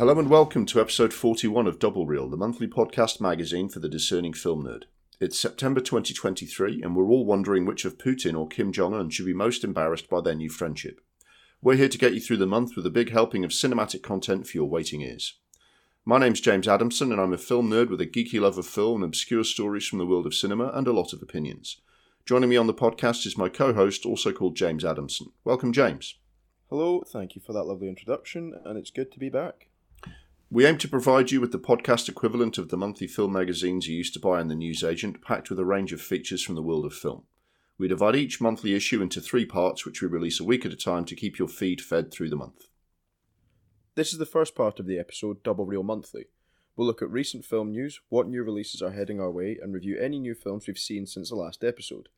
Hello and welcome to episode 41 of Double Reel, the monthly podcast magazine for the discerning film nerd. It's September 2023, and we're all wondering which of Putin or Kim Jong un should be most embarrassed by their new friendship. We're here to get you through the month with a big helping of cinematic content for your waiting ears. My name's James Adamson, and I'm a film nerd with a geeky love of film and obscure stories from the world of cinema and a lot of opinions. Joining me on the podcast is my co host, also called James Adamson. Welcome, James. Hello, thank you for that lovely introduction, and it's good to be back. We aim to provide you with the podcast equivalent of the monthly film magazines you used to buy in the newsagent, packed with a range of features from the world of film. We divide each monthly issue into three parts, which we release a week at a time to keep your feed fed through the month. This is the first part of the episode, Double Reel Monthly. We'll look at recent film news, what new releases are heading our way, and review any new films we've seen since the last episode.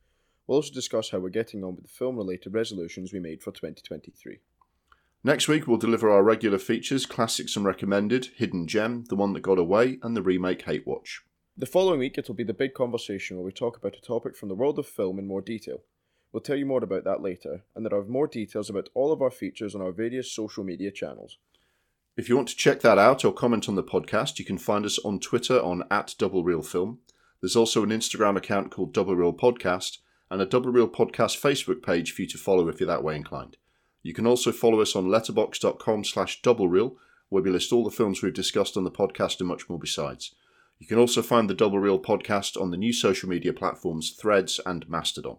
We'll also discuss how we're getting on with the film related resolutions we made for 2023. Next week, we'll deliver our regular features Classics and Recommended, Hidden Gem, The One That Got Away, and the remake Hate Watch. The following week, it'll be the big conversation where we talk about a topic from the world of film in more detail. We'll tell you more about that later, and there are more details about all of our features on our various social media channels. If you want to check that out or comment on the podcast, you can find us on Twitter on at Double Reel Film. There's also an Instagram account called Double Reel Podcast and a Double Reel Podcast Facebook page for you to follow if you're that way inclined. You can also follow us on letterboxd.com slash double reel, where we list all the films we've discussed on the podcast and much more besides. You can also find the Double Reel podcast on the new social media platforms Threads and Mastodon.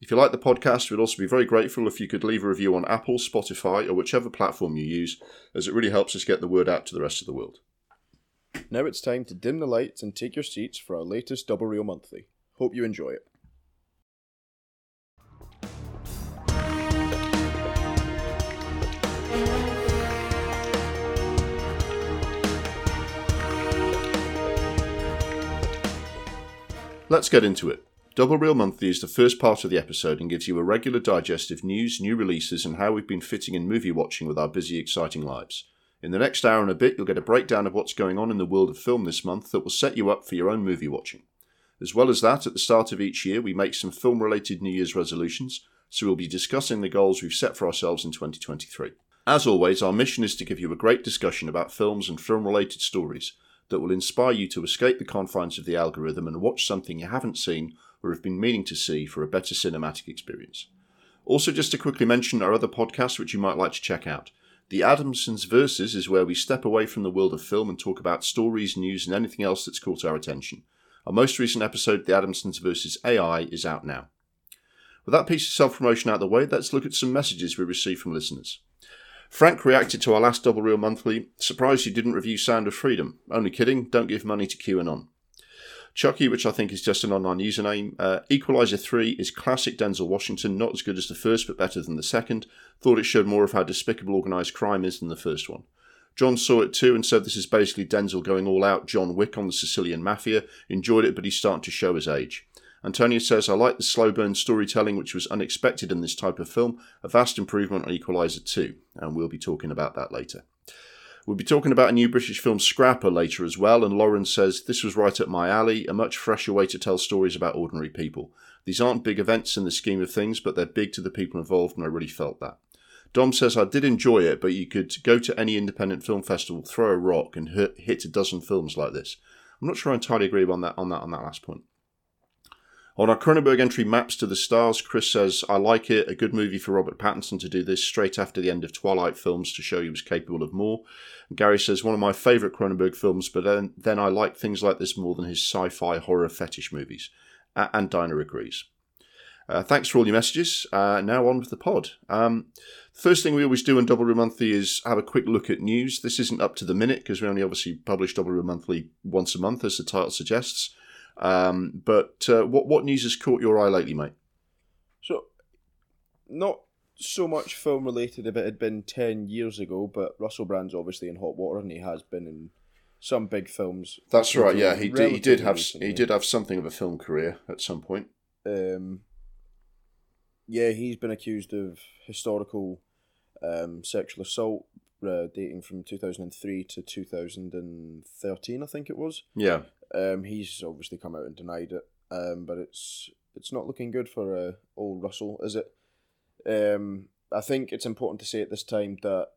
If you like the podcast, we'd also be very grateful if you could leave a review on Apple, Spotify, or whichever platform you use, as it really helps us get the word out to the rest of the world. Now it's time to dim the lights and take your seats for our latest Double Reel Monthly. Hope you enjoy it. Let's get into it. Double Reel Monthly is the first part of the episode and gives you a regular digest of news, new releases, and how we've been fitting in movie watching with our busy, exciting lives. In the next hour and a bit, you'll get a breakdown of what's going on in the world of film this month that will set you up for your own movie watching. As well as that, at the start of each year, we make some film related New Year's resolutions, so we'll be discussing the goals we've set for ourselves in 2023. As always, our mission is to give you a great discussion about films and film related stories that will inspire you to escape the confines of the algorithm and watch something you haven't seen or have been meaning to see for a better cinematic experience. Also, just to quickly mention our other podcasts which you might like to check out. The Adamsons Versus is where we step away from the world of film and talk about stories, news, and anything else that's caught our attention. Our most recent episode, The Adamsons Versus AI, is out now. With that piece of self promotion out of the way, let's look at some messages we received from listeners. Frank reacted to our last Double Reel Monthly. Surprised you didn't review Sound of Freedom. Only kidding, don't give money to QAnon. Chucky, which I think is just an online username. Uh, Equalizer 3 is classic Denzel Washington, not as good as the first, but better than the second. Thought it showed more of how despicable organised crime is than the first one. John saw it too and said this is basically Denzel going all out John Wick on the Sicilian Mafia. Enjoyed it, but he's starting to show his age. Antonio says, I like the slow burn storytelling, which was unexpected in this type of film, a vast improvement on Equalizer 2, and we'll be talking about that later. We'll be talking about a new British film Scrapper later as well, and Lauren says, This was right up my alley, a much fresher way to tell stories about ordinary people. These aren't big events in the scheme of things, but they're big to the people involved, and I really felt that. Dom says, I did enjoy it, but you could go to any independent film festival, throw a rock, and hit, a dozen films like this. I'm not sure I entirely agree on that on that on that last point. On our Cronenberg entry Maps to the Stars, Chris says, I like it, a good movie for Robert Pattinson to do this straight after the end of Twilight films to show he was capable of more. And Gary says, one of my favourite Cronenberg films, but then, then I like things like this more than his sci fi horror fetish movies. Uh, and Dinah agrees. Uh, thanks for all your messages. Uh, now on with the pod. Um, first thing we always do in Double Reel Monthly is have a quick look at news. This isn't up to the minute because we only obviously publish Double Reel Monthly once a month, as the title suggests. Um, but uh, what what news has caught your eye lately, mate? So, not so much film related if it had been 10 years ago, but Russell Brand's obviously in hot water and he has been in some big films. That's right. Yeah, he did. He did have recently. he did have something of a film career at some point. Um, yeah, he's been accused of historical um, sexual assault, uh, dating from two thousand and three to two thousand and thirteen, I think it was. Yeah. Um, he's obviously come out and denied it, um, but it's it's not looking good for uh, old Russell, is it? Um, I think it's important to say at this time that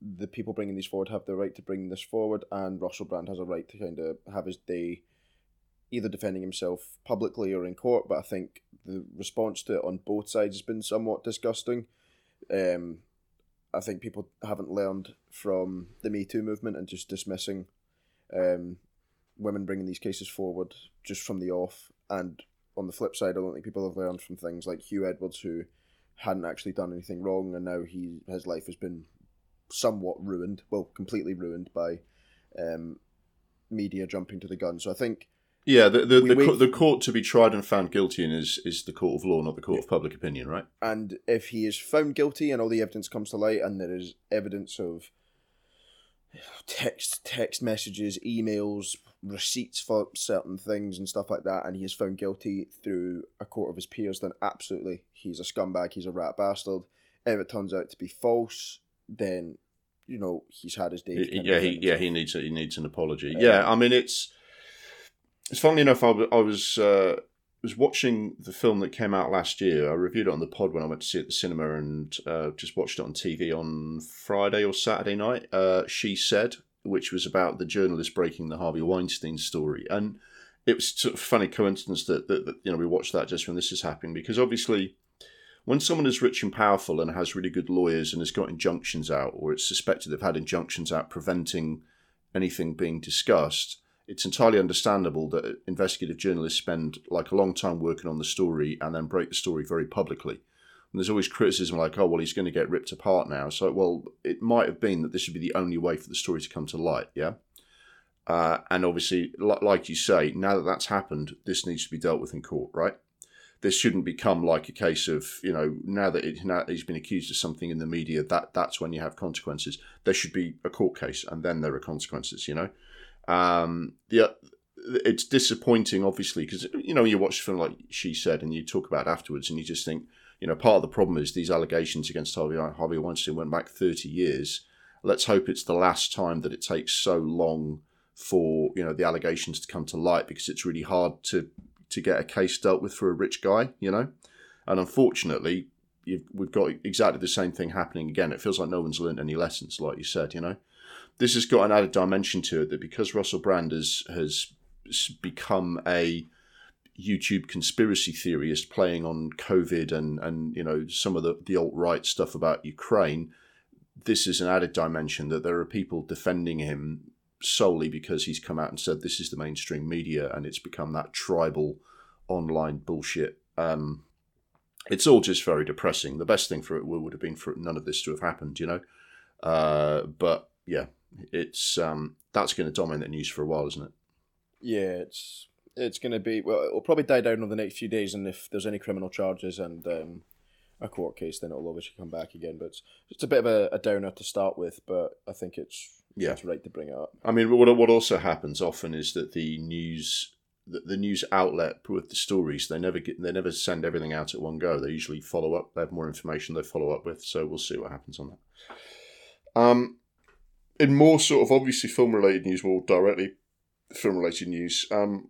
the people bringing these forward have the right to bring this forward, and Russell Brand has a right to kind of have his day, either defending himself publicly or in court. But I think the response to it on both sides has been somewhat disgusting. Um, I think people haven't learned from the Me Too movement and just dismissing um, women bringing these cases forward just from the off. And on the flip side, I don't think people have learned from things like Hugh Edwards, who hadn't actually done anything wrong, and now he his life has been somewhat ruined, well, completely ruined by um, media jumping to the gun. So I think Yeah, the the, the, co- the court to be tried and found guilty in is is the court of law, not the court of public opinion, right? and if he is found guilty and all the evidence comes to light and there is evidence of text text messages emails receipts for certain things and stuff like that and he is found guilty through a court of his peers then absolutely he's a scumbag he's a rat bastard if it turns out to be false then you know he's had his day of yeah, he yeah he needs he needs an apology. Um, yeah, I mean it's it's funnily enough. I was uh, was watching the film that came out last year. I reviewed it on the pod when I went to see it at the cinema, and uh, just watched it on TV on Friday or Saturday night. Uh, she said, which was about the journalist breaking the Harvey Weinstein story, and it was sort of funny coincidence that, that, that you know we watched that just when this is happening because obviously when someone is rich and powerful and has really good lawyers and has got injunctions out, or it's suspected they've had injunctions out preventing anything being discussed, it's entirely understandable that investigative journalists spend like a long time working on the story and then break the story very publicly. And there's always criticism like, oh, well, he's going to get ripped apart now. So, well, it might have been that this would be the only way for the story to come to light, yeah? Uh, and obviously, like you say, now that that's happened, this needs to be dealt with in court, right? This shouldn't become like a case of you know now that it, now he's been accused of something in the media that that's when you have consequences. There should be a court case and then there are consequences. You know, um, the it's disappointing obviously because you know you watch a film like she said and you talk about afterwards and you just think you know part of the problem is these allegations against Harvey Harvey Weinstein went back thirty years. Let's hope it's the last time that it takes so long for you know the allegations to come to light because it's really hard to to get a case dealt with for a rich guy, you know. And unfortunately, we've got exactly the same thing happening again. It feels like no one's learned any lessons, like you said, you know. This has got an added dimension to it that because Russell Brand has has become a YouTube conspiracy theorist playing on COVID and and you know some of the the alt right stuff about Ukraine. This is an added dimension that there are people defending him solely because he's come out and said this is the mainstream media and it's become that tribal online bullshit. Um, it's all just very depressing. The best thing for it would have been for none of this to have happened, you know. Uh, but yeah, it's um, that's going to dominate the news for a while, isn't it? Yeah, it's it's going to be well. It'll probably die down over the next few days, and if there's any criminal charges and um, a court case, then it'll obviously come back again. But it's, it's a bit of a, a downer to start with, but I think it's Yeah. it's right to bring it up. I mean, what what also happens often is that the news the, the news outlet with the stories they never get they never send everything out at one go. They usually follow up. They have more information they follow up with. So we'll see what happens on that. Um, in more sort of obviously film related news, more directly film related news. Um,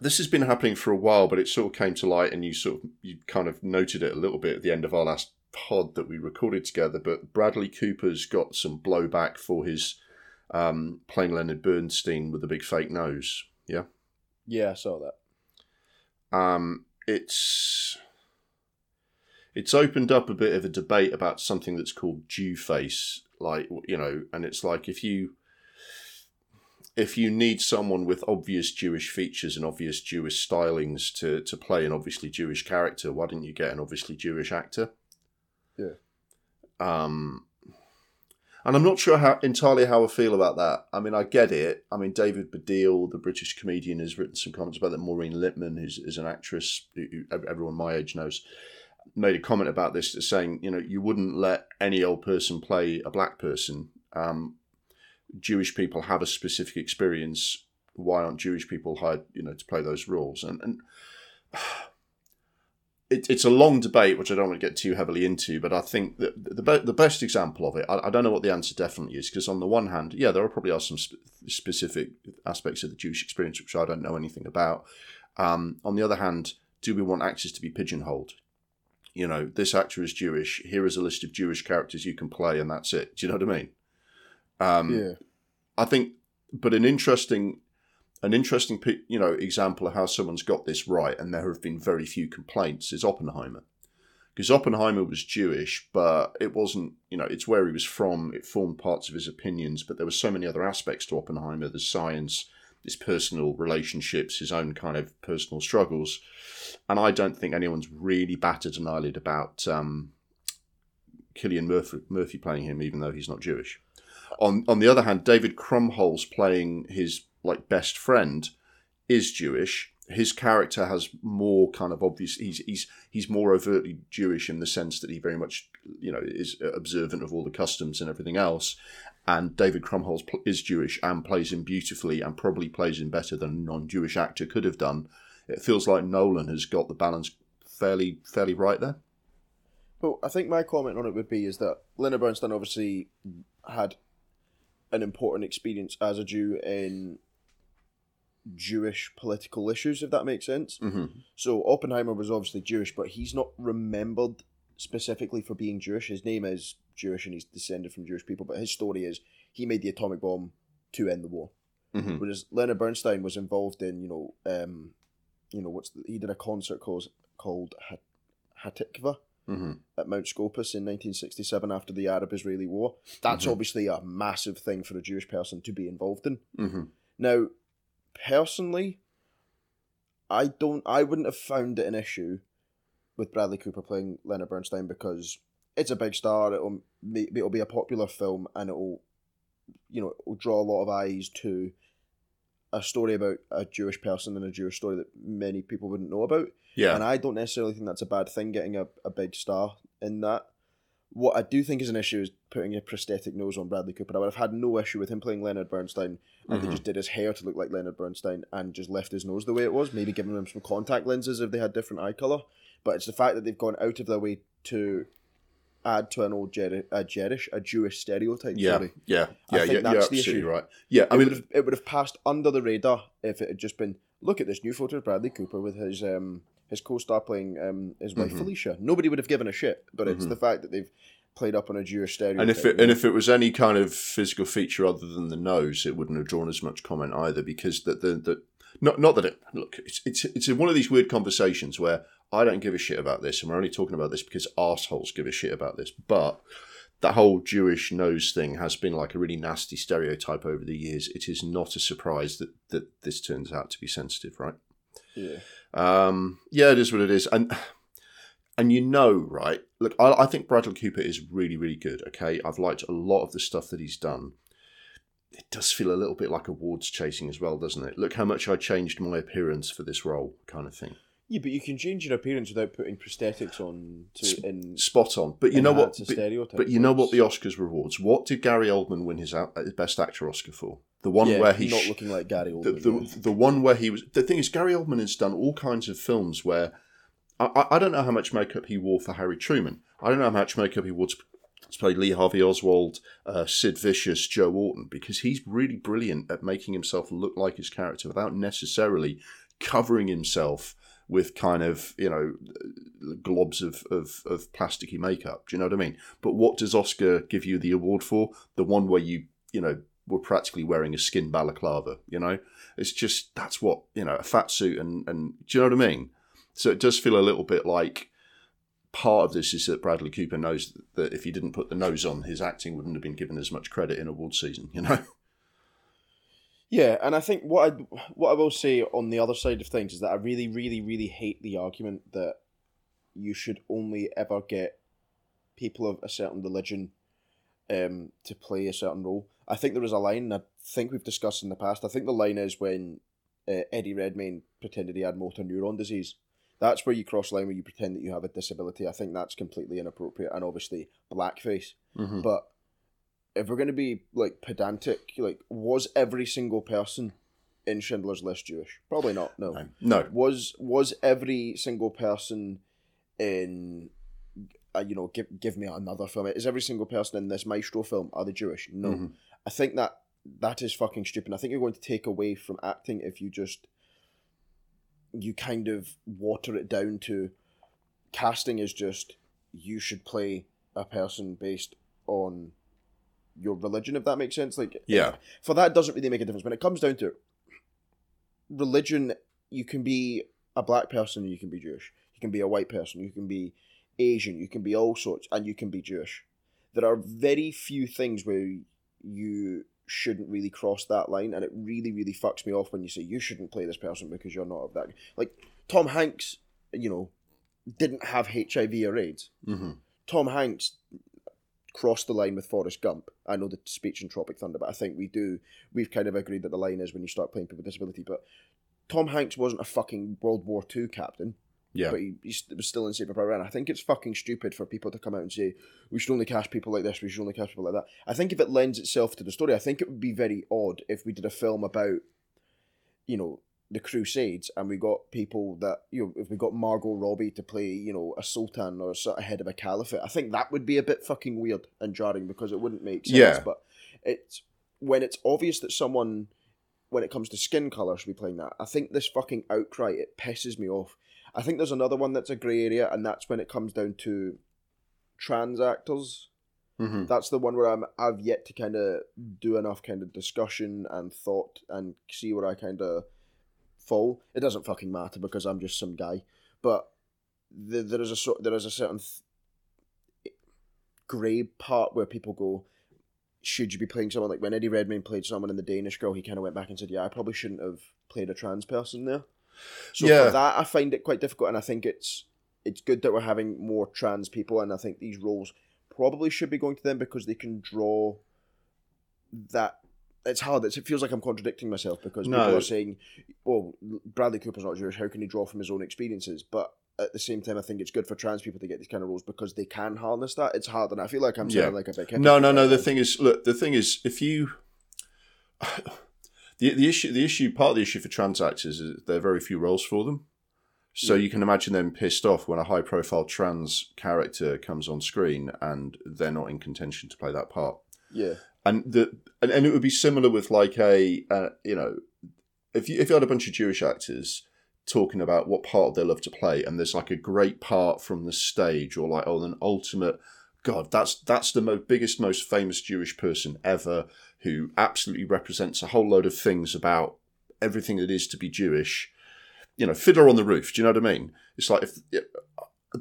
this has been happening for a while, but it sort of came to light, and you sort of you kind of noted it a little bit at the end of our last pod that we recorded together. But Bradley Cooper's got some blowback for his um, playing Leonard Bernstein with a big fake nose. Yeah. Yeah, I saw that. Um, it's it's opened up a bit of a debate about something that's called Jew face, like you know, and it's like if you if you need someone with obvious Jewish features and obvious Jewish stylings to to play an obviously Jewish character, why didn't you get an obviously Jewish actor? Yeah. Um, and I'm not sure how entirely how I feel about that. I mean, I get it. I mean, David Baddiel, the British comedian, has written some comments about that. Maureen Lipman, who's is an actress who, everyone my age knows, made a comment about this, saying, you know, you wouldn't let any old person play a black person. Um, Jewish people have a specific experience. Why aren't Jewish people hired, you know, to play those roles? And and it, it's a long debate, which I don't want to get too heavily into. But I think that the be- the best example of it, I, I don't know what the answer definitely is, because on the one hand, yeah, there are probably are some sp- specific aspects of the Jewish experience which I don't know anything about. Um, on the other hand, do we want actors to be pigeonholed? you know, this actor is Jewish. Here is a list of Jewish characters you can play, and that's it. Do you know what I mean? Um, yeah. I think, but an interesting, an interesting, you know, example of how someone's got this right, and there have been very few complaints, is Oppenheimer, because Oppenheimer was Jewish, but it wasn't, you know, it's where he was from. It formed parts of his opinions, but there were so many other aspects to Oppenheimer: the science, his personal relationships, his own kind of personal struggles, and I don't think anyone's really batted an eyelid about um, Cillian Murphy, Murphy playing him, even though he's not Jewish. On on the other hand, David Krumholtz playing his like best friend is Jewish. His character has more kind of obvious. He's he's he's more overtly Jewish in the sense that he very much you know is observant of all the customs and everything else. And David Krumholtz pl- is Jewish and plays him beautifully and probably plays him better than a non-Jewish actor could have done. It feels like Nolan has got the balance fairly fairly right there. Well, I think my comment on it would be is that Lena Bernstein obviously had an important experience as a Jew in Jewish political issues, if that makes sense. Mm-hmm. So Oppenheimer was obviously Jewish, but he's not remembered specifically for being Jewish. His name is Jewish and he's descended from Jewish people, but his story is he made the atomic bomb to end the war. Mm-hmm. Whereas Leonard Bernstein was involved in, you know, um, you know, what's the, he did a concert called called Hatikva Mm-hmm. at Mount Scopus in 1967 after the Arab-Israeli War. That's Mhm. obviously a massive thing for a Jewish person to be involved in. Mm-hmm. Now, personally, I don't. I wouldn't have found it an issue with Bradley Cooper playing Leonard Bernstein because it's a big star. It'll it'll be a popular film and it'll, you know, it'll draw a lot of eyes to a story about a Jewish person and a Jewish story that many people wouldn't know about. Yeah. And I don't necessarily think that's a bad thing, getting a, a big star in that. What I do think is an issue is putting a prosthetic nose on Bradley Cooper. I would have had no issue with him playing Leonard Bernstein, and Mhm. they just did his hair to look like Leonard Bernstein and just left his nose the way it was, maybe giving him some contact lenses if they had different eye colour. But it's the fact that they've gone out of their way to add to an old Jer- a Jerish, a Jewish stereotype. yeah. Sorry. Yeah. I Yeah. think Yeah. You're that's the issue. right. Yeah. I it mean, would have it would have passed under the radar if it had just been look at this new photo of Bradley Cooper with his um his co-star playing um his wife Mhm. Felicia. Nobody would have given a shit, but it's Mhm. the fact that they've played up on a Jewish stereotype. and if it and if it was any kind of physical feature other than the nose, it wouldn't have drawn as much comment either. Because that the the not not that it look it's it's it's one of these weird conversations where I don't give a shit about this, and we're only talking about this because assholes give a shit about this. But that whole Jewish nose thing has been like a really nasty stereotype over the years. It is not a surprise that that this turns out to be sensitive, right? yeah. Um, yeah, it is what it is, and and you know, right? Look, I, I think Bradley Cooper is really, really good. Okay, I've liked a lot of the stuff that he's done. It does feel a little bit like awards chasing as well, doesn't it? Look how much I changed my appearance for this role, kind of thing. Yeah, but you can change your appearance without putting prosthetics on to in Spot on. But you know what? But, but you know what? The Oscars rewards. What did Gary Oldman win his, his Best Actor Oscar for? The one yeah, where he's not looking like Gary the, Oldman. the, the one where he was the thing is Gary Oldman has done all kinds of films where I, I- I don't know how much makeup he wore for Harry Truman. I don't know how much makeup he wore to, to play Lee Harvey Oswald, uh, Sid Vicious, Joe Orton because he's really brilliant at making himself look like his character without necessarily covering himself with kind of you know globs of, of, of plasticky makeup. Do you know what I mean? But what does Oscar give you the award for? The one where you you know were practically wearing a skin balaclava. You know, it's just that's what you know a fat suit and and do you know what I mean? So it does feel a little bit like part of this is that Bradley Cooper knows that if he didn't put the nose on, his acting wouldn't have been given as much credit in award season. You know. Yeah, and I think what I what I will say on the other side of things is that I really, really, really hate the argument that you should only ever get people of a certain religion um, to play a certain role. I think there is a line and I think we've discussed in the past. I think the line is when uh, Eddie Redmayne pretended he had motor neuron disease. That's where you cross line where you pretend that you have a disability. I think that's completely inappropriate and obviously blackface. Mm-hmm. But if we're going to be like pedantic, like was every single person in Schindler's List Jewish? Probably not. No. No, no. Was was every single person in uh, you know give give me another film? Is every single person in this Maestro film are they Jewish? No. Mhm. I think that that is fucking stupid. I think you're going to take away from acting if you just you kind of water it down to casting is just you should play a person based on your religion, if that makes sense. Like, Yeah. for that, it doesn't really make a difference. When it comes down to it, religion, you can be a black person, you can be Jewish. You can be a white person, you can be Asian, you can be all sorts, and you can be Jewish. There are very few things where you shouldn't really cross that line, and it really, really fucks me off when you say you shouldn't play this person because you're not of that. Like Tom Hanks, you know, didn't have HIV or AIDS. hmm Tom Hanks crossed the line with Forrest Gump. I know the speech in Tropic Thunder, but I think we do. We've kind of agreed that the line is when you start playing people with disability. But Tom Hanks wasn't a fucking World War II captain, Yeah. but he, he was still in Saving Private Ryan. I think it's fucking stupid for people to come out and say we should only cast people like this, we should only cast people like that. I think if it lends itself to the story, I think it would be very odd if we did a film about, you know, the Crusades and we got people that you know if we got Margot Robbie to play you know a sultan or a sort of head of a caliphate, I think that would be a bit fucking weird and jarring because it wouldn't make sense. Yeah. But it's when it's obvious that someone, when it comes to skin color, should be playing that. I think this fucking outcry it pisses me off. I think there's another one that's a grey area, and that's when it comes down to trans actors hmm that's the one where I'm I've yet to kind of do enough kind of discussion and thought and see where I kind of fall. It doesn't fucking matter because I'm just some guy, but the, there is a sort there is a certain th- grey part where people go. Should you be playing someone like when Eddie Redmayne played someone in the Danish Girl? He kind of went back and said, "Yeah, I probably shouldn't have played a trans person there." So Yeah. for that, I find it quite difficult, and I think it's it's good that we're having more trans people, and I think these roles probably should be going to them because they can draw that. It's hard. It's, it feels like I'm contradicting myself because No. people are saying, "Well, Bradley Cooper's not Jewish. How can he draw from his own experiences?" But at the same time, I think it's good for trans people to get these kind of roles because they can harness that. It's hard, and I feel like I'm Yeah. like a big No, no, no. The thing is, look, the thing is, if you the the issue, the issue, part of the issue for trans actors is there are very few roles for them. So you can imagine them pissed off when a high profile trans character comes on screen and they're not in contention to play that part. Yeah, And the and, and it would be similar with like a uh, you know if you if you had a bunch of Jewish actors talking about what part they love to play and there's like a great part from the stage or like oh an ultimate god that's that's the biggest most famous Jewish person ever who absolutely represents a whole load of things about everything that is to be Jewish. You know Fiddler on the Roof do you know what I mean? It's like if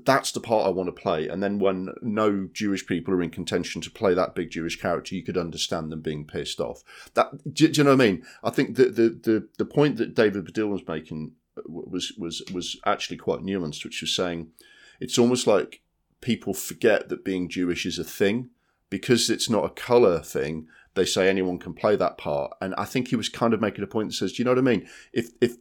that's the part I want to play. And then when no Jewish people are in contention to play that big Jewish character, you could understand them being pissed off. That do, do you know what I mean? I think the the the, the point that David Baddiel was making uh, was was was actually quite nuanced, which was saying it's almost like people forget that being Jewish is a thing because it's not a color thing. They say anyone can play that part, and I think he was kind of making a point that says, do you know what I mean? If if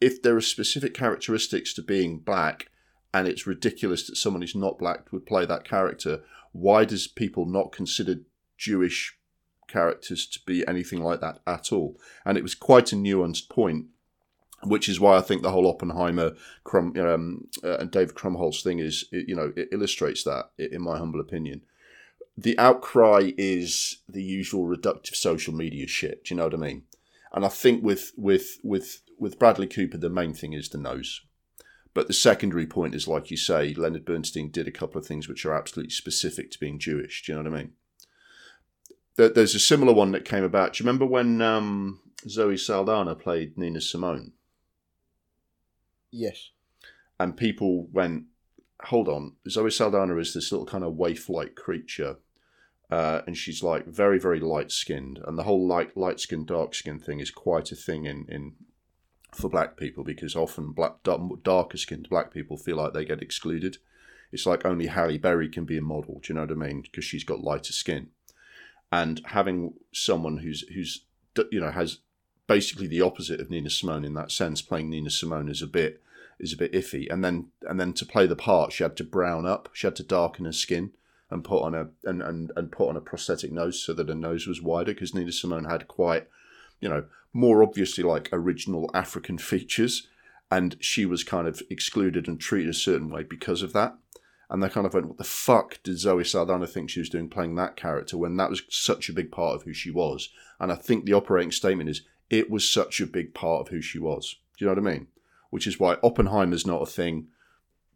if there are specific characteristics to being black and it's ridiculous that someone who's not black would play that character. Why does people not consider Jewish characters to be anything like that at all? And it was quite a nuanced point, which is why I think the whole Oppenheimer Crum, um, uh, and David Krumholtz thing is, it, you know, it illustrates that, in my humble opinion. The outcry is the usual reductive social media shit. Do you know what I mean? And I think with with with with Bradley Cooper, the main thing is the nose. But the secondary point is, like you say, Leonard Bernstein did a couple of things which are absolutely specific to being Jewish. Do you know what I mean? There's a similar one that came about. Do you remember when um, Zoe Saldana played Nina Simone? yes, And people went, hold on, Zoe Saldana is this little kind of waif-like creature. Uh, and she's like very, very light skinned. And the whole light, light skin, dark skin thing is quite a thing in, in for black people because often black darker skinned black people feel like they get excluded. It's like only Halle Berry can be a model. Do you know what I mean? Because she's got lighter skin, and having someone who's who's you know has basically the opposite of Nina Simone in that sense, playing Nina Simone is a bit is a bit iffy. And then and then to play the part, she had to brown up. She had to darken her skin and put on a and and, and put on a prosthetic nose so that her nose was wider because Nina Simone had quite you know more obviously like original African features, and she was kind of excluded and treated a certain way because of that. And they kind of went, "What the fuck did Zoe Saldana think she was doing playing that character when that was such a big part of who she was?" And I think the operating statement is, "It was such a big part of who she was." Do you know what I mean? Which is why Oppenheimer's not a thing.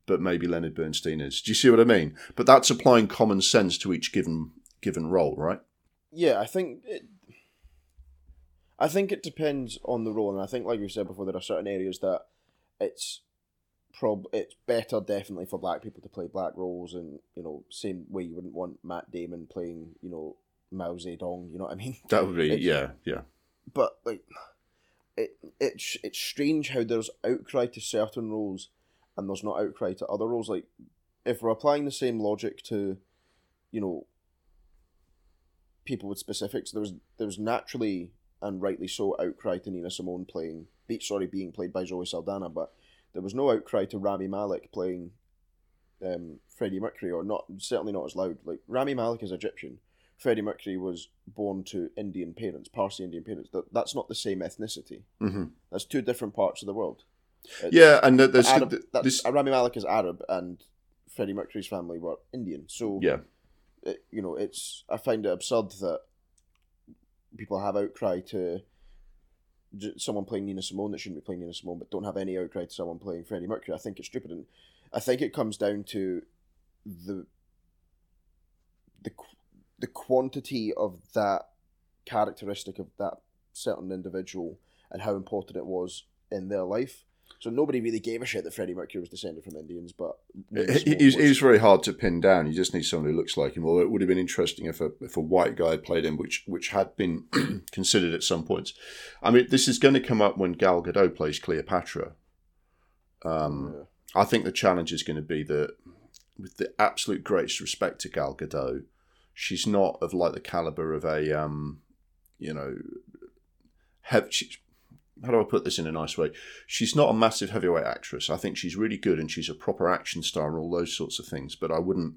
but maybe Leonard Bernstein is. Do you see what I mean? But that's applying common sense to each given given role, right? Yeah, I think it, I think it depends on the role, and I think, like we said before, there are certain areas that it's prob it's better definitely for black people to play black roles, and you know, same way you wouldn't want Matt Damon playing, you know, Mao Zedong. You know what I mean? That would be It's- yeah, yeah. But like, it it's it's strange how there's outcry to certain roles, and there's not outcry to other roles. Like, if we're applying the same logic to, you know, people with specifics, there was there was naturally and rightly so outcry to Nina Simone playing, be, sorry, being played by Zoe Saldana, but there was no outcry to Rami Malek playing um, Freddie Mercury, or not certainly not as loud. Like Rami Malek is Egyptian. Freddie Mercury was born to Indian parents, Parsi Indian parents. That, that's not the same ethnicity. hmm That's two different parts of the world. It's- Yeah, and th- there's Arab, this. Rami Malek is Arab, and Freddie Mercury's family were Indian. So Yeah, it, you know, it's I find it absurd that people have outcry to someone playing Nina Simone that shouldn't be playing Nina Simone, but don't have any outcry to someone playing Freddie Mercury. I think it's stupid, and I think it comes down to the the the quantity of that characteristic of that certain individual and how important it was in their life. So nobody really gave a shit that Freddie Mercury was descended from Indians, but He- he's, was. he's very hard to pin down. You just need someone who looks like him. Or it would have been interesting if a if a white guy had played him, which which had been considered at some points. I mean, this is going to come up when Gal Gadot plays Cleopatra. Um, Yeah. I think the challenge is going to be that, with the absolute greatest respect to Gal Gadot, she's not of like the caliber of a, um, you know, hev- she's, how do I put this in a nice way? She's not a massive heavyweight actress. I think she's really good and she's a proper action star and all those sorts of things. But I wouldn't,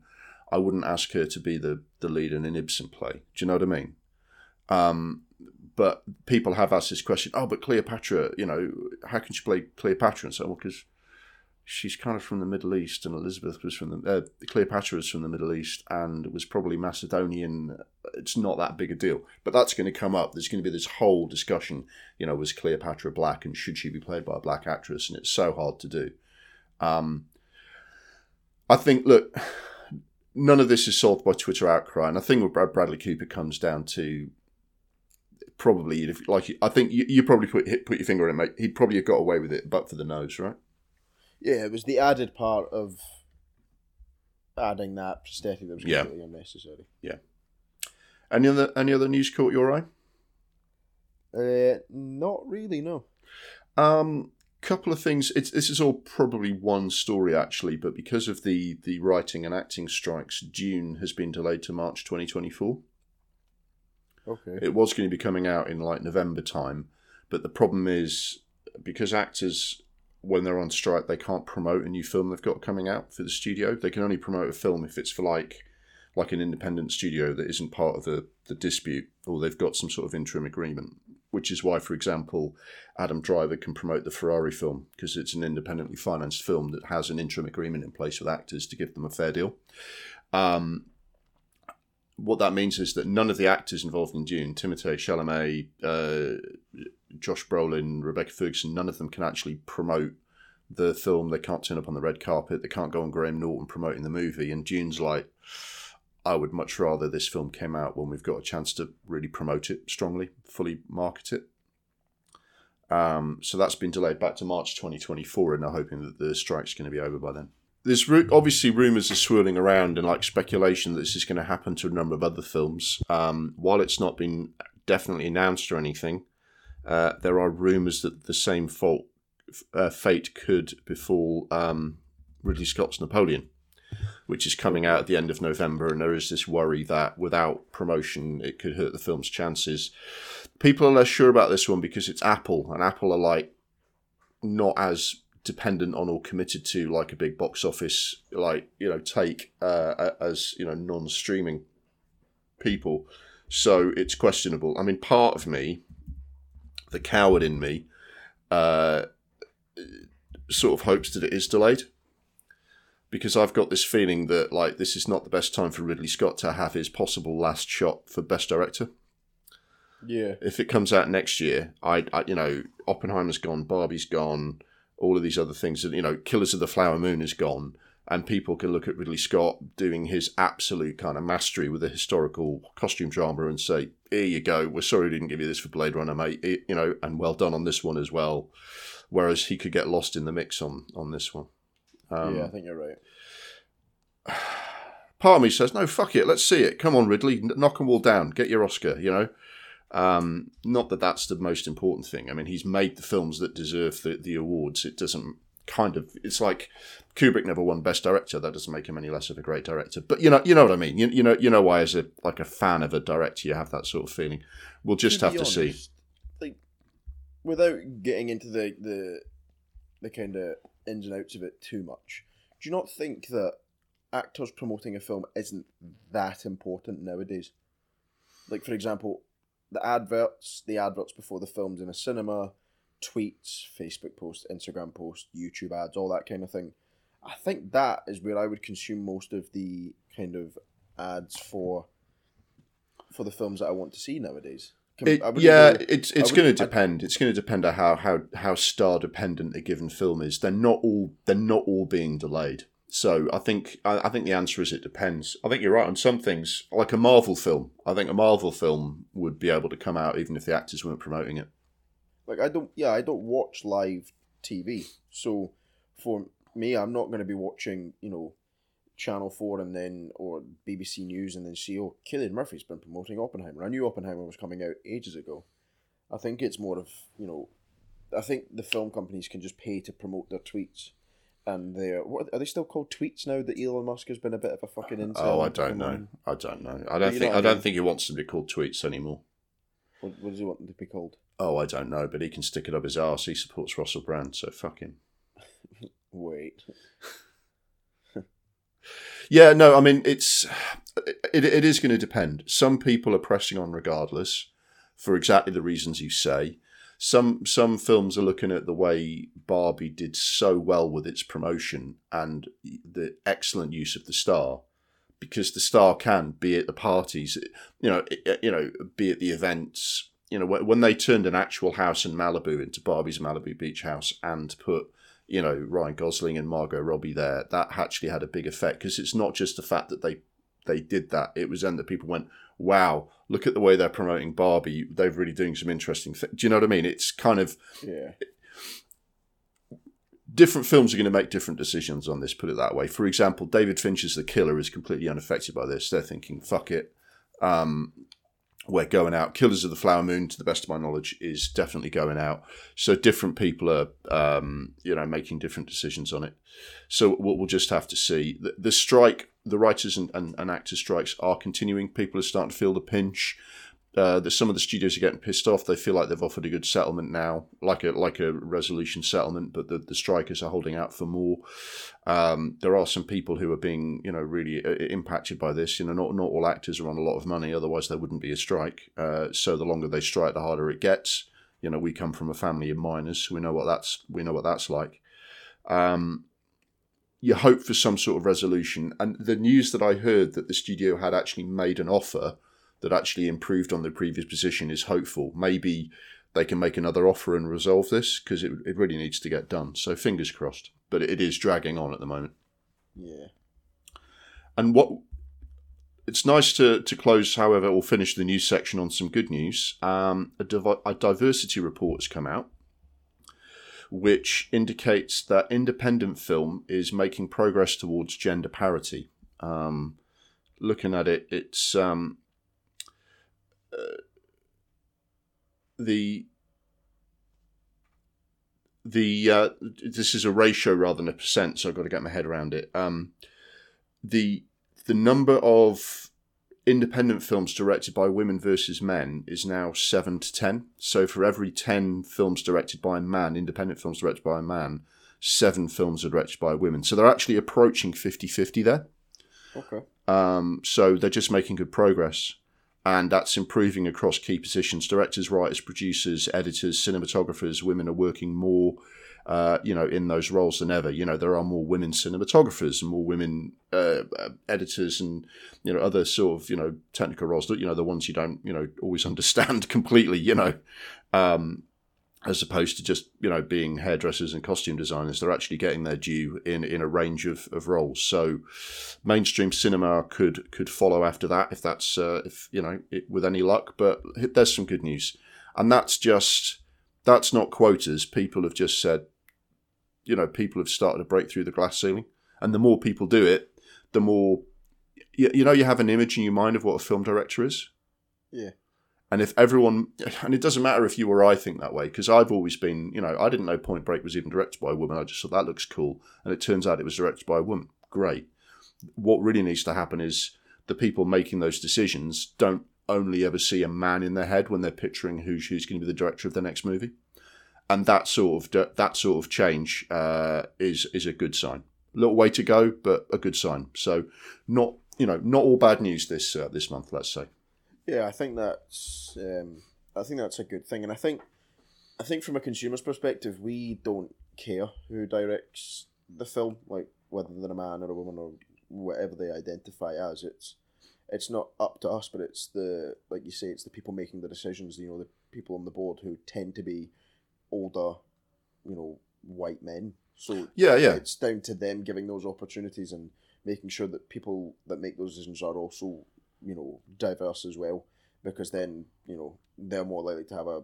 I wouldn't ask her to be the the lead in an Ibsen play. Do you know what I mean? Um, but people have asked this question. Oh, but Cleopatra, you know, how can she play Cleopatra? And so, well, because she's kind of from the Middle East, and Elizabeth was from the uh, Cleopatra was from the Middle East and was probably Macedonian. It's not that big a deal, but that's going to come up. There's going to be this whole discussion. You know, was Cleopatra black, and should she be played by a black actress? And it's so hard to do. Um, I think, look, none of this is solved by Twitter outcry, and I think with Brad Bradley Cooper comes down to probably like I think you, you probably put put your finger on it, mate. He'd probably have got away with it, but for the nose, right? Yeah, it was the added part of adding that prosthetic that was Yeah. completely unnecessary. Yeah. Any other any other news caught your eye? Uh, not really, no. Um, couple of things. It's this is all probably one story actually, but because of the the writing and acting strikes, Dune has been delayed to March 2024. Okay. It was going to be coming out in like November time, but the problem is because actors when they're on strike they can't promote a new film they've got coming out for the studio. They can only promote a film if it's for like like an independent studio that isn't part of the, the dispute or they've got some sort of interim agreement. Which is why, for example, Adam Driver can promote the Ferrari film because it's an independently financed film that has an interim agreement in place with actors to give them a fair deal. Um, what that means is that none of the actors involved in Dune, Timothée Chalamet, uh, Josh Brolin, Rebecca Ferguson, none of them can actually promote the film. They can't turn up on the red carpet. They can't go on Graham Norton promoting the movie. And Dune's like, I would much rather this film came out when we've got a chance to really promote it strongly, fully market it. Um, so that's been delayed back to March 2024, and they're hoping that the strike's going to be over by then. There's obviously rumours are swirling around and like speculation that this is going to happen to a number of other films. Um, while it's not been definitely announced or anything, uh, there are rumours that the same fault, uh, fate could befall um, Ridley Scott's Napoleon, which is coming out at the end of November, and there is this worry that without promotion, it could hurt the film's chances. People are less sure about this one because it's Apple, and Apple are like not as dependent on or committed to like a big box office like you know take uh, as you know non-streaming people so it's questionable i mean part of me the coward in me uh, sort of hopes that it is delayed because I've got this feeling that like this is not the best time for Ridley Scott to have his possible last shot for best director. Yeah. If it comes out next year, I, I you know Oppenheimer's gone, Barbie's gone, all of these other things. That you know, Killers of the Flower Moon is gone, and people can look at Ridley Scott doing his absolute kind of mastery with a historical costume drama and say, "Here you go. We're sorry we didn't give you this for Blade Runner, mate. you know, and well done on this one as well." Whereas he could get lost in the mix on on this one. Um, yeah, I think you're right. Part of me says, "No, fuck it. Let's see it. Come on, Ridley, knock them all down. Get your Oscar." You know. Um, not that that's the most important thing. I mean, he's made the films that deserve the, the awards. It doesn't kind of. It's like Kubrick never won Best Director. That doesn't make him any less of a great director. But you know, you know what I mean. You, you know, you know why as a like a fan of a director, you have that sort of feeling. We'll just to have to honest, see. Like, without getting into the the the kind of ins and outs of it too much, do you not think that actors promoting a film isn't that important nowadays? Like, for example, the adverts, the adverts before the films in a cinema, tweets, Facebook posts, Instagram posts, YouTube ads, all that kind of thing. I think that is where I would consume most of the kind of ads for for the films that I want to see nowadays. It, yeah, it's it's going to depend. It's going to depend on how how how star dependent a given film is. They're not all they're not all being delayed. So I think I, think the answer is it depends. I think you're right on some things, like a Marvel film. I think a Marvel film would be able to come out even if the actors weren't promoting it. Like I don't, yeah, I don't watch live TV, so for me, I'm not going to be watching, you know, Channel Four and then or BBC News and then see, oh, Cillian Murphy's been promoting Oppenheimer. I knew Oppenheimer was coming out ages ago. I think it's more of you know, I think the film companies can just pay to promote their tweets and they're what are they still called tweets now that Elon Musk has been a bit of a fucking insult? Oh, I don't know. I don't know. I don't think I, don't think he wants them to be called tweets anymore. What, what, does he want them to be called? Oh, I don't know, but he can stick it up his arse. He supports Russell Brand, so fuck him. Wait. yeah, no, I mean it's it, it is going to depend. Some people are pressing on regardless for exactly the reasons you say some some films are looking at the way Barbie did so well with its promotion and the excellent use of the star, because the star can be at the parties, you know, eh, eh, you know, be at the events. You know, when they turned an actual house in Malibu into Barbie's Malibu Beach house and put you know Ryan Gosling and Margot Robbie there, that actually had a big effect because it's not just the fact that they they did that; it was then that people went, "Wow, look at the way they're promoting Barbie. They're really doing some interesting things. Do you know what I mean? It's kind of yeah. Different films are going to make different decisions on this. Put it that way. For example, David Fincher's The Killer is completely unaffected by this. They're thinking, "Fuck it." Um, we're going out. Killers of the Flower Moon, to the best of my knowledge, is definitely going out. So different people are, um, you know, making different decisions on it. So we'll, we'll just have to see. The, the strike, the writers and, and, and, actors strikes are continuing. People are starting to feel the pinch. Uh, that some of the studios are getting pissed off. They feel like they've offered a good settlement now, like a like a resolution settlement, but the, the strikers are holding out for more. Um, there are some people who are being, you know, really uh, impacted by this. You know, not not all actors are on a lot of money, otherwise there wouldn't be a strike. Uh, so the longer they strike, the harder it gets. You know, we come from a family of miners, so we know what that's we know what that's like. Um, you hope for some sort of resolution, and the news that I heard that the studio had actually made an offer that actually improved on the previous position is hopeful. Maybe they can make another offer and resolve this because it, it really needs to get done. So fingers crossed. But it is dragging on at the moment. Yeah. And what it's nice to, to close, however, or finish the news section on some good news. Um, a, div- a diversity report has come out, which indicates that independent film is making progress towards gender parity. Um, looking at it, it's um, the the uh, this is a ratio rather than a percent, so I've got to get my head around it. Um, the the number of independent films directed by women versus men is now seven to ten. So for every ten films directed by a man, independent films directed by a man, seven films are directed by women. So they're actually approaching 50-50 there. Okay. Um, so they're just making good progress and that's improving across key positions. Directors, writers, producers, editors, cinematographers, women are working more, uh, you know, in those roles than ever. You know, there are more women cinematographers and more women uh, uh editors and, you know, other sort of, you know, technical roles, that you know, the ones you don't, you know, always understand completely, you know. Um, as opposed to just you know being hairdressers and costume designers. They're actually getting their due in in a range of, of roles. So mainstream cinema could could follow after that if that's uh, if you know it, with any luck. But there's some good news, and that's just that's not quotas. People have just said, you know, people have started to break through the glass ceiling, and the more people do it, the more you, you know you have an image in your mind of what a film director is. Yeah. And if everyone, and it doesn't matter if you or I think that way, because I've always been, you know, I didn't know Point Break was even directed by a woman. I just thought that looks cool. And it turns out it was directed by a woman. Great. What really needs to happen is the people making those decisions don't only ever see a man in their head when they're picturing who's, who's going to be the director of the next movie. And that sort of that sort of change uh, is is a good sign. A little way to go, but a good sign. So, not you know not all bad news this uh, this month. Let's say. Yeah, I think that's um, I think that's a good thing, and I think I think from a consumer's perspective, we don't care who directs the film, like whether they're a man or a woman or whatever they identify as. It's it's not up to us, but it's the like you say, it's the people making the decisions. You know, the people on the board who tend to be older, you know, white men. So Yeah, yeah. it's down to them giving those opportunities and making sure that people that make those decisions are also you know diverse as well because then you know they're more likely to have a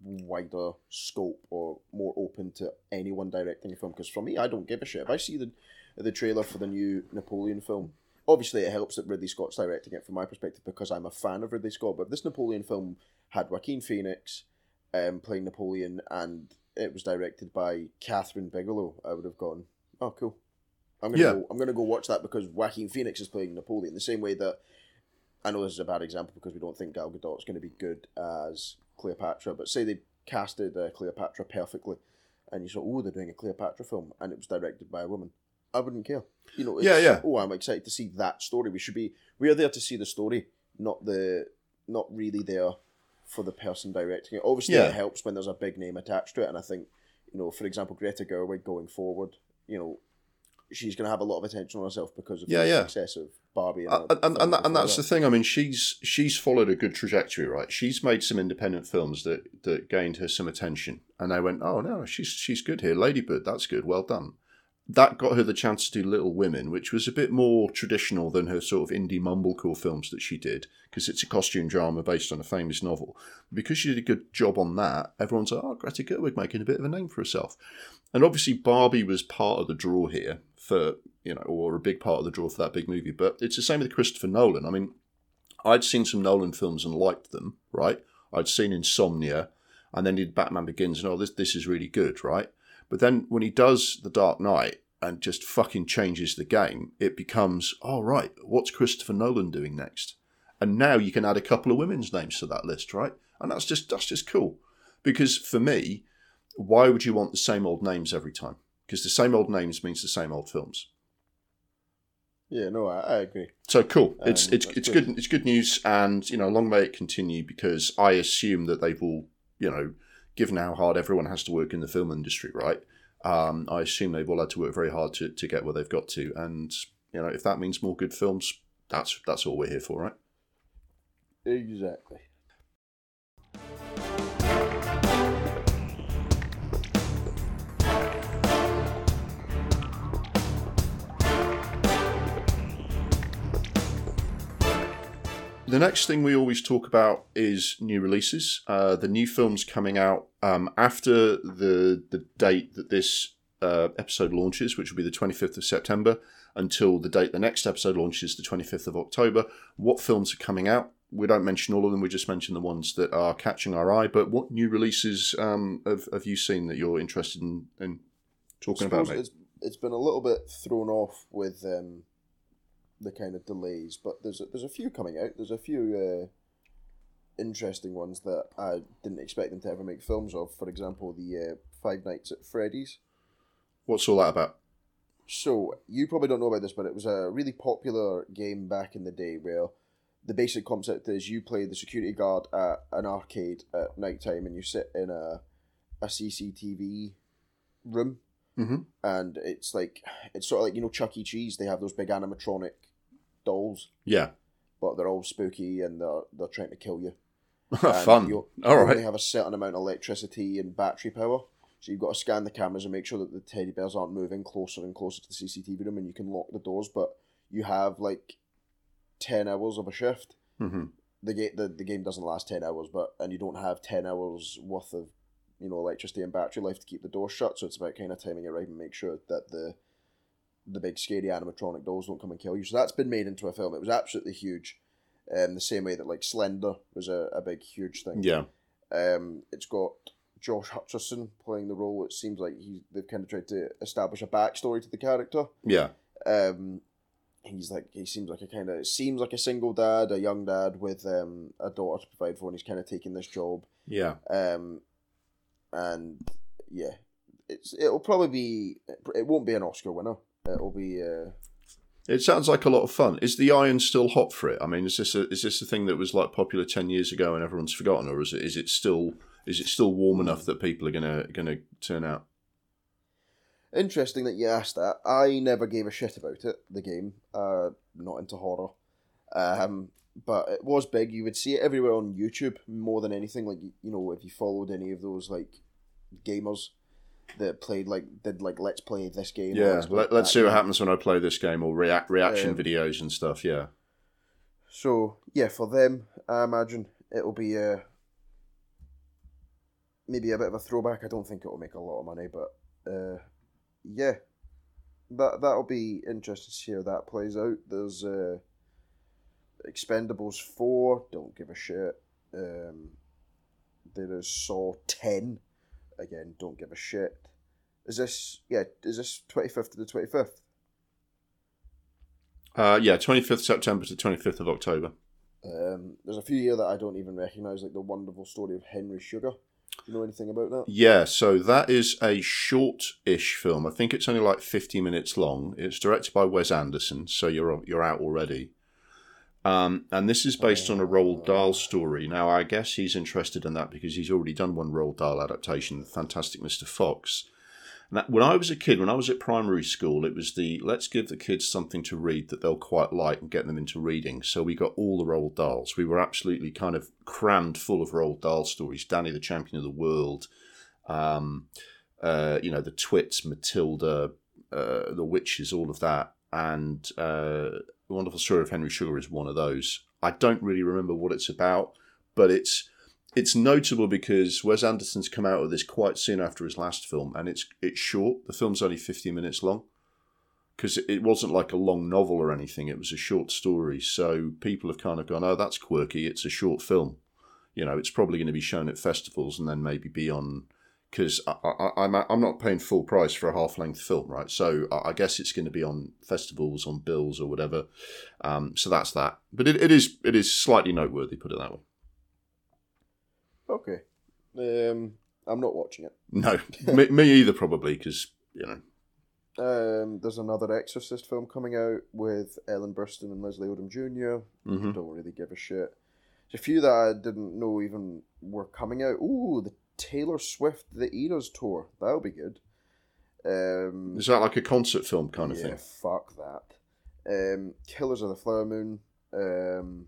wider scope or more open to anyone directing a film because for me I don't give a shit if I see the the trailer for the new Napoleon film obviously it helps that Ridley Scott's directing it from my perspective because I'm a fan of Ridley Scott but this Napoleon film had Joaquin Phoenix um, playing Napoleon and it was directed by Kathryn Bigelow I would have gone oh cool I'm gonna Yeah. go I'm gonna go watch that because Joaquin Phoenix is playing Napoleon the same way that I know this is a bad example because we don't think Gal Gadot's going to be good as Cleopatra, but say they casted uh, Cleopatra perfectly, and you saw, oh, they're doing a Cleopatra film, and it was directed by a woman. I wouldn't care. You know, it's, Yeah, yeah. Oh, I'm excited to see that story. We should be. We are there to see the story, not the, not really there for the person directing it. Obviously, Yeah. it helps when there's a big name attached to it, and I think, you know, for example, Greta Gerwig going forward, you know, she's going to have a lot of attention on herself because of Yeah, the yeah. success of Barbie. and, and, and, film that, and that's that. the thing. I mean, she's she's followed a good trajectory, right? She's made some independent films that that gained her some attention, and they went, "Oh no, she's she's good here, Ladybird. That's good, well done." That got her the chance to do Little Women, which was a bit more traditional than her sort of indie mumblecore films that she did, because it's a costume drama based on a famous novel. Because she did a good job on that, everyone's like, "Oh, Greta Gerwig making a bit of a name for herself." And obviously, Barbie was part of the draw here for you know, or a big part of the draw for that big movie. But it's the same with Christopher Nolan. I mean, I'd seen some Nolan films and liked them, right? I'd seen Insomnia, and then he did Batman Begins, and oh, this this is really good, right? But then when he does The Dark Knight and just fucking changes the game, it becomes, oh right, what's Christopher Nolan doing next? And now you can add a couple of women's names to that list, right? And that's just that's just cool, because for me, why would you want the same old names every time? Because the same old names means the same old films. Yeah, no, I, I agree. So cool. It's Um, it's that's it's good. good. It's good news, and you know, long may it continue because I assume that they've all, you know, given how hard everyone has to work in the film industry, right? Um, I assume they've all had to work very hard to, to get where they've got to, and you know, if that means more good films, that's that's all we're here for, right? Exactly. The next thing we always talk about is new releases. Uh, the new films coming out um, after the the date that this uh, episode launches, which will be the 25th of September, until the date the next episode launches, the 25th of October. What films are coming out? We don't mention all of them. We just mention the ones that are catching our eye. But what new releases um, have, have you seen that you're interested in, in talking about, mate? It's, it's been a little bit thrown off with um, the kind of delays, but there's a, there's a few coming out. There's a few uh, interesting ones that I didn't expect them to ever make films of. For example, the uh, Five Nights at Freddy's. What's all that about? So you probably don't know about this, but it was a really popular game back in the day where the basic concept is you play the security guard at an arcade at night time and you sit in a a CCTV room hmm and it's like it's sort of like you know Chuck E. Cheese. They have those big animatronic dolls, Yeah. but they're all spooky and they're they're trying to kill you. Fun. You, All right. have a certain amount of electricity and battery power, so you've got to scan the cameras and make sure that the teddy bears aren't moving closer and closer to the CCTV room, and you can lock the doors. But you have like ten hours of a shift. hmm The game the, the game doesn't last ten hours, but and you don't have ten hours worth of you know electricity and battery life to keep the door shut. So it's about kind of timing it right and make sure that the the big scary animatronic dolls don't come and kill you. So that's been made into a film. It was absolutely huge. Um, the same way that like Slender was a, a big huge thing. Yeah. Um, it's got Josh Hutcherson playing the role. It seems like he they've kind of tried to establish a backstory to the character. Yeah. Um, he's like he seems like a kind of it seems like a single dad, a young dad with um a daughter to provide for, and he's kind of taking this job. Yeah. Um, and yeah, it's it'll probably be it won't be an Oscar winner. It'll be uh, It sounds like a lot of fun. Is the iron still hot for it? I mean, is this a, is this a thing that was like popular ten years ago and everyone's forgotten, or is it is it still is it still warm enough that people are gonna gonna turn out? interesting that you asked that. I never gave a shit about it. The game, uh, not into horror. Um, but it was big. You would see it everywhere on YouTube more than anything. Like you know, if you followed any of those like gamers that played like did like let's play this game. Yeah. Let's Let, let's that see what game. happens when I play this game or react reaction Um, videos and stuff. Yeah. So yeah, for them, I imagine it'll be uh, maybe a bit of a throwback. I don't think it'll make a lot of money, but uh, yeah, that that'll be interesting to see how that plays out. There's uh, Expendables four. Don't give a shit. Um, there is Saw ten. Again, don't give a shit. Is this yeah? Is this twenty fifth to the twenty fifth? Uh, yeah. Twenty fifth September to twenty fifth of October. Um, there's a few here that I don't even recognise, like the wonderful story of Henry Sugar. Do you know anything about that? Yeah, so that is a short-ish film. I think it's only like 50 minutes long. It's directed by Wes Anderson, so you're you're out already. Um, and this is based on a Roald Dahl story. Now, I guess he's interested in that because he's already done one Roald Dahl adaptation, The Fantastic Mr. Fox. That, when I was a kid, when I was at primary school, it was the let's give the kids something to read that they'll quite like and get them into reading. So we got all the Roald Dahls. We were absolutely kind of crammed full of Roald Dahl stories. Danny the Champion of the World, um, uh, you know, the Twits, Matilda, uh, the Witches, all of that. And uh, Wonderful Story of Henry Sugar is one of those. I don't really remember what it's about, but it's it's notable because Wes Anderson's come out with this quite soon after his last film, and it's it's short. The film's only fifty minutes long because it wasn't like a long novel or anything. It was a short story, so people have kind of gone, "Oh, that's quirky. It's a short film." You know, it's probably going to be shown at festivals and then maybe be on because I'm I'm not paying full price for a half length film, right? So I I guess it's going to be on festivals, on bills or whatever. Um, so that's that. But it, it is it is slightly noteworthy, put it that way. Okay. Um, I'm not watching it. No, me, me either, probably because you know. Um, there's another Exorcist film coming out with Ellen Burstyn and Leslie Odom Jr. hmm Don't really give a shit. There's a few that I didn't know even were coming out. Ooh, the Taylor Swift The Eras tour. That'll be good. Um, Is that like a concert film kind of yeah, thing? fuck that. Um, Killers of the Flower Moon. Um,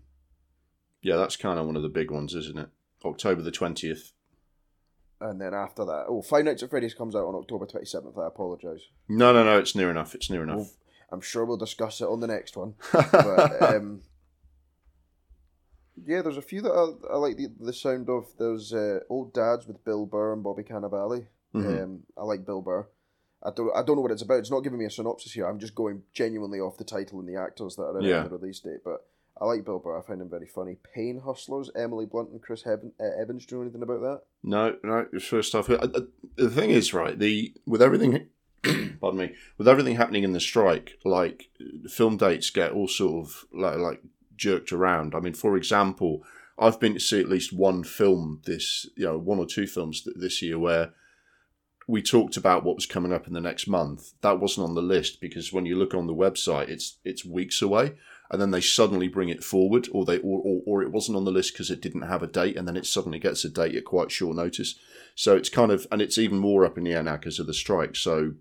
Yeah, that's kind of one of the big ones, isn't it? October the twentieth. and then after that, oh, Five Nights at Freddy's comes out on October 27th. I apologise. No, no, no. It's near enough. It's near enough. I'm sure we'll discuss it on the next one. but um, yeah, there's a few that I, I like the, the sound of. There's uh, Old Dads with Bill Burr and Bobby Cannavale. Mhm. Um, I like Bill Burr. I don't I don't know what it's about. It's not giving me a synopsis here. I'm just going genuinely off the title and the actors that are in Yeah. the release date. But I like Bill Burr. I find him very funny. Pain Hustlers, Emily Blunt and Chris Heaven, uh, Evans. Do you know anything about that? No, no. It's first off. uh, uh, The thing is, right? The with everything, pardon me, with everything happening in the strike, like film dates get all sort of like like jerked around. I mean, for example, I've been to see at least one film this, you know, one or two films th- this year where we talked about what was coming up in the next month. That wasn't on the list because when you look on the website, it's it's weeks away, and then they suddenly bring it forward, or they or or, or it wasn't on the list because it didn't have a date, and then it suddenly gets a date at quite short notice. So it's kind of and it's even more up in the air now because of the strike. So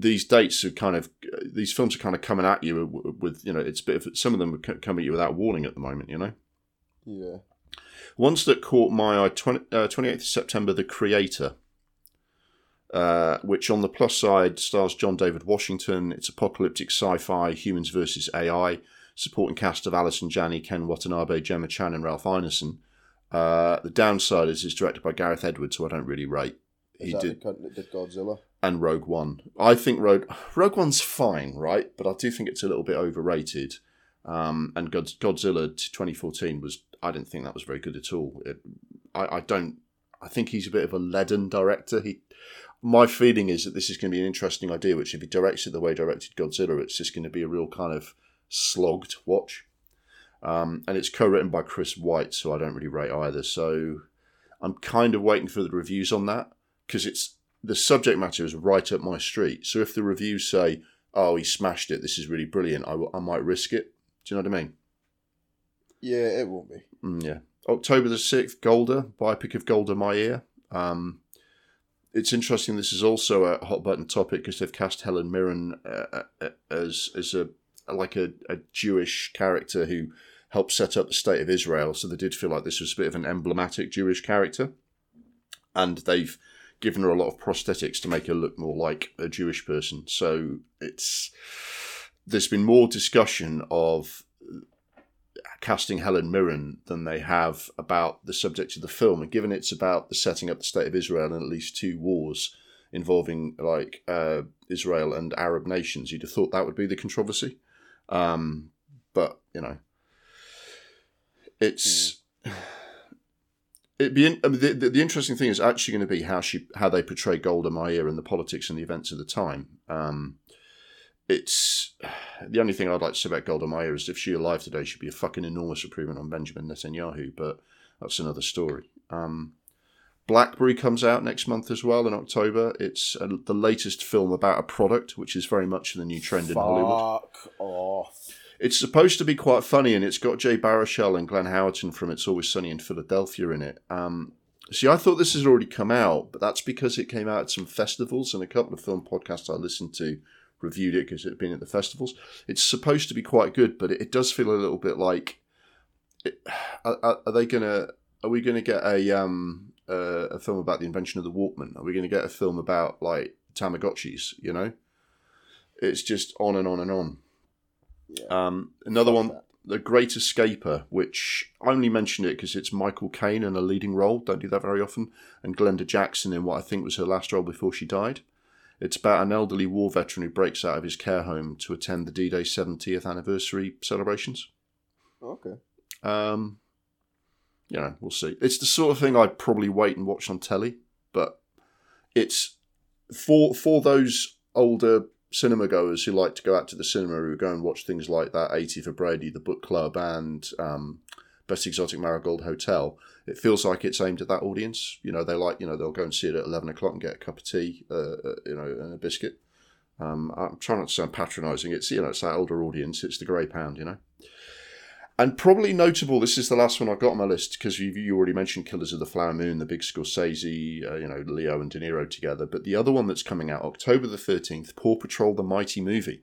these dates are kind of these films are kind of coming at you with, with you know it's a bit of some of them are coming at you without warning at the moment. You know. Yeah. Ones that caught my eye 20, uh, 28th September, The Creator, uh, which on the plus side stars John David Washington. It's apocalyptic sci fi, humans versus AI, supporting cast of Allison Janney, Ken Watanabe, Gemma Chan, and Ralph Ineson. Uh, the downside is it's directed by Gareth Edwards, who I don't really rate. Is that the did Godzilla? And Rogue One. I think Rogue Rogue One's fine, right? But I do think it's a little bit overrated. Um, and God, Godzilla 2014 was I didn't think that was very good at all. It, I, I don't. I think he's a bit of a leaden director. He, my feeling is that this is going to be an interesting idea. Which if he directs it the way directed Godzilla, it's just going to be a real kind of slogged watch. Um, and it's co-written by Chris Weitz, so I don't really rate either. So I'm kind of waiting for the reviews on that because it's the subject matter is right up my street. So if the reviews say, "Oh, he smashed it. This is really brilliant," I, I might risk it. Do you know what I mean? Yeah, it won't be. Mm, yeah. October the sixth, Golda biopic of Golda Meir. Um, it's interesting. This is also a hot button topic because they've cast Helen Mirren uh, uh, as as a like a, a Jewish character who helped set up the state of Israel. So they did feel like this was a bit of an emblematic Jewish character, and they've given her a lot of prosthetics to make her look more like a Jewish person. So it's there's been more discussion of casting Helen Mirren than they have about the subject of the film. And given it's about the setting up the state of Israel and at least two wars involving like uh, Israel and Arab nations, you'd have thought that would be the controversy. Um, but you know, it's. It'd be in, I mean, the, the, the interesting thing is actually going to be how she how they portray Golda Meir and the politics and the events of the time. Um, it's the only thing I'd like to say about Golda Meir is if she alive today, she'd be a fucking enormous improvement on Benjamin Netanyahu, but that's another story. Um, Blackberry comes out next month as well in October. It's uh the latest film about a product, which is very much in the new trend in Hollywood. Fuck off. It's supposed to be quite funny, and it's got Jay Baruchel and Glenn Howerton from It's Always Sunny in Philadelphia in it. Um, see, I thought this has already come out, but that's because it came out at some festivals, and a couple of film podcasts I listened to reviewed it because it had been at the festivals. It's supposed to be quite good, but it, it does feel a little bit like, it, are, are- they gonna? Are we gonna get a um uh, a film about the invention of the Walkman? Are we gonna get a film about like Tamagotchis? You know, it's just on and on and on. Yeah. Um, another one, that. The Great Escaper, which I only mentioned it because it's Michael Caine in a leading role. Don't do that very often. And Glenda Jackson in what I think was her last role before she died. It's about an elderly war veteran who breaks out of his care home to attend the D Day 70th anniversary celebrations. Okay. Um, you know, we'll see. It's the sort of thing I'd probably wait and watch on telly, but it's for for those older cinema goers who like to go out to the cinema who go and watch things like that 80 for Brady, the book club, and um, Best Exotic Marigold Hotel. It feels like it's aimed at that audience. You know, they like, you know, they'll go and see it at 11 o'clock and get a cup of tea, uh, uh, you know, and a biscuit. Um, I'm trying not to sound patronising. It's, you know, it's that older audience. It's the grey pound, you know. And probably notable, this is the last one I've got on my list because you, you already mentioned Killers of the Flower Moon, the big Scorsese, uh, you know, Leo and De Niro together. But the other one that's coming out October the 13th, Paw Patrol, the Mighty Movie.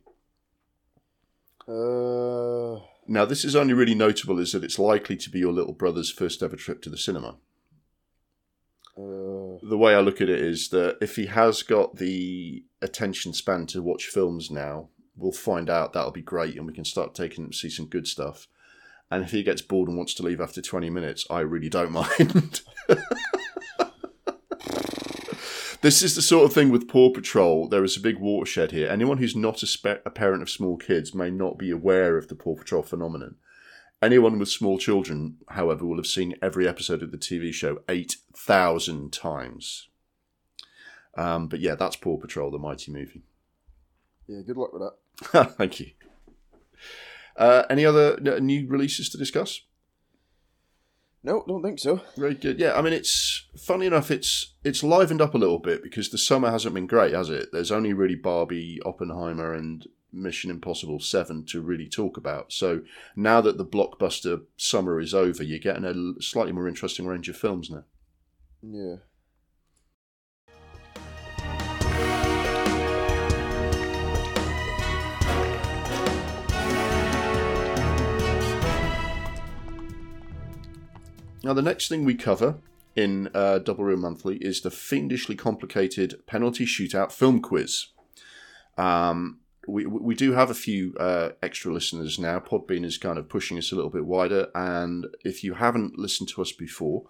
Uh, Now, this is only really notable is that it's likely to be your little brother's first ever trip to the cinema. uh, The way I look at it is that if he has got the attention span to watch films now, we'll find out that'll be great and we can start taking him to see some good stuff. And if he gets bored and wants to leave after 20 minutes, I really don't mind. this is the sort of thing with Paw Patrol. There is a big watershed here. Anyone who's not a, spe- a parent of small kids may not be aware of the Paw Patrol phenomenon. Anyone with small children, however, will have seen every episode of the TV show 8,000 times. Um, but yeah, that's Paw Patrol, the mighty movie. yeah, good luck with that. Thank you. Uh, any other n- new releases to discuss? No, don't think so. Very good. Yeah, I mean, it's funny enough. It's it's livened up a little bit because the summer hasn't been great, has it? There's only really Barbie, Oppenheimer, and Mission Impossible Seven to really talk about. So now that the blockbuster summer is over, you're getting a slightly more interesting range of films now. Yeah. Now, the next thing we cover in uh, Double Reel Monthly is the fiendishly complicated penalty shootout film quiz. Um, we, we do have a few uh, extra listeners now. Podbean is kind of pushing us a little bit wider. And if you haven't listened to us before,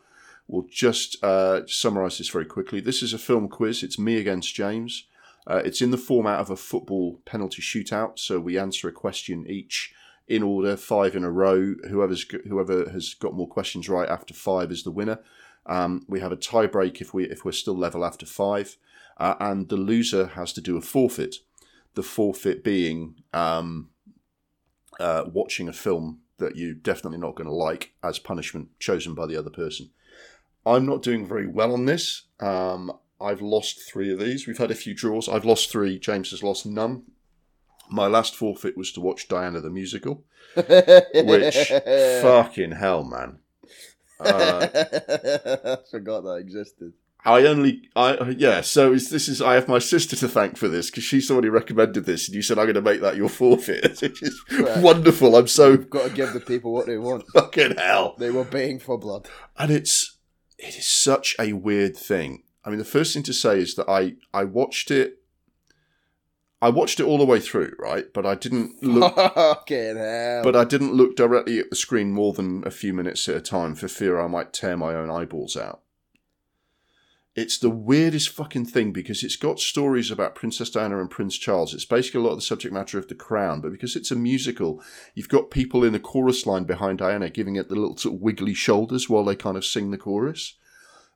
we'll just uh, summarize this very quickly. This is a film quiz. It's me against James. Uh, it's in the format of a football penalty shootout. So we answer a question each in order, five in a row. Whoever's whoever has got more questions right after five is the winner. Um, we have a tie break if we if we're still level after five, uh, and the loser has to do a forfeit. The forfeit being um, uh, watching a film that you're definitely not going to like as punishment chosen by the other person. I'm not doing very well on this. Um, I've lost three of these. We've had a few draws. I've lost three. James has lost none. My last forfeit was to watch Diana the musical, which fucking hell, man. Uh, I forgot that existed. I only, I yeah. So is, this is I have my sister to thank for this because she's somebody recommended this, and you said I'm going to make that your forfeit, which is Right. wonderful. I'm so You've got to give the people what they want. fucking hell. They were paying for blood. and it's it is such a weird thing. I mean, the first thing to say is that I I watched it. I watched it all the way through, right? But I didn't look. Fucking hell. but I didn't look directly at the screen more than a few minutes at a time for fear I might tear my own eyeballs out. It's the weirdest fucking thing because it's got stories about Princess Diana and Prince Charles. It's basically a lot of the subject matter of The Crown, but because it's a musical, you've got people in a chorus line behind Diana giving it the little sort of wiggly shoulders while they kind of sing the chorus.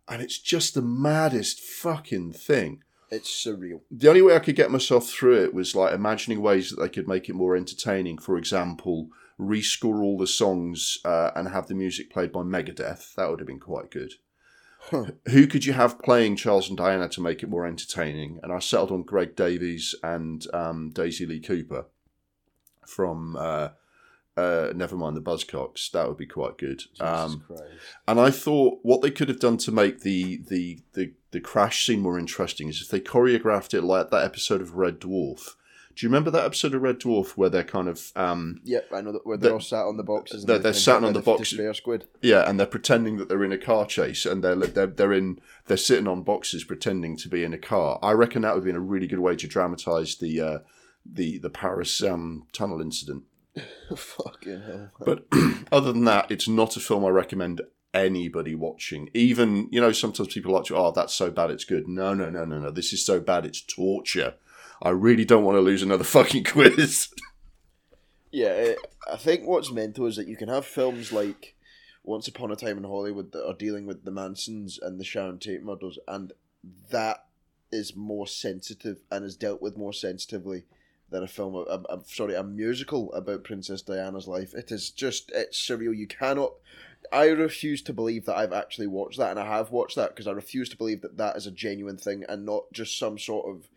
And it's just the maddest fucking thing it's surreal. the only way I could get myself through it was like imagining ways that they could make it more entertaining. For example, rescore all the songs uh, and have the music played by Megadeth. That would have been quite good. Huh. Who could you have playing Charles and Diana to make it more entertaining? And I settled on Greg Davies and um, Daisy Lee Cooper from uh, uh, Nevermind the Buzzcocks. That would be quite good. Um, and I thought what they could have done to make the the the, the crash scene more interesting is if they choreographed it like that episode of Red Dwarf. Do you remember that episode of Red Dwarf where they're kind of um Yep, I know that where they're the- all sat on the boxes. they're- they're sat on the boxes. Squid. yeah, and they're pretending that they're in a car chase and they're they're they're in they're sitting on boxes pretending to be in a car. I reckon that would have been a really good way to dramatize the uh, the the Paris um, tunnel incident. Fucking hell. But other than that, it's not a film I recommend anybody watching. Even, you know, sometimes people like to, oh, that's so bad it's good. No, no, no, no, no. This is so bad it's torture. I really don't want to lose another fucking quiz. Yeah, eh, I think what's mental is that you can have films like Once Upon a Time in Hollywood that are dealing with the Mansons and the Sharon Tate murders, and that is more sensitive and is dealt with more sensitively than a film. I'm, I'm sorry, a musical about Princess Diana's life. It is just it's surreal. You cannot. I refuse to believe that I've actually watched that, and I have watched that because I refuse to believe that that is a genuine thing and not just some sort of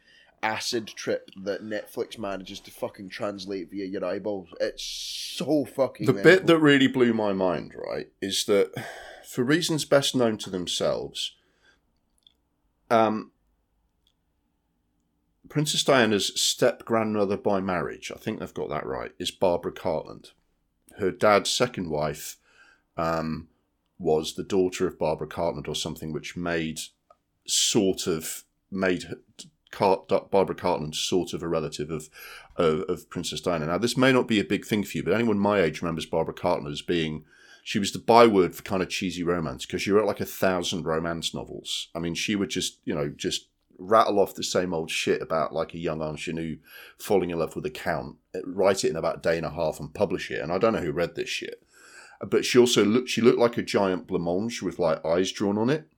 acid trip that Netflix manages to fucking translate via your eyeballs. It's so fucking. the mental. bit that really blew my mind, right, is that for reasons best known to themselves, um, Princess Diana's step grandmother by marriage, I think they've got that right, is Barbara Cartland. Her dad's second wife um, was the daughter of Barbara Cartland or something, which made sort of made Barbara Cartland sort of a relative of, of of Princess Diana. Now, this may not be a big thing for you, but anyone my age remembers Barbara Cartland as being she was the byword for kind of cheesy romance because she wrote like a thousand romance novels. I mean, she would just you know just rattle off the same old shit about like a young ingenue falling in love with a count, write it in about a day and a half and publish it. And I don't know who read this shit, but she also looked she looked like a giant blancmange with like eyes drawn on it,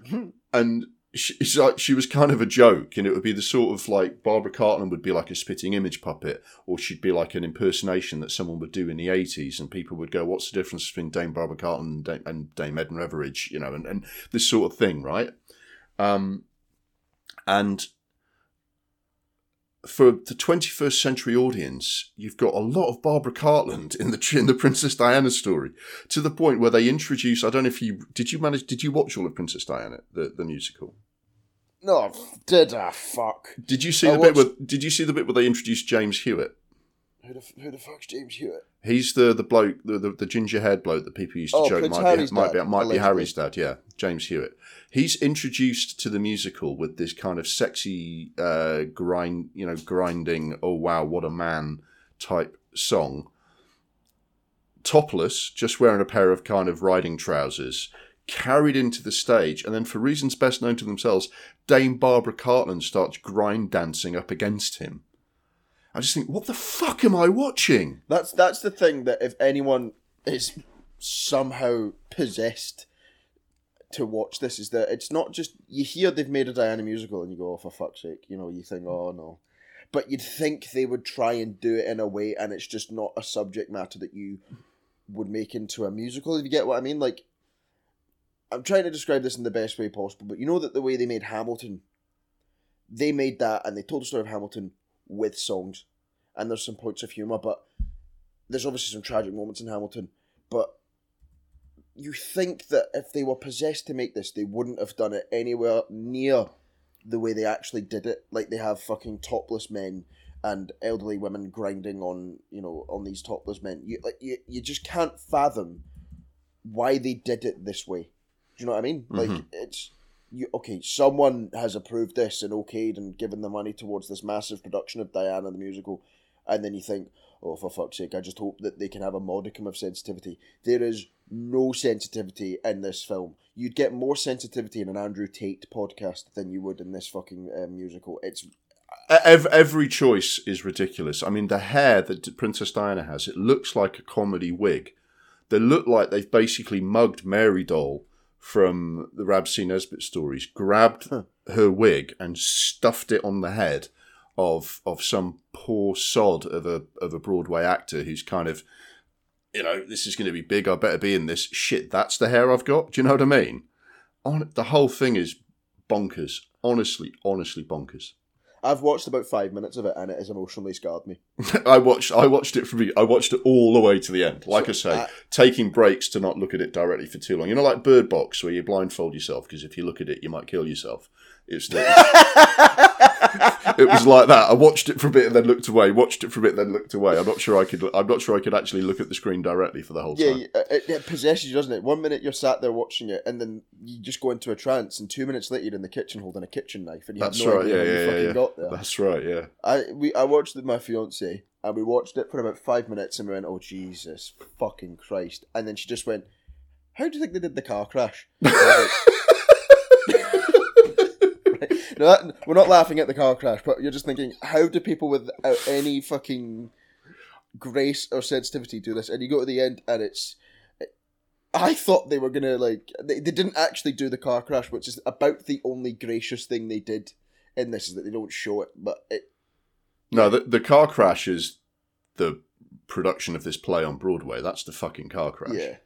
and she, it's like she was kind of a joke, and it would be the sort of like Barbara Cartland would be like a spitting image puppet, or she'd be like an impersonation that someone would do in the eighties, and people would go, "What's the difference between Dame Barbara Cartland and Dame, and Dame Edna Everage?" You know, and, and this sort of thing, right? Um, and for the 21st century audience, you've got a lot of Barbara Cartland in the in the Princess Diana story, to the point where they introduce. I don't know if you did you manage did you watch all of Princess Diana the the musical? No, did I fuck? Did you see I the bit watched- where Did you see the bit where they introduced James Hewitt? Who the, who the fuck's James Hewitt? He's the the bloke, the, the, the ginger haired bloke that people used to Oh, joke Prince might Harry's be might be might be. Harry's dad. Yeah, James Hewitt. He's introduced to the musical with this kind of sexy uh, grind, you know, grinding. Oh wow, what a man type song. Topless, just wearing a pair of kind of riding trousers, carried into the stage, and then for reasons best known to themselves, Dame Barbara Cartland starts grind dancing up against him. I just think, what the fuck am I watching? That's that's the thing that if anyone is somehow possessed to watch this is that it's not just you hear they've made a Diana musical and you go, oh for fuck's sake, you know, you think, oh no. But you'd think they would try and do it in a way and it's just not a subject matter that you would make into a musical, if you get what I mean. Like I'm trying to describe this in the best way possible, but you know that the way they made Hamilton, they made that and they told the story of Hamilton with songs. And there's some points of humour, but there's obviously some tragic moments in Hamilton, but you think that if they were possessed to make this, they wouldn't have done it anywhere near the way they actually did it. Like they have fucking topless men and elderly women grinding on, you know, on these topless men. You like you, you just can't fathom why they did it this way. Do you know what I mean? Like Mhm. it's you okay, someone has approved this and okayed and given the money towards this massive production of Diana the musical, and then you think, oh for fuck's sake, I just hope that they can have a modicum of sensitivity. There is no sensitivity in this film. You'd get more sensitivity in an Andrew Tate podcast than you would in this fucking uh, musical. It's Every, every choice is ridiculous. I mean, the hair that Princess Diana has, it looks like a comedy wig. They look like they've basically mugged Mary Doll from the Rab C. Nesbitt stories, grabbed Huh. her wig and stuffed it on the head of of some poor sod of a of a Broadway actor who's kind of, you know, this is going to be big. I better be in this. Shit, that's the hair I've got. Do you know what I mean? On the whole thing is bonkers. Honestly, honestly bonkers. I've watched about five minutes of it and it has emotionally scarred me. I watched I watched it from I watched it all the way to the end. Like I say, uh, taking breaks to not look at it directly for too long. You know, like Bird Box, where you blindfold yourself because if you look at it, you might kill yourself. It's the, it was like that. I watched it for a bit and then looked away. Watched it for a bit, and then looked away. I'm not sure I could. I'm not sure I could actually look at the screen directly for the whole Yeah, time. you- uh, it, it possesses you, doesn't it? One minute you're sat there watching it, and then you just go into a trance, and two minutes later you're in the kitchen holding a kitchen knife, and you That's have no right. idea Yeah, how you yeah, fucking yeah, yeah. got there. That's right. Yeah. I we I watched it with my fiance, and we watched it for about five minutes, and we went, "Oh Jesus, fucking Christ!" And then she just went, "How do you think they did the car crash?" And I was like- Right. No, that, we're not laughing at the car crash, but you're just thinking, how do people without uh, any fucking grace or sensitivity do this? And you go to the end, and it's. I thought they were gonna like they, they didn't actually do the car crash, which is about the only gracious thing they did in this is that they don't show it, but it No, the the car crash is the production of this play on Broadway. That's the fucking car crash. yeah.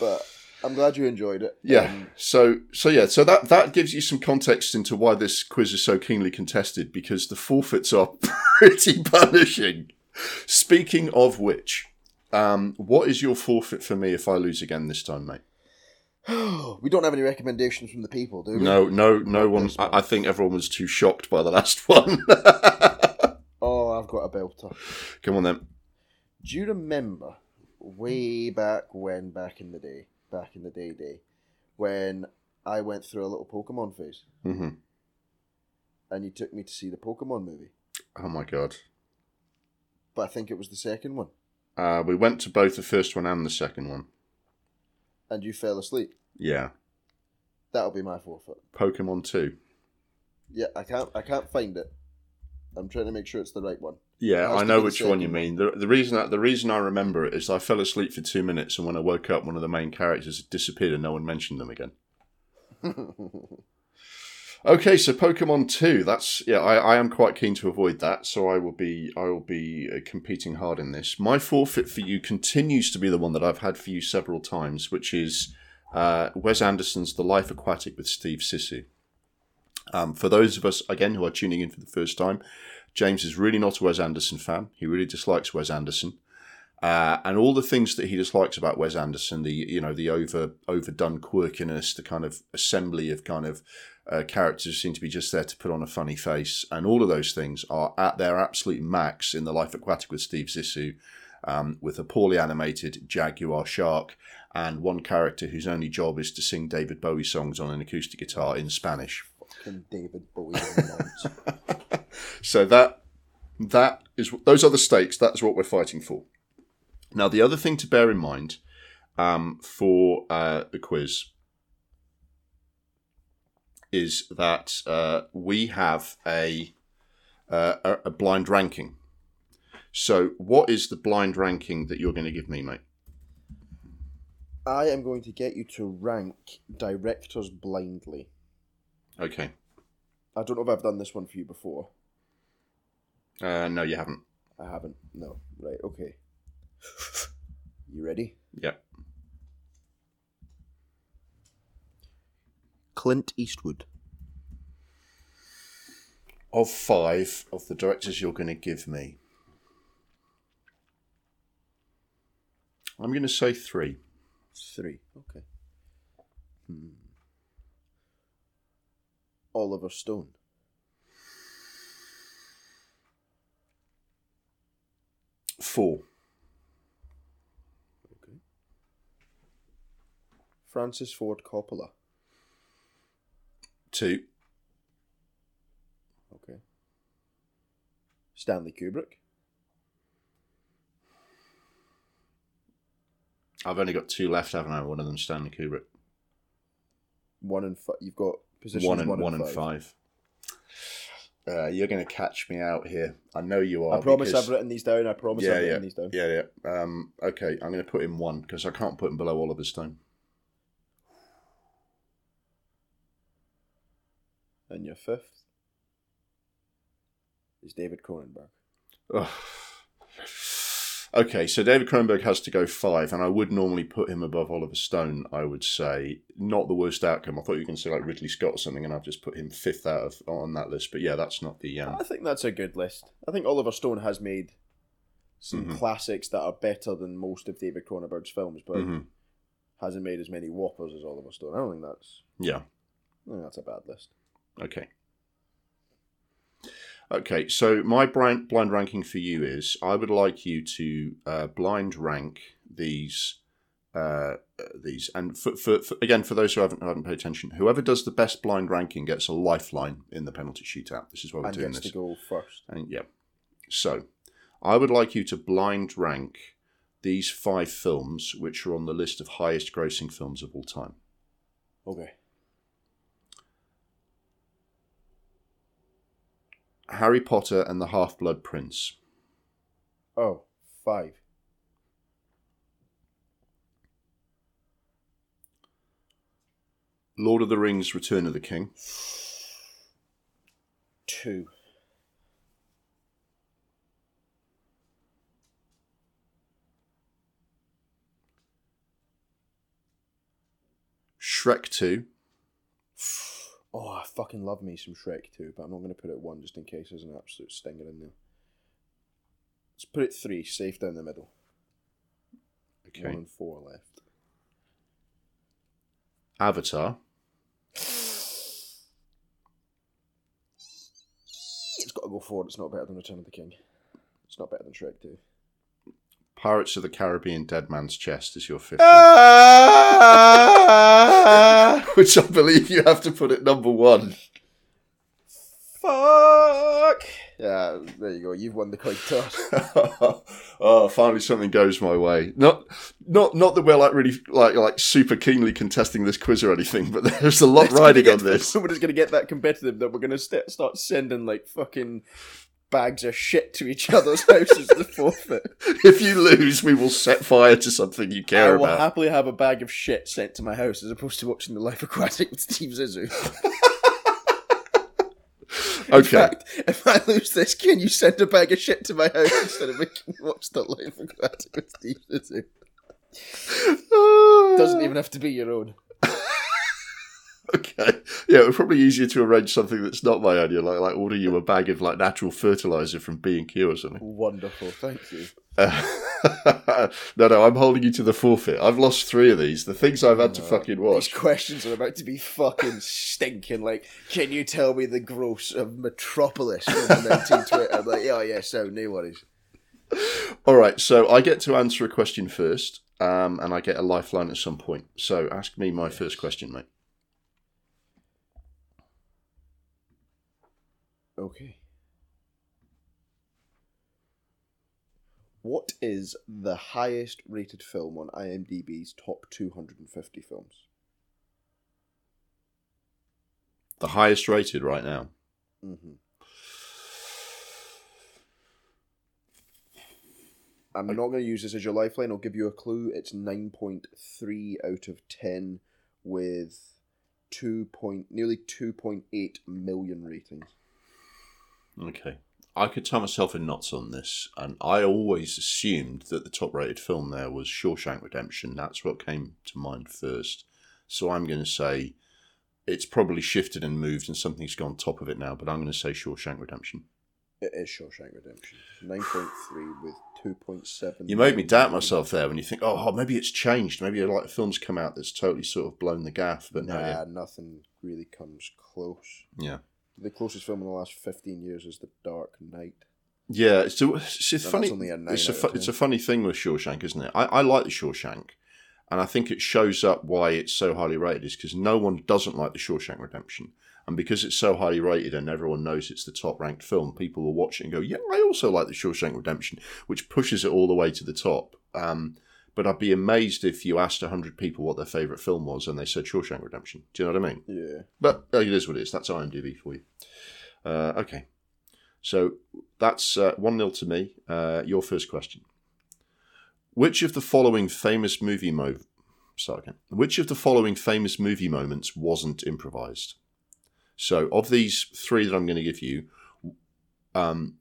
But I'm glad you enjoyed it. Yeah. Um, So so yeah. So that that gives you some context into why this quiz is so keenly contested because the forfeits are pretty punishing. Speaking of which, um, what is your forfeit for me if I lose again this time, mate? we don't have any recommendations from the people, do we? No, no, no one. I, I think everyone was too shocked by the last one. Oh, I've got a belter. Come on then. Do you remember way back when, back in the day, back in the day, day, when I went through a little Pokemon phase, hmm and you took me to see the Pokemon movie? Oh my god. But I think it was the second one, Uh, we went to both the first one and the second one. and you fell asleep. Yeah. That'll be my forfeit. Pokemon Two. Yeah, I can't, I can't find it. I'm trying to make sure it's the right one. Yeah, I know which one you mean. The, the reason that, the reason I remember it is I fell asleep for two minutes, and when I woke up, one of the main characters had disappeared, and no one mentioned them again. Okay, so Pokemon Two. That's yeah. I, I am quite keen to avoid that, so I will be I will be uh, competing hard in this. My forfeit for you continues to be the one that I've had for you several times, which is uh, Wes Anderson's The Life Aquatic with Steve Zissou. Um, for those of us again who are tuning in for the first time, James is really not a Wes Anderson fan. He really dislikes Wes Anderson. Uh, and all the things that he dislikes about Wes Anderson, the you know the over overdone quirkiness, the kind of assembly of kind of uh, characters seem to be just there to put on a funny face, and all of those things are at their absolute max in the Life Aquatic with Steve Zissou, um, with a poorly animated jaguar shark and one character whose only job is to sing David Bowie songs on an acoustic guitar in Spanish. Fucking David Bowie. So that that is those are the stakes. That's what we're fighting for. Now, the other thing to bear in mind um, for uh, the quiz is that uh, we have a, uh, a a blind ranking. So, what is the blind ranking that you're going to give me, mate? I am going to get you to rank directors blindly. Okay. I don't know if I've done this one for you before. Uh, no, you haven't. I haven't. No. Right, okay. You ready? Yep. Clint Eastwood. Of five of the directors you're going to give me, I'm going to say three. Three. Okay. Hmm. Oliver Stone. Four. Okay. Francis Ford Coppola. Two. Okay. Stanley Kubrick. I've only got two left, haven't I? One of them Stanley Kubrick. One and five. You've got positions one and one, one and and five. five. Uh, you're going to catch me out here. I know you are. I promise because- I've written these down. I promise Yeah, I've yeah, written these down. yeah, yeah. Um, okay, I'm going to put in one because I can't put him below Oliver Stone. And your fifth is David Cronenberg. Okay, so David Cronenberg has to go five, and I would normally put him above Oliver Stone. I would say not the worst outcome. I thought you were going to say like Ridley Scott or something, and I've just put him fifth out of on that list. But yeah, that's not the. Um, I think that's a good list. I think Oliver Stone has made some Mhm. classics that are better than most of David Cronenberg's films, but mhm. hasn't made as many whoppers as Oliver Stone. I don't think that's. Yeah. I think that's a bad list. Okay. Okay, so my blind, blind ranking for you is I would like you to uh, blind rank these. Uh, these and for, for, for again for those who haven't haven't paid attention, whoever does the best blind ranking gets a lifeline in the penalty shootout. This is why we're and doing gets this. to go first. And yeah, so I would like you to blind rank these five films which are on the list of highest grossing films of all time. Okay. Harry Potter and the Half Blood Prince. Oh, five. Lord of the Rings: Return of the King. Two. Shrek 2. Oh, I fucking love me some Shrek too, but I'm not going to put it one just in case there's an absolute stinger in there. Let's put it three, safe down the middle. One Okay. and four left. Avatar. It's got to go forward. It's not better than Return of the King. It's not better than Shrek 2. Pirates of the Caribbean: Dead Man's Chest is your fifth. Ah! Which I believe you have to put at number one. Fuck! Yeah, there you go. You've won the coin toss. oh, finally something goes my way. Not, not, not that we're like really like like super keenly contesting this quiz or anything, but there's a lot riding on this. We're going to get that competitive that we're going to st- start sending like fucking bags of shit to each other's houses to forfeit. If you lose, we will set fire to something you care about. I will about. happily have a bag of shit sent to my house as opposed to watching The Life Aquatic with Steve Zissou. In okay. fact, if I lose this, can you send a bag of shit to my house instead of making me watch The Life Aquatic with Steve Zissou? Doesn't even have to be your own. Okay. Yeah, it would probably easier to arrange something that's not my idea, like like order you a bag of like natural fertilizer from B and Q or something. Wonderful, thank you. Uh, no, no, I'm holding you to the forfeit. I've lost three of these. The things I've had to No. fucking These watch. questions are about to be fucking stinking. Like, can you tell me the gross of Metropolis from the 1920? I'm like, yeah, yeah, so no worries. All right, so I get to answer a question first, um, and I get a lifeline at some point. So ask me my first question, mate. Okay. What is the highest rated film on IMDb's top 250 films? The highest rated right now. Mm-hmm. I'm not going to use this as your lifeline. I'll give you a clue. It's 9.3 out of 10 with 2 point, nearly 2.8 million ratings. Okay. I could tie myself in knots on this, and I always assumed that the top rated film there was Shawshank Redemption. That's what came to mind first. So I'm going to say it's probably shifted and moved, and something's gone top of it now, but I'm going to say Shawshank Redemption. It is Shawshank Redemption. 9.3 with 2.7. You made me doubt myself there when you think, oh, oh, maybe it's changed. Maybe a lot of film's come out that's totally sort of blown the gaff, but no, Nah, yeah. nothing really comes close. yeah. The closest film in the last 15 years is The Dark Knight. Yeah, it's, a, it's, it's funny. a it's a fu- it's a funny thing with Shawshank, isn't it? I, I like the Shawshank, and I think it shows up why it's so highly rated is because no one doesn't like the Shawshank Redemption, and because it's so highly rated and everyone knows it's the top ranked film, people will watch it and go, "Yeah, I also like the Shawshank Redemption," which pushes it all the way to the top. Um, but I'd be amazed if you asked hundred people what their favorite film was and they said Shawshank Redemption. Do you know what I mean? Yeah. But uh, it is what it is. That's IMDb for you. Uh, okay. So that's uh, 1 0 to me. Uh, your first question. Which of the following famous movie mo- Start again. Which of the following famous movie moments wasn't improvised? So, of these three that I'm going to give you, um,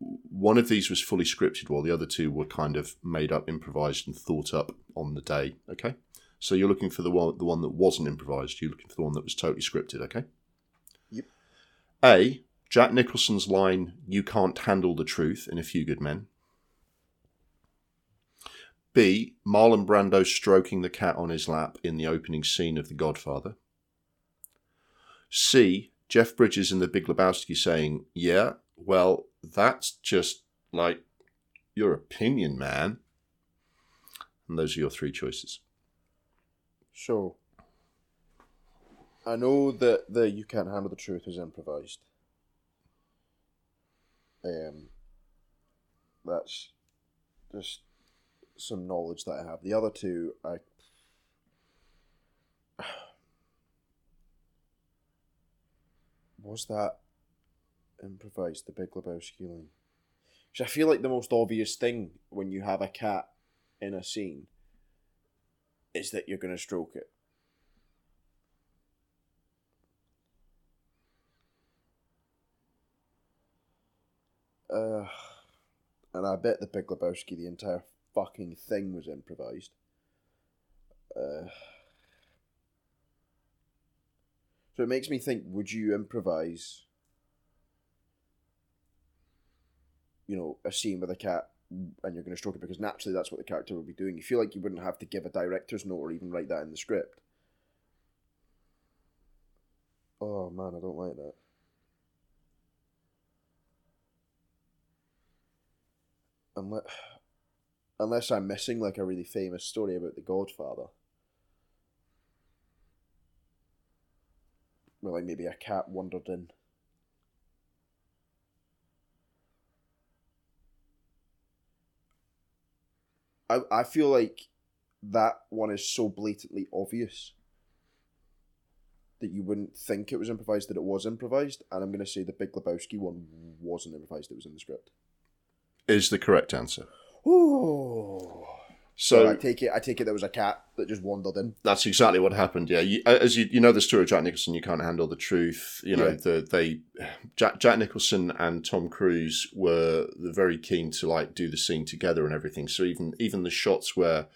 one of these was fully scripted, while the other two were kind of made up, improvised, and thought up on the day. Okay. So you're looking for the one, the one that wasn't improvised. You're looking for the one that was totally scripted. Okay. Yep. A. Jack Nicholson's line, "You can't handle the truth" in A Few Good Men. B. Marlon Brando stroking the cat on his lap in the opening scene of The Godfather. C. Jeff Bridges in The Big Lebowski saying, "Yeah, well, that's just like your opinion, man." And those are your three choices. So, I know that the You Can't Handle the Truth is improvised. Um, that's just some knowledge that I have. The other two, I. Was that improvised, the Big Lebowski line? 'Cause I feel like the most obvious thing when you have a cat in a scene is that you're going to stroke it. Uh, and I bet the Big Lebowski, the entire fucking thing was improvised. Uh, so it makes me think: Would you improvise? You know, a scene with a cat, and you're going to stroke it because naturally that's what the character would be doing. You feel like you wouldn't have to give a director's note or even write that in the script. Oh man, I don't like that. Unless, unless I'm missing like a really famous story about the Godfather. Well, like maybe a cat wandered in. I I feel like that one is so blatantly obvious that you wouldn't think it was improvised that it was improvised, and I'm gonna say the Big Lebowski one wasn't improvised; it was in the script. Is the correct answer. Ooh. So So I take it. I take it there was a cat that just wandered in. That's exactly what happened. Yeah, you, uh, as you you know the story of Jack Nicholson, you can't handle the truth. You know Yeah. the they Jack Jack Nicholson and Tom Cruise were very keen to like do the scene together and everything. So even even the shots where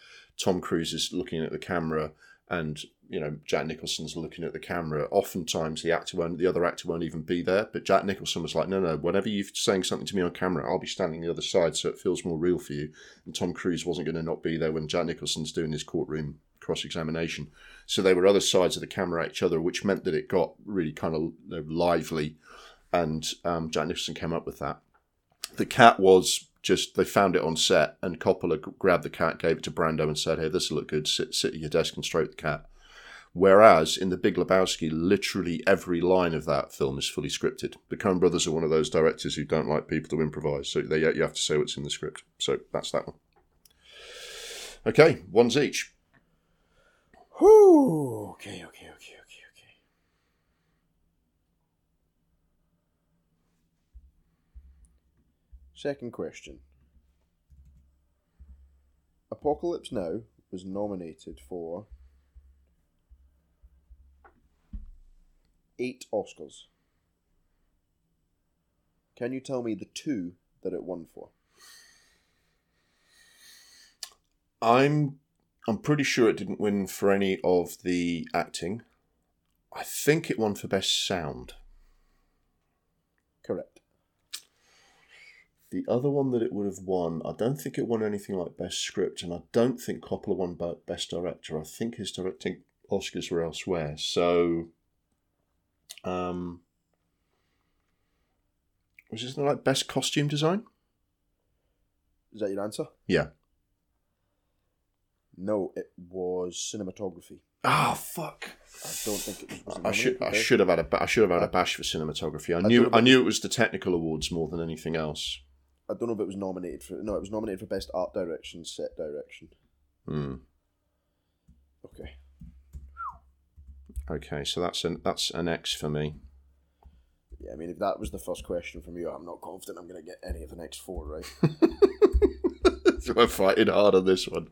Tom Cruise is looking at the camera and you know Jack Nicholson's looking at the camera, oftentimes the actor won't, the other actor won't even be there. But Jack Nicholson was like, no, no, whenever you're saying something to me on camera, I'll be standing the other side, so it feels more real for you. And Tom Cruise wasn't going to not be there when Jack Nicholson's doing his courtroom cross examination. So they were other sides of the camera at each other, which meant that it got really kind of lively. And um, Jack Nicholson came up with that. The cat was just they found it on set, and Coppola grabbed the cat, gave it to Brando, and said, "Hey, this will look good. Sit, sit at your desk and stroke the cat." Whereas in The Big Lebowski, literally every line of that film is fully scripted. The Coen brothers are one of those directors who don't like people to improvise, so they you have to say what's in the script. So that's that one. Okay, ones each. Whew. Okay, okay, okay, okay, okay. Second question. Apocalypse Now was nominated for eight Oscars. Can you tell me the two that it won for? I'm I'm pretty sure it didn't win for any of the acting. I think it won for best sound. Correct. The other one that it would have won, I don't think it won anything like best script, and I don't think Coppola won best director. I think his directing Oscars were elsewhere. So, um, was this like best costume design? Is that your answer? Yeah. No, it was cinematography. Oh fuck! I don't think it was. I should I should have had a I should have had a bash for cinematography. I, I knew I knew it was the technical awards more than anything else. I don't know if it was nominated for. No, it was nominated for best art direction, set direction. Hmm. Okay. Okay, so that's an that's an X for me. Yeah, I mean, if that was the first question from you, I'm not confident I'm going to get any of the next four right. so we're fighting hard on this one.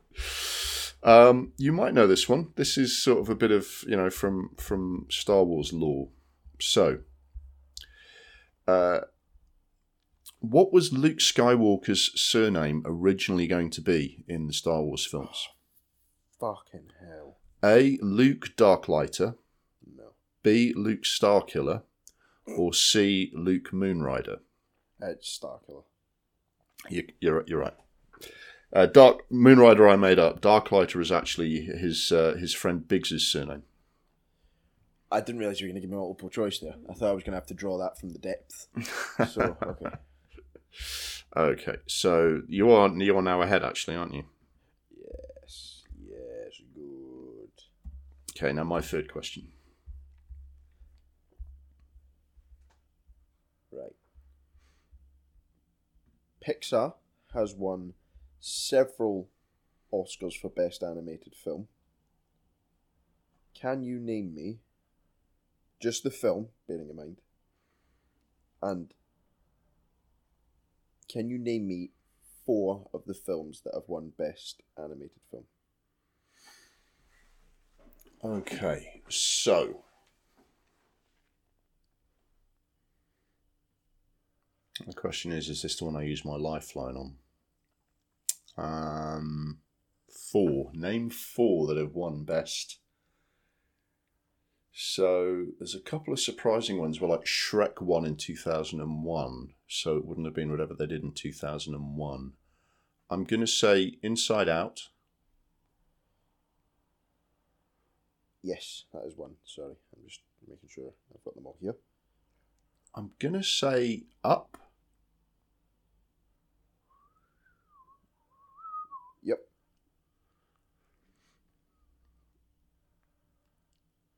Um, you might know this one. This is sort of a bit of you know from from Star Wars lore. So, uh, what was Luke Skywalker's surname originally going to be in the Star Wars films? Fucking hell. A. Luke Darklighter. B. Luke Starkiller, or C. Luke Moonrider. It's Starkiller. You, you're you're right. Uh, Dark Moonrider, I made up. Darklighter is actually his uh, his friend Biggs's surname. I didn't realise you were going to give me multiple choice there. I thought I was going to have to draw that from the depth. So, okay. Okay, so you are you are now ahead, actually, aren't you? Yes. Yes. Good. Okay, now my third question. Right. Pixar has won several Oscars for Best Animated Film. Can you name me just the film, bearing in mind, and can you name me four of the films that have won Best Animated Film? Okay, so the question is: Is this the one I use my lifeline on? Um, four. Name four that have won best. So there's a couple of surprising ones. Well, like Shrek won in two thousand and one, so it wouldn't have been whatever they did in two thousand and one. I'm gonna say Inside Out. Yes, that is one. Sorry, I'm just making sure I've got them all here. I'm gonna say Up. Yep.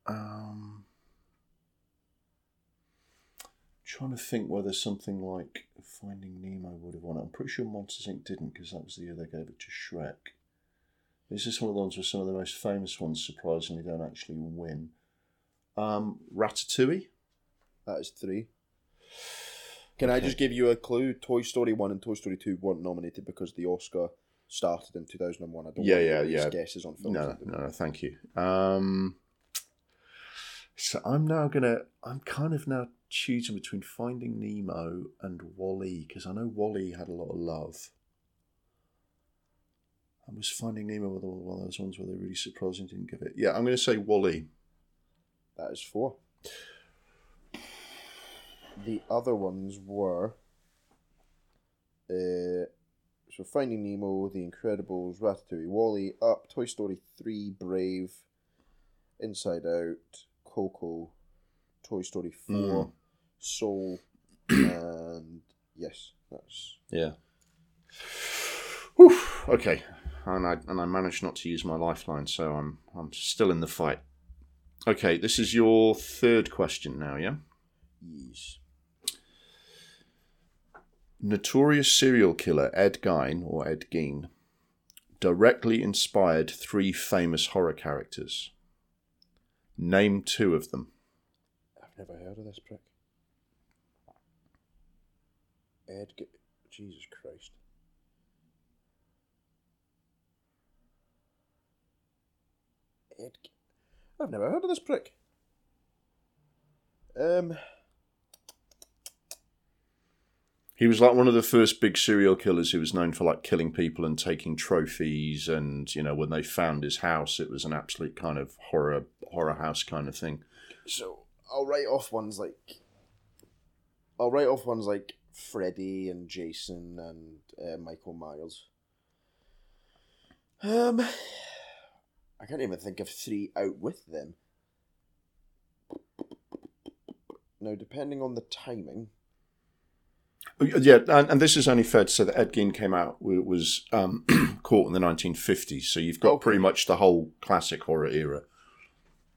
Um, trying to think whether something like Finding Nemo would have won. I'm pretty sure Monsters Inc. didn't because that was the year they gave it to Shrek. This is one of the ones where some of the most famous ones surprisingly don't actually win? Um, Ratatouille. That is three. Can I just give you a clue? Toy Story 1 and Toy Story 2 weren't nominated because the Oscar started in 2001. I don't Yeah, want yeah, yeah. guesses on films. No, no, no, thank you. Um, so I'm now gonna. I'm kind of now choosing between Finding Nemo and WALL-E because I know WALL-E had a lot of love. I was Finding Nemo with one of those ones where they really surprisingly didn't give it. Yeah, I'm going to say WALL-E. That is four. The other ones were uh, so Finding Nemo, The Incredibles, Ratatouille, WALL-E, Up, Toy Story Three, Brave, Inside Out, Coco, Toy Story Four, Mm. Soul, and yes, that's Yeah. Whew. Okay, and I and I managed not to use my lifeline, so I'm I'm still in the fight. Okay, this is your third question now, yeah. yes. Notorious serial killer Ed Gein or Ed Gein directly inspired three famous horror characters. Name two of them. I've never heard of this prick. Ed, Ge- Jesus Christ. Ed, Ge- I've never heard of this prick. Um, He was like one of the first big serial killers who was known for like killing people and taking trophies. And you know, when they found his house, it was an absolute kind of horror horror house kind of thing. so I'll write off ones like. I'll write off ones like Freddy and Jason and uh, Michael Myers. Um, I can't even think of three out with them. Now, depending on the timing, Yeah, and, and this is only fair to say that Ed Gein came out was um, caught in the 1950s, so you've got Okay. pretty much the whole classic horror era.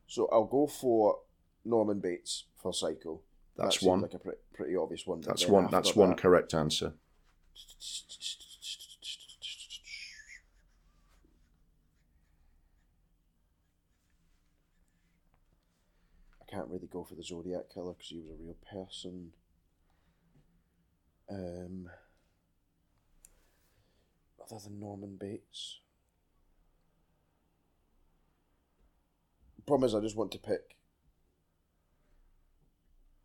so I'll go for Norman Bates for Psycho. That's that one. Like a pre- pretty obvious one. That's one. That's one that- correct answer. I can't really go for the Zodiac killer because he was a real person. Um, other than Norman Bates. Problem is, I just want to pick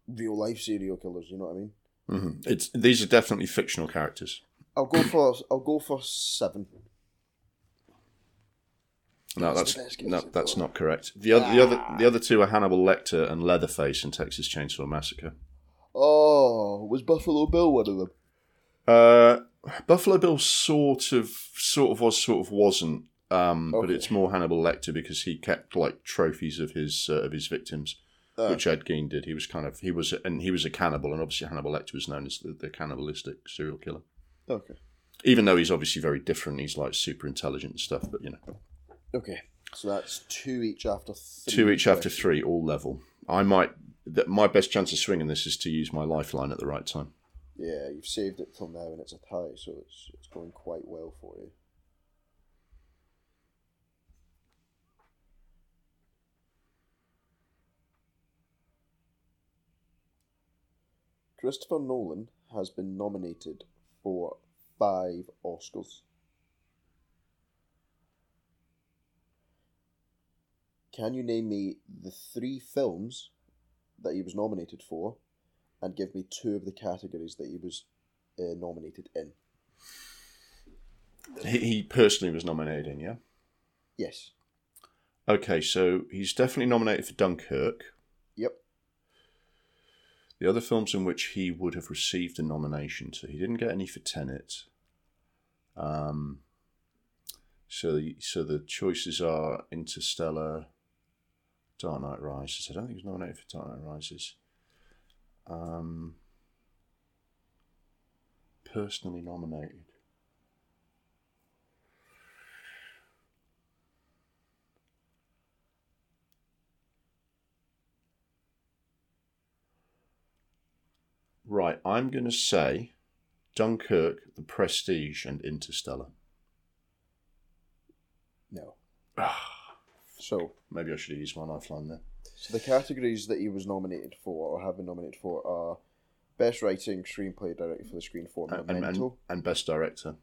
real life serial killers. You know what I mean? hmm It's these are definitely fictional characters. I'll go for I'll go for seven. No, That's that's the best guess no, that's not correct. The other, the other, the other two are Hannibal Lecter and Leatherface in Texas Chainsaw Massacre. Was Buffalo Bill one of them? Uh, Buffalo Bill sort of, sort of was, sort of wasn't. Um, But it's more Hannibal Lecter because he kept like trophies of his uh, of his victims, Uh, which Ed Gein did. He was kind of he was and he was a cannibal, and obviously Hannibal Lecter was known as the, the cannibalistic serial killer. okay. Even though he's obviously very different, he's like super intelligent and stuff. But you know, Okay. So that's two each after three. two each after three, all level. I might. That my best chance of swinging this is to use my lifeline at the right time. Yeah, you've saved it till now and it's a tie, so it's it's going quite well for you. Christopher Nolan has been nominated for five Oscars. Can you name me the three films that he was nominated for and give me two of the categories that he was uh, nominated in? He, he personally was nominated in, yeah. Yes. Okay, so he's definitely nominated for Dunkirk. Yep. The other films in which he would have received a nomination so he didn't get any for Tenet. Um, so, so the choices are Interstellar, Dark Knight Rises. I don't think he was nominated for Dark Knight Rises. Um, personally nominated. Right, I'm going to say Dunkirk, The Prestige, and Interstellar. No. So, Maybe I should have used my lifeline there. so the categories that he was nominated for or have been nominated for are best writing, screenplay directed for the screen for And, and, and, and Best Director.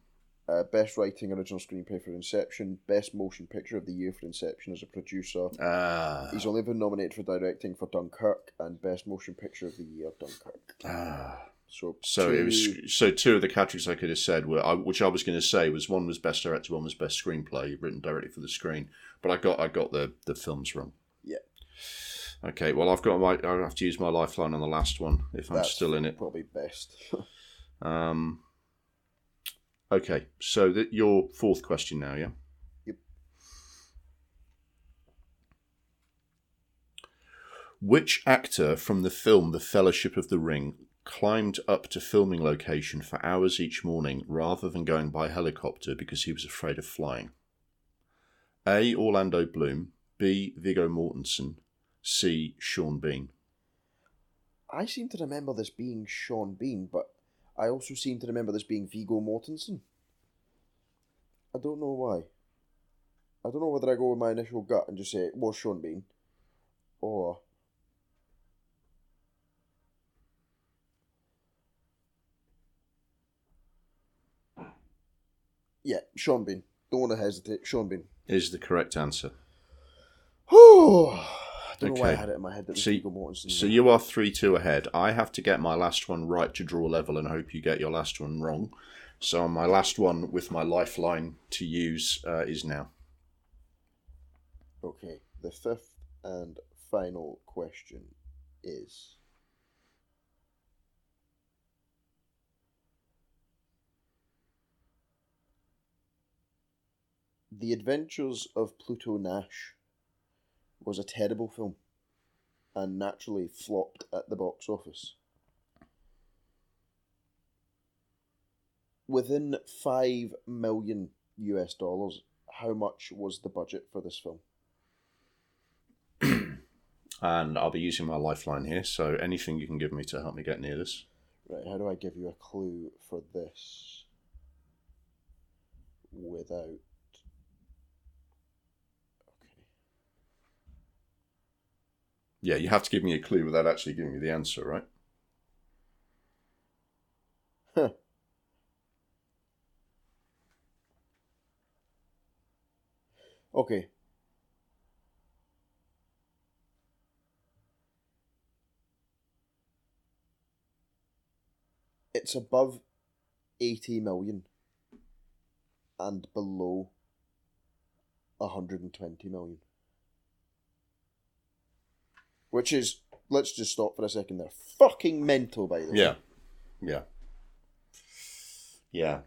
uh, best writing original screenplay for Inception, best motion picture of the year for Inception as a producer. Ah, He's only been nominated for directing for Dunkirk and best motion picture of the year Dunkirk. ah. So, So it two- was so two of the categories I could have said were I, which I was going to say was one was best director, one was best screenplay written directly for the screen. But I got I got the the films wrong. Yeah. Okay. Well, I've got my I have to use my lifeline on the last one if I'm That's still in it. probably best. Um. Okay. So that your fourth question now, yeah. Yep. Which actor from the film The Fellowship of the Ring climbed up to filming location for hours each morning rather than going by helicopter because he was afraid of flying? A. Orlando Bloom. B. Viggo Mortensen. C. Sean Bean. I seem to remember this being Sean Bean, but I also seem to remember this being Viggo Mortensen. I don't know why. I don't know whether I go with my initial gut and just say it was Sean Bean, or yeah, Sean Bean. Don't want to hesitate. Sean Bean. Is the correct answer. I don't know why I had it in my head that was So- Viggo Mortensen. So you are three two ahead. I have to get my last one right to draw level, and hope you get your last one wrong. So my last one with my lifeline to use uh, is now. Okay, the fifth and final question is The Adventures of Pluto Nash was a terrible film and naturally flopped at the box office. Within 5 million US dollars, how much was the budget for this film? And I'll be using my lifeline here. So anything you can give me to help me get near this. Right, how do I give you a clue for this without. Yeah, you have to give me a clue without actually giving me the answer, right? Huh. Okay. It's above 80 million and below 120 million. Which is, let's just stop for a second there. Fucking mental, by the way. Yeah, yeah, yeah.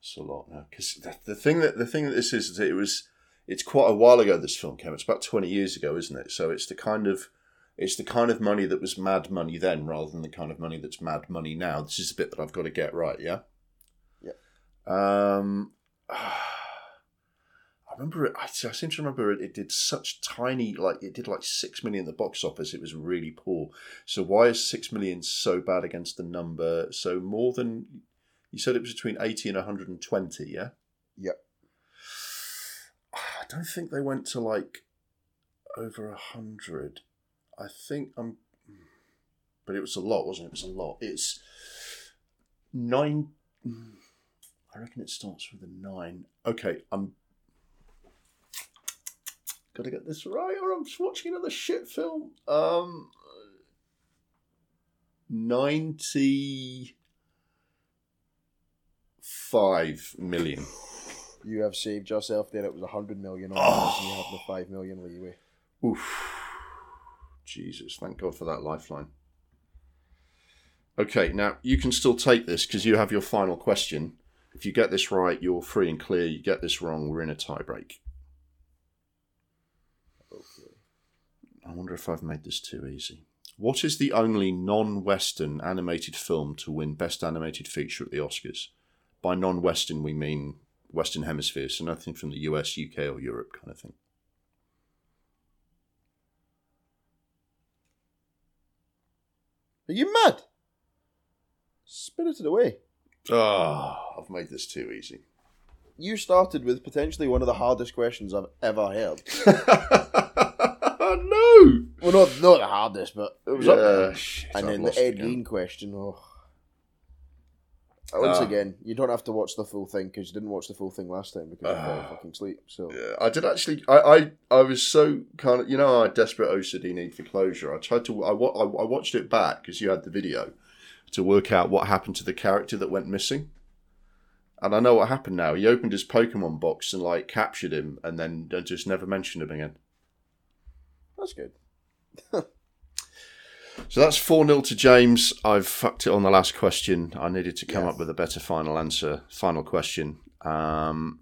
It's a lot now because the, the thing that the thing that this is, is it was it's quite a while ago. This film came. It's about twenty years ago, isn't it? So it's the kind of it's the kind of money that was mad money then, rather than the kind of money that's mad money now. This is the bit that I've got to get right. Yeah. Yeah. Um. I remember it. I, I seem to remember it, it did such tiny, like it did like six million at the box office. It was really poor. So why is six million so bad against the number? So more than you said it was between eighty and one hundred and twenty. Yeah. Yep. I don't think they went to like over a hundred. I think I'm, but it was a lot, wasn't it? It was a lot. It's nine. Hmm, I reckon it starts with a nine. Okay, I'm. Gotta get this right, or I'm just watching another shit film. Um, ninety-five million. You have saved yourself there. It was 100 million on Oh. you have the 5 million leeway. Oof. Jesus, thank God for that lifeline. Okay, now you can still take this because you have your final question. If you get this right, you're free and clear. You get this wrong, we're in a tiebreak. I wonder if I've made this too easy. What is the only non Western animated film to win Best Animated Feature at the Oscars? By non Western, we mean Western Hemisphere, so nothing from the US, UK, or Europe kind of thing. Are you mad? Spirited Away. Oh, I've made this too easy. You started with potentially one of the hardest questions I've ever heard. no! Well, not, not the hardest, but it was up there. shit, And I've then the Ed again. Gein question. Oh. Once Ah. again, you don't have to watch the full thing because you didn't watch the full thing last time because you fell Ah. fucking sleep. So Yeah, I did actually. I, I, I was so kind of, you know, I had desperate OCD need for closure. I tried to. I, I, I watched it back because you had the video to work out what happened to the character that went missing. And I know what happened now. He opened his Pokemon box and like captured him, and then uh, just never mentioned him again. That's good. So that's 4 0 to James. I've fucked it on the last question. I needed to come Yeah. up with a better final answer, final question. Um,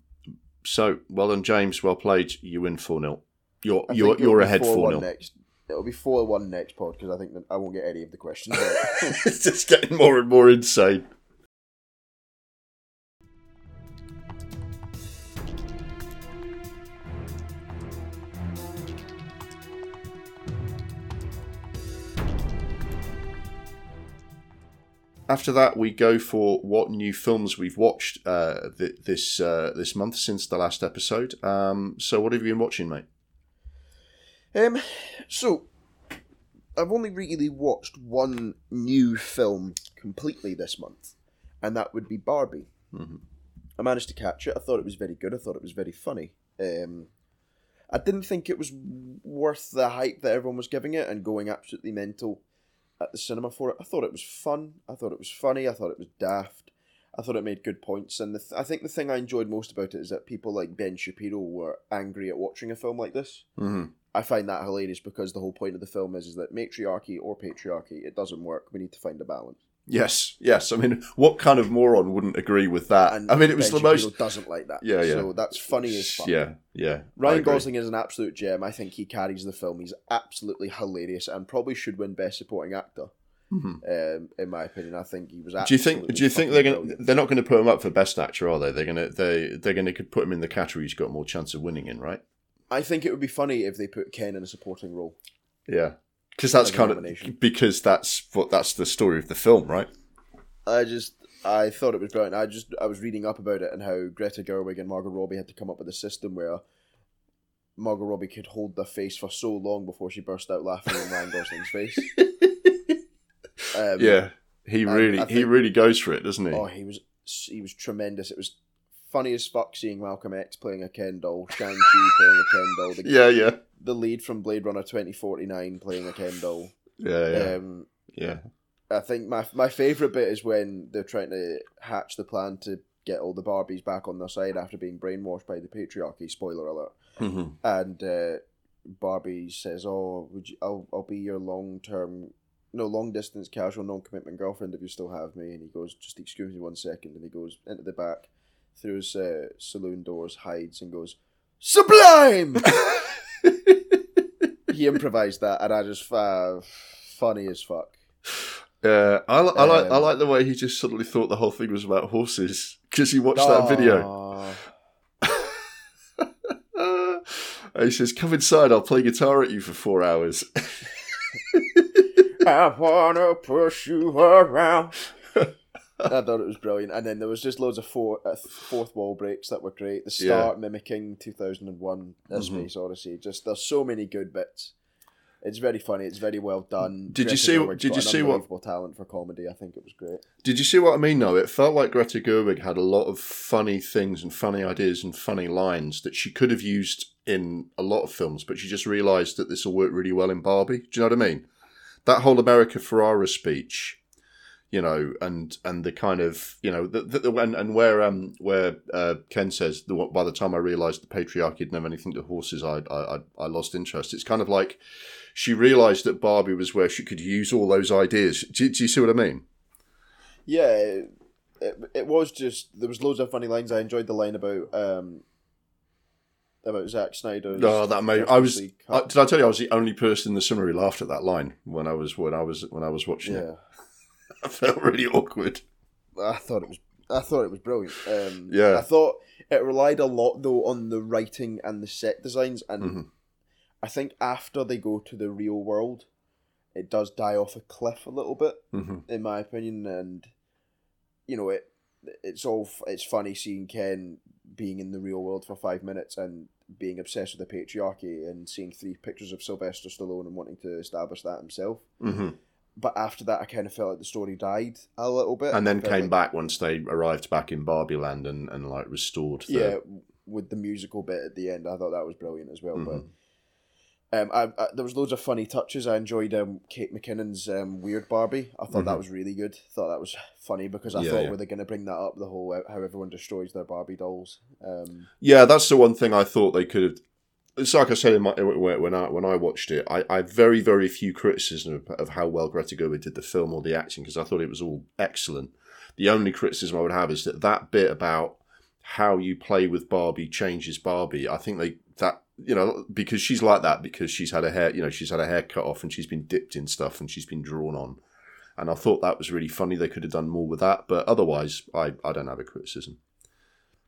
so well done, James. Well played. You win 4 0. You're, I you're, you're ahead 4 4-1 0. next. It'll be four one next pod because I think that I won't get any of the questions. it's just getting more and more insane. After that, we go for what new films we've watched uh, th- this uh, this month since the last episode. Um, so, what have you been watching, mate? um, so I've only really watched one new film completely this month, and that would be Barbie. Mhm. I managed to catch it. I thought it was very good. I thought it was very funny. Um, I didn't think it was worth the hype that everyone was giving it and going absolutely mental at the cinema for it. I thought it was fun. I thought it was funny. I thought it was daft. I thought it made good points. And the th- I think the thing I enjoyed most about it is that people like Ben Shapiro were angry at watching a film like this. Mm-hmm. I find that hilarious because the whole point of the film is, is that matriarchy or patriarchy, it doesn't work. We need to find a balance. Yes, yes. I mean, what kind of moron wouldn't agree with that? And I mean, it was ben the most. Doesn't like that. Yeah, yeah. So that's funny as fuck. Yeah, yeah. Ryan. Gosling is an absolute gem. I think he carries the film. He's absolutely hilarious and probably should win Best Supporting Actor. Mhm. Um, in my opinion, I think he was. Do you think? Do you think they're going? to. They're not going to put him up for best actor, are they? They're going to. They they're going to could put him in the category he's got more chance of winning in, right? I think it would be funny if they put Ken in a supporting role. Yeah, because that's kind of because that's what that's the story of the film, right? I just I thought it was brilliant. I just I was reading up about it and how Greta Gerwig and Margot Robbie had to come up with a system where Margot Robbie could hold their face for so long before she burst out laughing in Ryan Gosling's face. Um, yeah, he really I he really goes for it, doesn't he? Oh, he was he was tremendous. It was funny as fuck seeing Malcolm X playing a Ken doll, Shang Chi playing a Ken doll, the, yeah, yeah, the lead from Blade Runner twenty forty nine playing a Ken doll. yeah, yeah, Um, yeah. I think my my favorite bit is when they're trying to hatch the plan to get all the Barbies back on their side after being brainwashed by the patriarchy. Spoiler alert. hmm And uh, Barbie says, "Oh, would you? I'll I'll be your long term, no long distance casual non commitment girlfriend if you still have me." And he goes, "Just excuse me one second. And he goes into the back, through his uh, saloon doors, hides, and goes, "Sublime." he improvised that, and I just uh, funny as fuck. Yeah, I, li- I like I Um, like the way he just suddenly thought the whole thing was about horses because he watched that video. He says, "Come inside. I'll play guitar at you for four hours." I wanna push you around. I thought it was brilliant, and then there was just loads of four, uh, fourth wall breaks that were great. The start mimicking two thousand and one, A Mhm. Space Odyssey. Just there's so many good bits. It's very funny. It's very well done. Did you see- Gerwig's did you see what- talent for comedy? I think it was great. Did you see what I mean? Though it felt like Greta Gerwig had a lot of funny things and funny ideas and funny lines that she could have used in a lot of films, but she just realised that this will work really well in Barbie. Do you know what I mean? That whole America Ferrera speech, you know, and and the kind of you know the, the, and, and where um where uh, Ken says the, by the time I realised the patriarchy didn't have anything to horses, I I I- I lost interest. It's kind of like she realised that Barbie was where she could use all those ideas. Do, do you see what I mean? Yeah, it, it, was just there was loads of funny lines. I enjoyed the line about um about Zack Snyder. Oh, that made I was. I, did I tell you I was the only person in the who laughed at that line when I was when I was when I was watching it? I felt really awkward. I thought it was I thought it was brilliant. Um, Yeah. I thought it relied a lot though on the writing and the set designs, and Mhm. I think after they go to the real world, it does die off a cliff a little bit, hmm in my opinion. And you know it, it's all it's funny seeing Ken being in the real world for five minutes and being obsessed with the patriarchy and seeing three pictures of Sylvester Stallone and wanting to establish that himself. hmm but after that, I kind of felt like the story died a little bit. And then came like- back once they arrived back in Barbie Land and, and like restored the. Yeah, with the musical bit at the end, I thought that was brilliant as well. Mhm. But um, I, I, there was loads of funny touches. I enjoyed um, Kate McKinnon's um, weird Barbie. I thought that Mhm. was really good. Thought that was funny because I Yeah, thought yeah. were they going to bring that up the whole how everyone destroys their Barbie dolls. Um, Yeah, that's the one thing I thought they could have. It's like I said in my, when I when I watched it, I, I very very few criticism of, of how well Greta Gerwig did the film or the acting because I thought it was all excellent. The only criticism I would have is that that bit about how you play with Barbie changes Barbie. I think they that you know because she's like that because she's had a hair you know she's had a hair cut off and she's been dipped in stuff and she's been drawn on, and I thought that was really funny. They could have done more with that, but otherwise, I I don't have a criticism.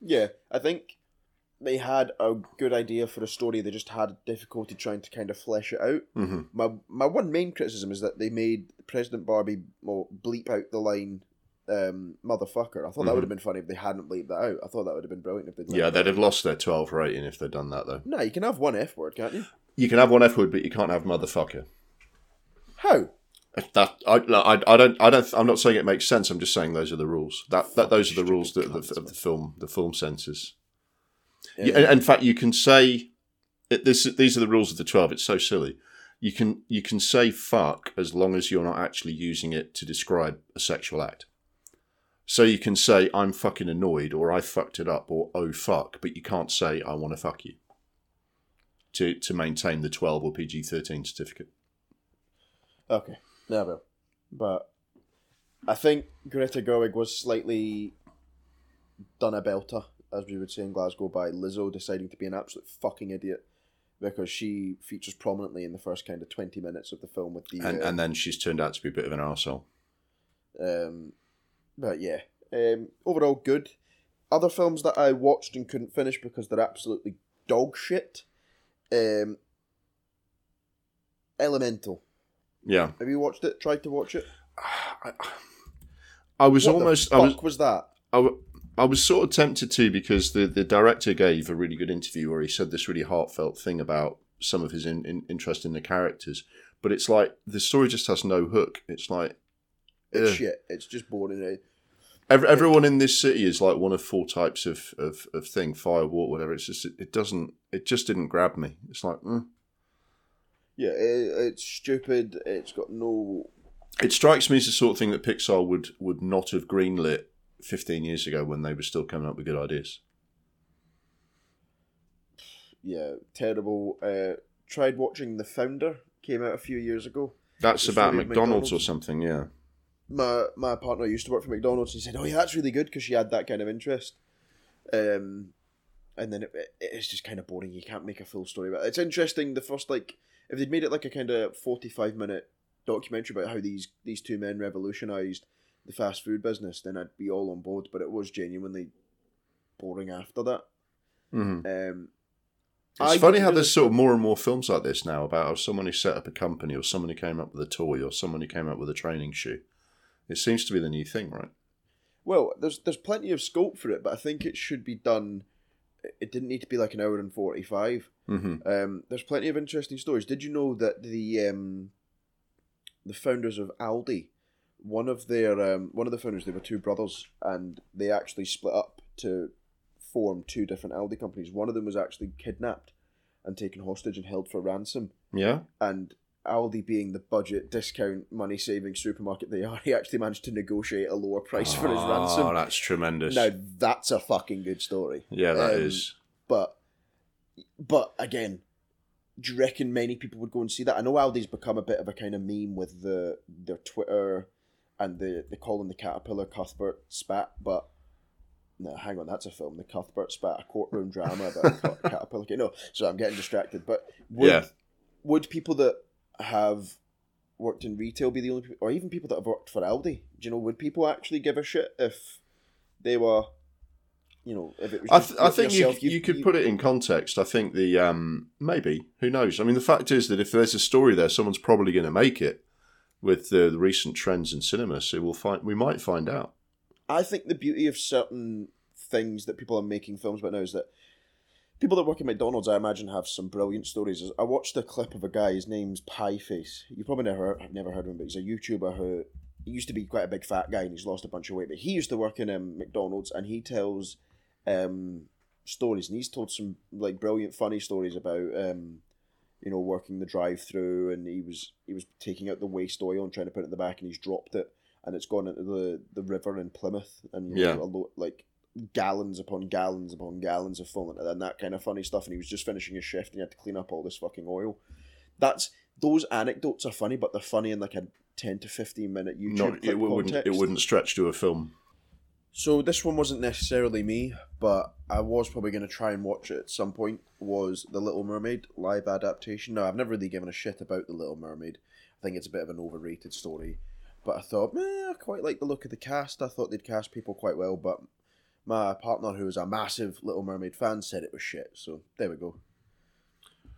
yeah, I think they had a good idea for a story. They just had difficulty trying to kind of flesh it out. hmm My my one main criticism is that they made President Barbie well, bleep out the line um, "motherfucker." I thought that Mhm. would have been funny if they hadn't bleeped that out. I thought that would have been brilliant if they'd. Yeah, they'd that have lost their twelve rating if they'd done that though. No, you can have one F word, can't you? You can have one F word, but you can't have motherfucker. How? That I, I, I don't I don't I'm not saying it makes sense. I'm just saying those are the rules. That that those are the rules that stupid the, of the film the film censors. Yeah. In fact, you can say this. These are the rules of the twelve. It's so silly. You can you can say fuck as long as you're not actually using it to describe a sexual act. So you can say I'm fucking annoyed or I fucked it up or oh fuck, but you can't say I want to fuck you. To to maintain the twelve or PG thirteen certificate. Okay, never. But I think Greta Gerwig was slightly done a belter, as we would say in Glasgow, by Lizzo deciding to be an absolute fucking idiot because she features prominently in the first kind of twenty minutes of the film with the. and uh, and then she's turned out to be a bit of an arsehole. Um, but yeah, um, overall good. Other films that I watched and couldn't finish because they're absolutely dog shit. Um, Elemental. Yeah, Have you watched it? Tried to watch it? I, I was What the almost fuck I was was that? I, I was sort of tempted to because the the director gave a really good interview where he said this really heartfelt thing about some of his in, in, interest in the characters, but it's like the story just has no hook. It's like It's shit. It's just boring. eh? Every, everyone in this city is like one of four types of, of, of thing fire, water, whatever. It's just it, it doesn't it just didn't grab me. It's like mm. Yeah, it, it's stupid. It's got no. it strikes me as the sort of thing that Pixar would would not have greenlit fifteen years ago when they were still coming up with good ideas. Yeah, terrible. Uh, tried watching The Founder. Came out a few years ago. That's about of McDonald's, or something, yeah. my my partner used to work for McDonald's. He said, "Oh yeah, that's really good because she had that kind of interest." Um, and then it, it- it's just kind of boring. You can't make a full story, but it's interesting. The first like if they'd made it like a kind of forty five minute documentary about how these these two men revolutionized the fast food business, then I'd be all on board. But it was genuinely boring after that. hmm Um, It's I funny how there's sort of more and more films like this now about how someone who set up a company or someone who came up with a toy or someone who came up with a training shoe. It seems to be the new thing, right? Well, there's there's plenty of scope for it, but I think it should be done. It didn't need to be like an hour and forty five. hmm Um, there's plenty of interesting stories. Did you know that the um, the founders of Aldi, one of their um, one of the founders, they were two brothers, and they actually split up to form two different Aldi companies. One of them was actually kidnapped and taken hostage and held for ransom. Yeah. And Aldi, being the budget discount money saving supermarket they are, he actually managed to negotiate a lower price for his ransom. Oh, that's tremendous. Now that's a fucking good story. yeah, that um, is. But but again, do you reckon many people would go and see that? I know Aldi's become a bit of a kind of meme with the their Twitter and the they call him the caterpillar Cuthbert spat, but no, hang on, that's a film. The Cuthbert spat, a courtroom drama about a caterpillar. No, so I'm getting distracted. But would, Yeah. would people that have worked in retail be the only people, or even people that have worked for Aldi? Do you know, would people actually give a shit if they were, you know, if it was? I, th- I think you, yourself, you, could put it in context. I think the um maybe who knows. I mean, the fact is that if there's a story there, someone's probably going to make it. With the, recent trends in cinema, so we'll find we might find out. I think the beauty of certain things that people are making films about now is that people that work at McDonald's, I imagine, have some brilliant stories. I watched a clip of a guy. His name's Pieface. You probably never, I've never heard of him, but he's a YouTuber who he used to be quite a big fat guy and he's lost a bunch of weight. But he used to work in um, McDonald's and he tells um, stories and he's told some like brilliant, funny stories about um, you know working the drive-through and he was he was taking out the waste oil and trying to put it in the back and he's dropped it and it's gone into the the river in Plymouth and you Yeah. know, a lo- like gallons upon gallons upon gallons of fallen and that kind of funny stuff and he was just finishing his shift and he had to clean up all this fucking oil. That's those anecdotes are funny, but they're funny in like a ten to fifteen minute YouTube Not, it wouldn't. It wouldn't stretch to a film. So this one wasn't necessarily me, but I was probably going to try and watch it at some point. Was the Little Mermaid live adaptation? No, I've never really given a shit about the Little Mermaid. I think it's a bit of an overrated story, but I thought, meh, I quite like the look of the cast. I thought they'd cast people quite well, but my partner, who is a massive Little Mermaid fan, said it was shit. So there we go.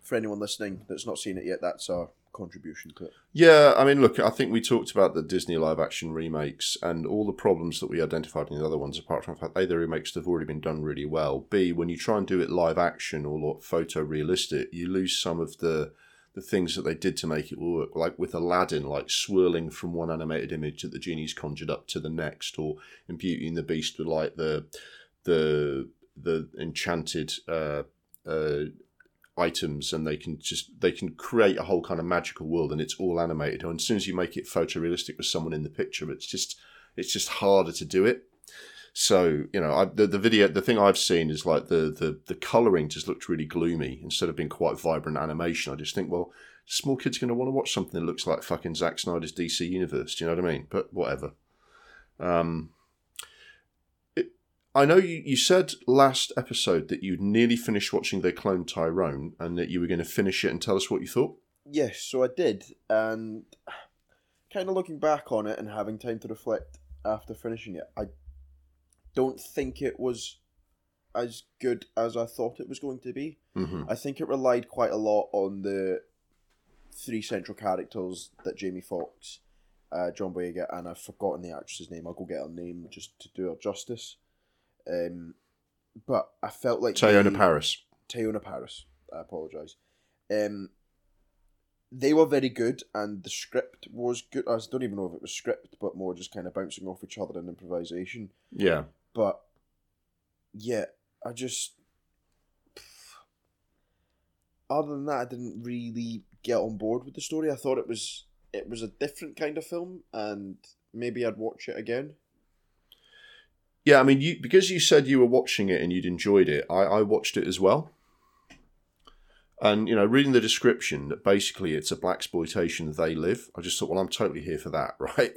For anyone listening that's not seen it yet, that's our contribution to it. Yeah, I mean, look, I think we talked about the Disney live action remakes and all the problems that we identified in the other ones, apart from the fact A, the remakes have already been done really well. B, when you try and do it live action or photorealistic, you lose some of the the things that they did to make it work, like with Aladdin, like swirling from one animated image that the genie's conjured up to the next, or in Beauty and the Beast with like the the the enchanted uh, uh, items and they can just they can create a whole kind of magical world and it's all animated. And as soon as you make it photorealistic with someone in the picture it's just it's just harder to do it. So you know I, the, the video the thing i've seen is like the, the the coloring just looked really gloomy instead of being quite vibrant animation. I just think well small kids going to want to watch something that looks like fucking Zack Snyder's dc universe do you know what i mean? But whatever. Um I know you, you said last episode that you'd nearly finished watching They Cloned Tyrone and that you were going to finish it and tell us what you thought. Yes, so I did, and kind of looking back on it and having time to reflect after finishing it, I don't think it was as good as I thought it was going to be. Mm-hmm. I think it relied quite a lot on the three central characters that Jamie Foxx, uh, John Boyega, and I've forgotten the actress's name. I'll go get her name just to do her justice. Um, but I felt like Teyonah Parris. Teyonah Parris. I apologise. Um, they were very good, and the script was good. I don't even know if it was script, but more just kind of bouncing off each other and improvisation. Yeah. But yeah, I just. Other than that, I didn't really get on board with the story. I thought it was it was a different kind of film, and maybe I'd watch it again. Yeah, I mean, you because you said you were watching it and you'd enjoyed it, I, I watched it as well. And you know, reading the description that basically it's a blaxploitation they live, I just thought, well, I'm totally here for that, right?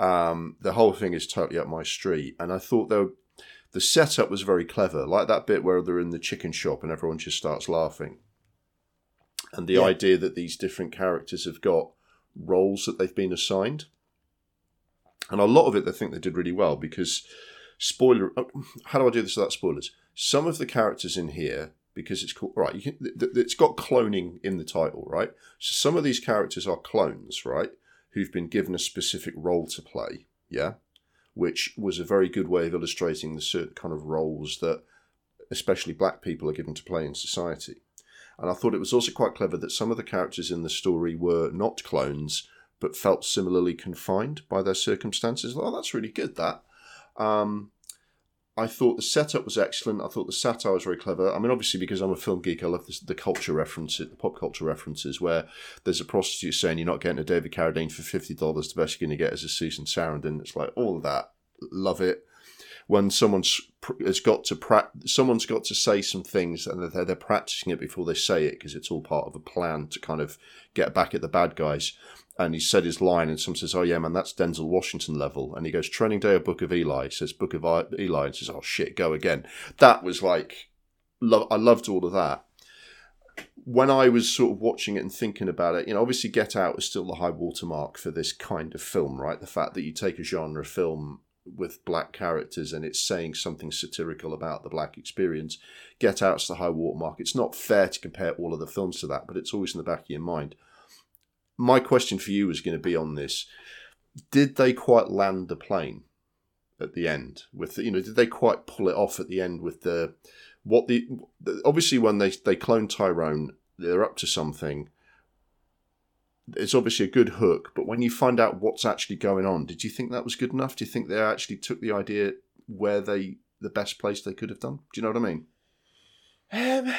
Um, the whole thing is totally up my street, and I thought though the setup was very clever, like that bit where they're in the chicken shop and everyone just starts laughing, and the Yeah. idea that these different characters have got roles that they've been assigned, and a lot of it I think they did really well because spoiler oh, how do i do this without spoilers? Some of the characters in here because it's called right can, it's got cloning in the title right? So some of these characters are clones right who've been given a specific role to play yeah? Which was a very good way of illustrating the certain kind of roles that especially black people are given to play in society. And i thought it was also quite clever that some of the characters in the story were not clones but felt similarly confined by their circumstances. Oh that's really good that um, I thought the setup was excellent. I thought the satire was very clever. I mean, obviously, because I'm a film geek, I love this, the culture references, the pop culture references, where there's a prostitute saying you're not getting a David Carradine for fifty dollars. The best you're going to get is a Susan Sarandon. It's like all of that. Love it. When someone's has got to pra- someone's got to say some things, and they're, they're practicing it before they say it because it's all part of a plan to kind of get back at the bad guys and he said his line, and someone says, "Oh yeah, man, that's Denzel Washington level." And he goes, "Training Day or Book of Eli?" He says, "Book of Eli," and says, "Oh shit, go again." That was like, love. I loved all of that. When I was sort of watching it and thinking about it, you know, obviously Get Out is still the high watermark for this kind of film, right? The fact that you take a genre film with black characters and it's saying something satirical about the black experience. Get Out's the high watermark. It's not fair to compare all of the films to that, but it's always in the back of your mind my question for you was going to be on this did they quite land the plane at the end with you know did they quite pull it off at the end with the what the obviously when they they clone Tyrone, they're up to something. It's obviously a good hook, but when you find out what's actually going on, did you think that was good enough? Do you think they actually took the idea where they the best place they could have done? Do you know what I mean? Um,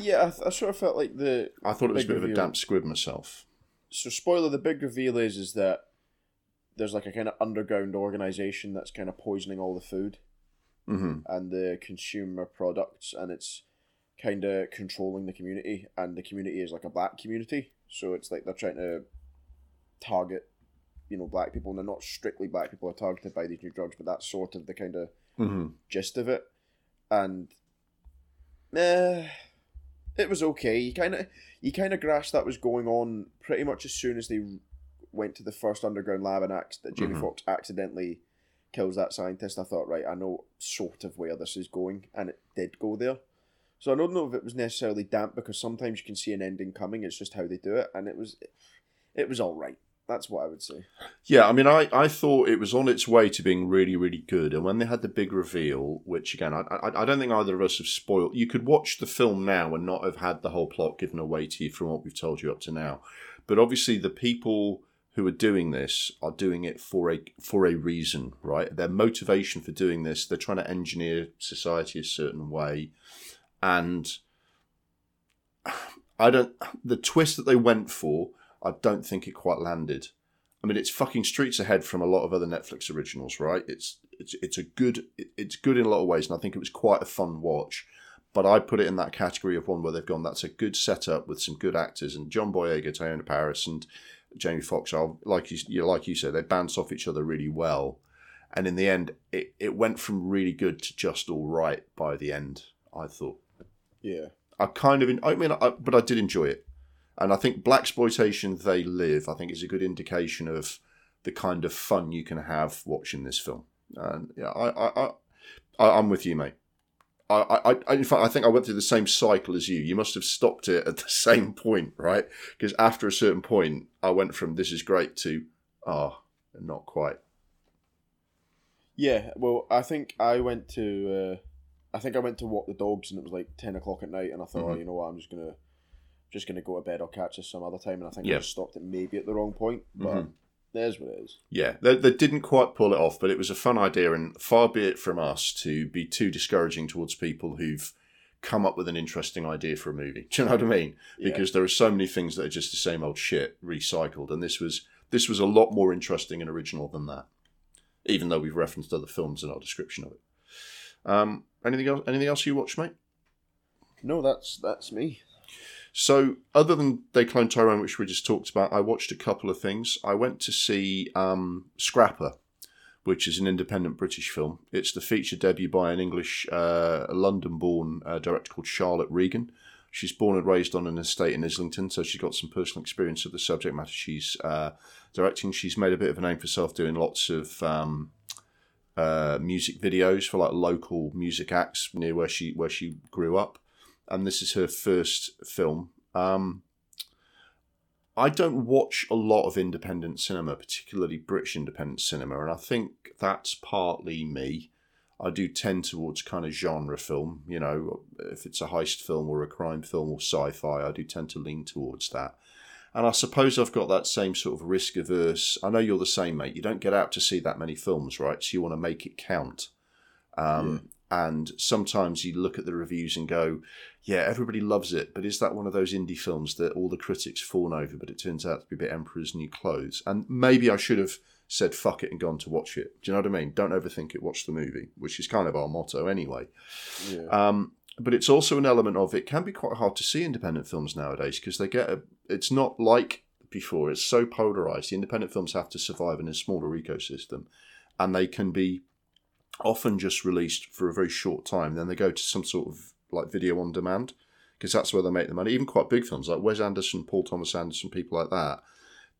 yeah, I, th- I sort of felt like the I thought it was a bit of a damp squib myself. so spoiler. The big reveal is is that there's like a kind of underground organization that's kind of poisoning all the food hmm and the consumer products, and it's kind of controlling the community, and the community is like a black community, so it's like they're trying to target, you know, black people, and they're not strictly black people are targeted by these new drugs, but that's sort of the kind of hmm gist of it, and eh, it was okay. You kind of you kind of grasped that was going on pretty much as soon as they went to the first underground lab and act that Jamie Mhm. Foxx accidentally kills that scientist. I thought, right, I know sort of where this is going, and it did go there. So I don't know if it was necessarily damp because sometimes you can see an ending coming. It's just how they do it, and it was, it was all right. That's what I would say. Yeah, I mean, I, I thought it was on its way to being really, really good. And when they had the big reveal, which again, I, I, I don't think either of us have spoiled. You could watch the film now and not have had the whole plot given away to you from what we've told you up to now. But obviously, the people who are doing this are doing it for a for a reason, right? Their motivation for doing this, they're trying to engineer society a certain way, and I don't. The twist that they went for, I don't think it quite landed. I mean, it's fucking streets ahead from a lot of other Netflix originals, right? It's it's it's a good it- it's good in a lot of ways, and I think it was quite a fun watch. But I put it in that category of one where they've gone. That's a good setup with some good actors, and John Boyega, Teyonah Parris, and Jamie Foxx are like you, you like you said, they bounce off each other really well. And in the end, it, it went from really good to just all right by the end. I thought. Yeah. I kind of, I mean, I, but I did enjoy it, and I think blaxploitation they live. I think is a good indication of the kind of fun you can have watching this film. And yeah, I, I, I, I I'm with you, mate. I, I, I, in fact, I think I went through the same cycle as you. You must have stopped it at the same point, right? Because after a certain point, I went from "this is great" to "ah, not quite." Yeah, well, I think I went to, uh, I think I went to walk the dogs, and it was like ten o'clock at night, and I thought, oh, Mhm. you know what, I'm just gonna, just gonna go to bed. I'll catch this some other time, and I think Yeah. I just stopped it maybe at the wrong point, but Mhm. there's what it is. Yeah, they, they didn't quite pull it off, but it was a fun idea, and far be it from us to be too discouraging towards people who've come up with an interesting idea for a movie. Do you know what I mean? Yeah. Because there are so many things that are just the same old shit recycled, and this was this was a lot more interesting and original than that. Even though we've referenced other films in our description of it. Um, anything else? Anything else you watch, mate? no, that's that's me. So, other than They Cloned Tyrone, which we just talked about, I watched a couple of things. I went to see um, Scrapper, which is an independent British film. It's the feature debut by an English, uh, London born uh, director called Charlotte Regan. She's born and raised on an estate in Islington, so she's got some personal experience of the subject matter she's uh, directing. She's made a bit of a name for herself doing lots of. Um, uh, music videos for like local music acts near where she where she grew up, and this is her first film. Um, I don't watch a lot of independent cinema, particularly British independent cinema, and I think that's partly me. I do tend towards kind of genre film, you know, if it's a heist film or a crime film or sci-fi, I do tend to lean towards that. And I suppose I've got that same sort of risk averse. I know you're the same, mate. You don't get out to see that many films, right? So you want to make it count. Um, And sometimes you look at the reviews and go, yeah, everybody loves it, but is that one of those indie films that all the critics fawn over, but it turns out to be a bit Emperor's New Clothes? And maybe I should have said fuck it and gone to watch it. Do you know what I mean? Don't overthink it, watch the movie, which is kind of our motto anyway. Yeah. Um, but it's also an element of it can be quite hard to see independent films nowadays because they get a. It's not like before. It's so polarized. The independent films have to survive in a smaller ecosystem, and they can be often just released for a very short time. Then they go to some sort of like video on demand because that's where they make the money. Even quite big films like Wes Anderson, Paul Thomas Anderson, people like that.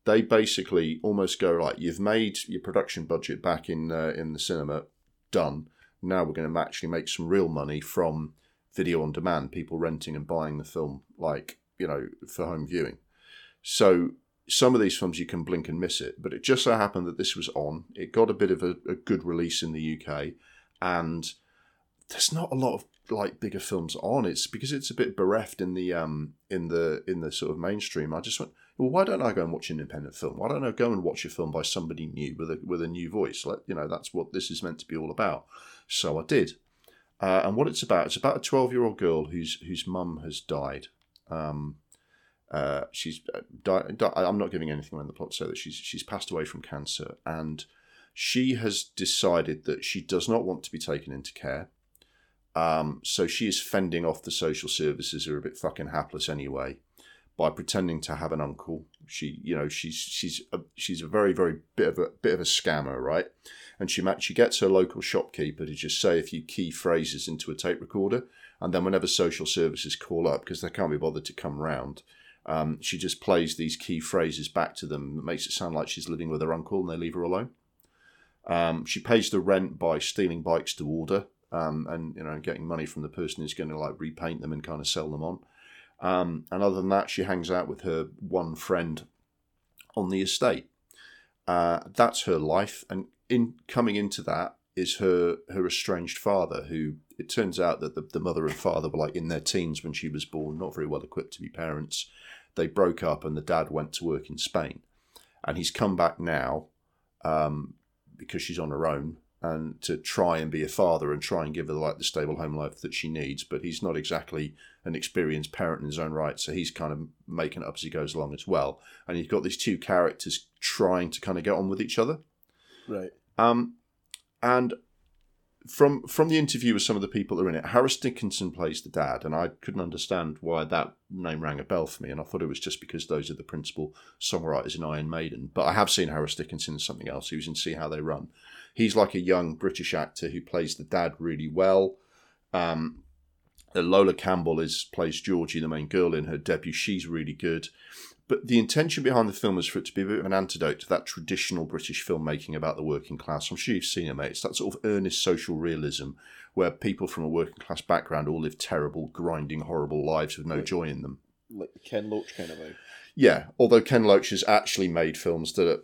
They basically almost go like, "You've made your production budget back in uh, in the cinema, done. Now we're going to actually make some real money from video on demand, people renting and buying the film, like, you know, for home viewing. So some of these films you can blink and miss it, but it just so happened that this was on. It got a bit of a, a good release in the UK, and there's not a lot of like bigger films on. It's because it's a bit bereft in the um in the in the sort of mainstream. I just went, well, why don't I go and watch an independent film? Why don't I go and watch a film by somebody new with a with a new voice? Like you know, that's what this is meant to be all about. So I did. Uh, and what it's about, it's about a 12 year old girl whose whose mum has died. Um, uh, she's uh, di- I'm not giving anything on the plot, so that she's she's passed away from cancer, and she has decided that she does not want to be taken into care. Um, so she is fending off the social services who are a bit fucking hapless anyway, by pretending to have an uncle. She, you know, she's she's a, she's a very very bit of a bit of a scammer, right? And she she gets her local shopkeeper to just say a few key phrases into a tape recorder, and then whenever social services call up because they can't be bothered to come round, um, she just plays these key phrases back to them. It makes it sound like she's living with her uncle, and they leave her alone. Um, she pays the rent by stealing bikes to order, um, and you know, getting money from the person who's going to like repaint them and kind of sell them on. Um, and other than that, she hangs out with her one friend on the estate. Uh, that's her life, and in coming into that is her her estranged father, who it turns out that the, the mother and father were like in their teens when she was born, not very well equipped to be parents. They broke up, and the dad went to work in Spain, and he's come back now um, because she's on her own and to try and be a father and try and give her like the stable home life that she needs. But he's not exactly an experienced parent in his own right, so he's kind of making it up as he goes along as well. And you've got these two characters trying to kind of get on with each other. Right. Um, and from from the interview with some of the people that are in it, Harris Dickinson plays the dad, and I couldn't understand why that name rang a bell for me, and I thought it was just because those are the principal songwriters in Iron Maiden. But I have seen Harris Dickinson in something else. He was in See How They Run. He's like a young British actor who plays the dad really well. Um, Lola Campbell is plays Georgie, the main girl in her debut. She's really good. But the intention behind the film is for it to be a bit of an antidote to that traditional British filmmaking about the working class. I'm sure you've seen it, mate. It's that sort of earnest social realism where people from a working class background all live terrible, grinding, horrible lives with no joy in them. Like the Ken Loach kind of way. Yeah, although Ken Loach has actually made films that are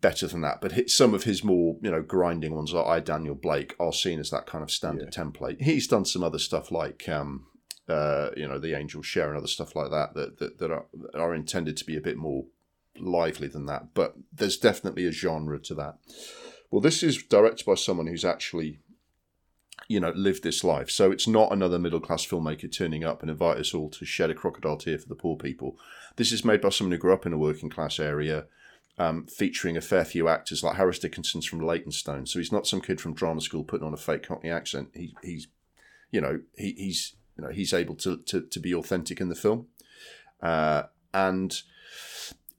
better than that, but some of his more you know grinding ones, like I Daniel Blake, are seen as that kind of standard yeah. template. He's done some other stuff like um, uh, you know the Angel Share and other stuff like that that that, that are, are intended to be a bit more lively than that. But there's definitely a genre to that. Well, this is directed by someone who's actually you know, lived this life. So it's not another middle class filmmaker turning up and invite us all to shed a crocodile tear for the poor people. This is made by someone who grew up in a working class area, um, featuring a fair few actors like Harris Dickinson's from Leytonstone. So he's not some kid from drama school putting on a fake Cockney accent. He, he's, you know, he, he's you know he's able to to, to be authentic in the film, uh, and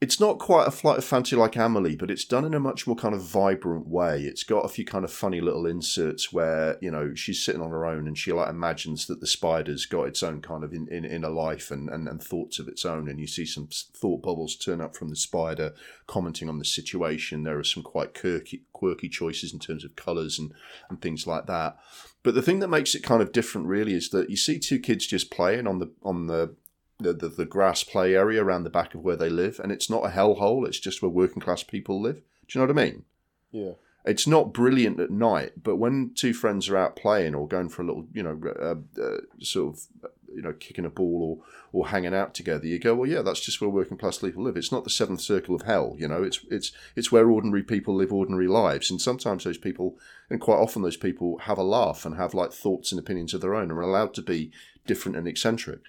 it's not quite a flight of fancy like Amelie, but it's done in a much more kind of vibrant way. It's got a few kind of funny little inserts where you know she's sitting on her own and she like imagines that the spider's got its own kind of in, in, inner life and, and, and thoughts of its own, and you see some thought bubbles turn up from the spider commenting on the situation. There are some quite quirky quirky choices in terms of colours and and things like that. But the thing that makes it kind of different, really, is that you see two kids just playing on the on the the, the, the, grass play area around the back of where they live, and it's not a hellhole. It's just where working class people live. Do you know what I mean? Yeah. It's not brilliant at night, but when two friends are out playing or going for a little, you know, uh, uh, sort of, you know, kicking a ball or or hanging out together, you go, well, yeah, that's just where working class people live. It's not the seventh circle of hell, you know. It's it's it's where ordinary people live ordinary lives, and sometimes those people, and quite often those people, have a laugh and have like thoughts and opinions of their own, and are allowed to be different and eccentric.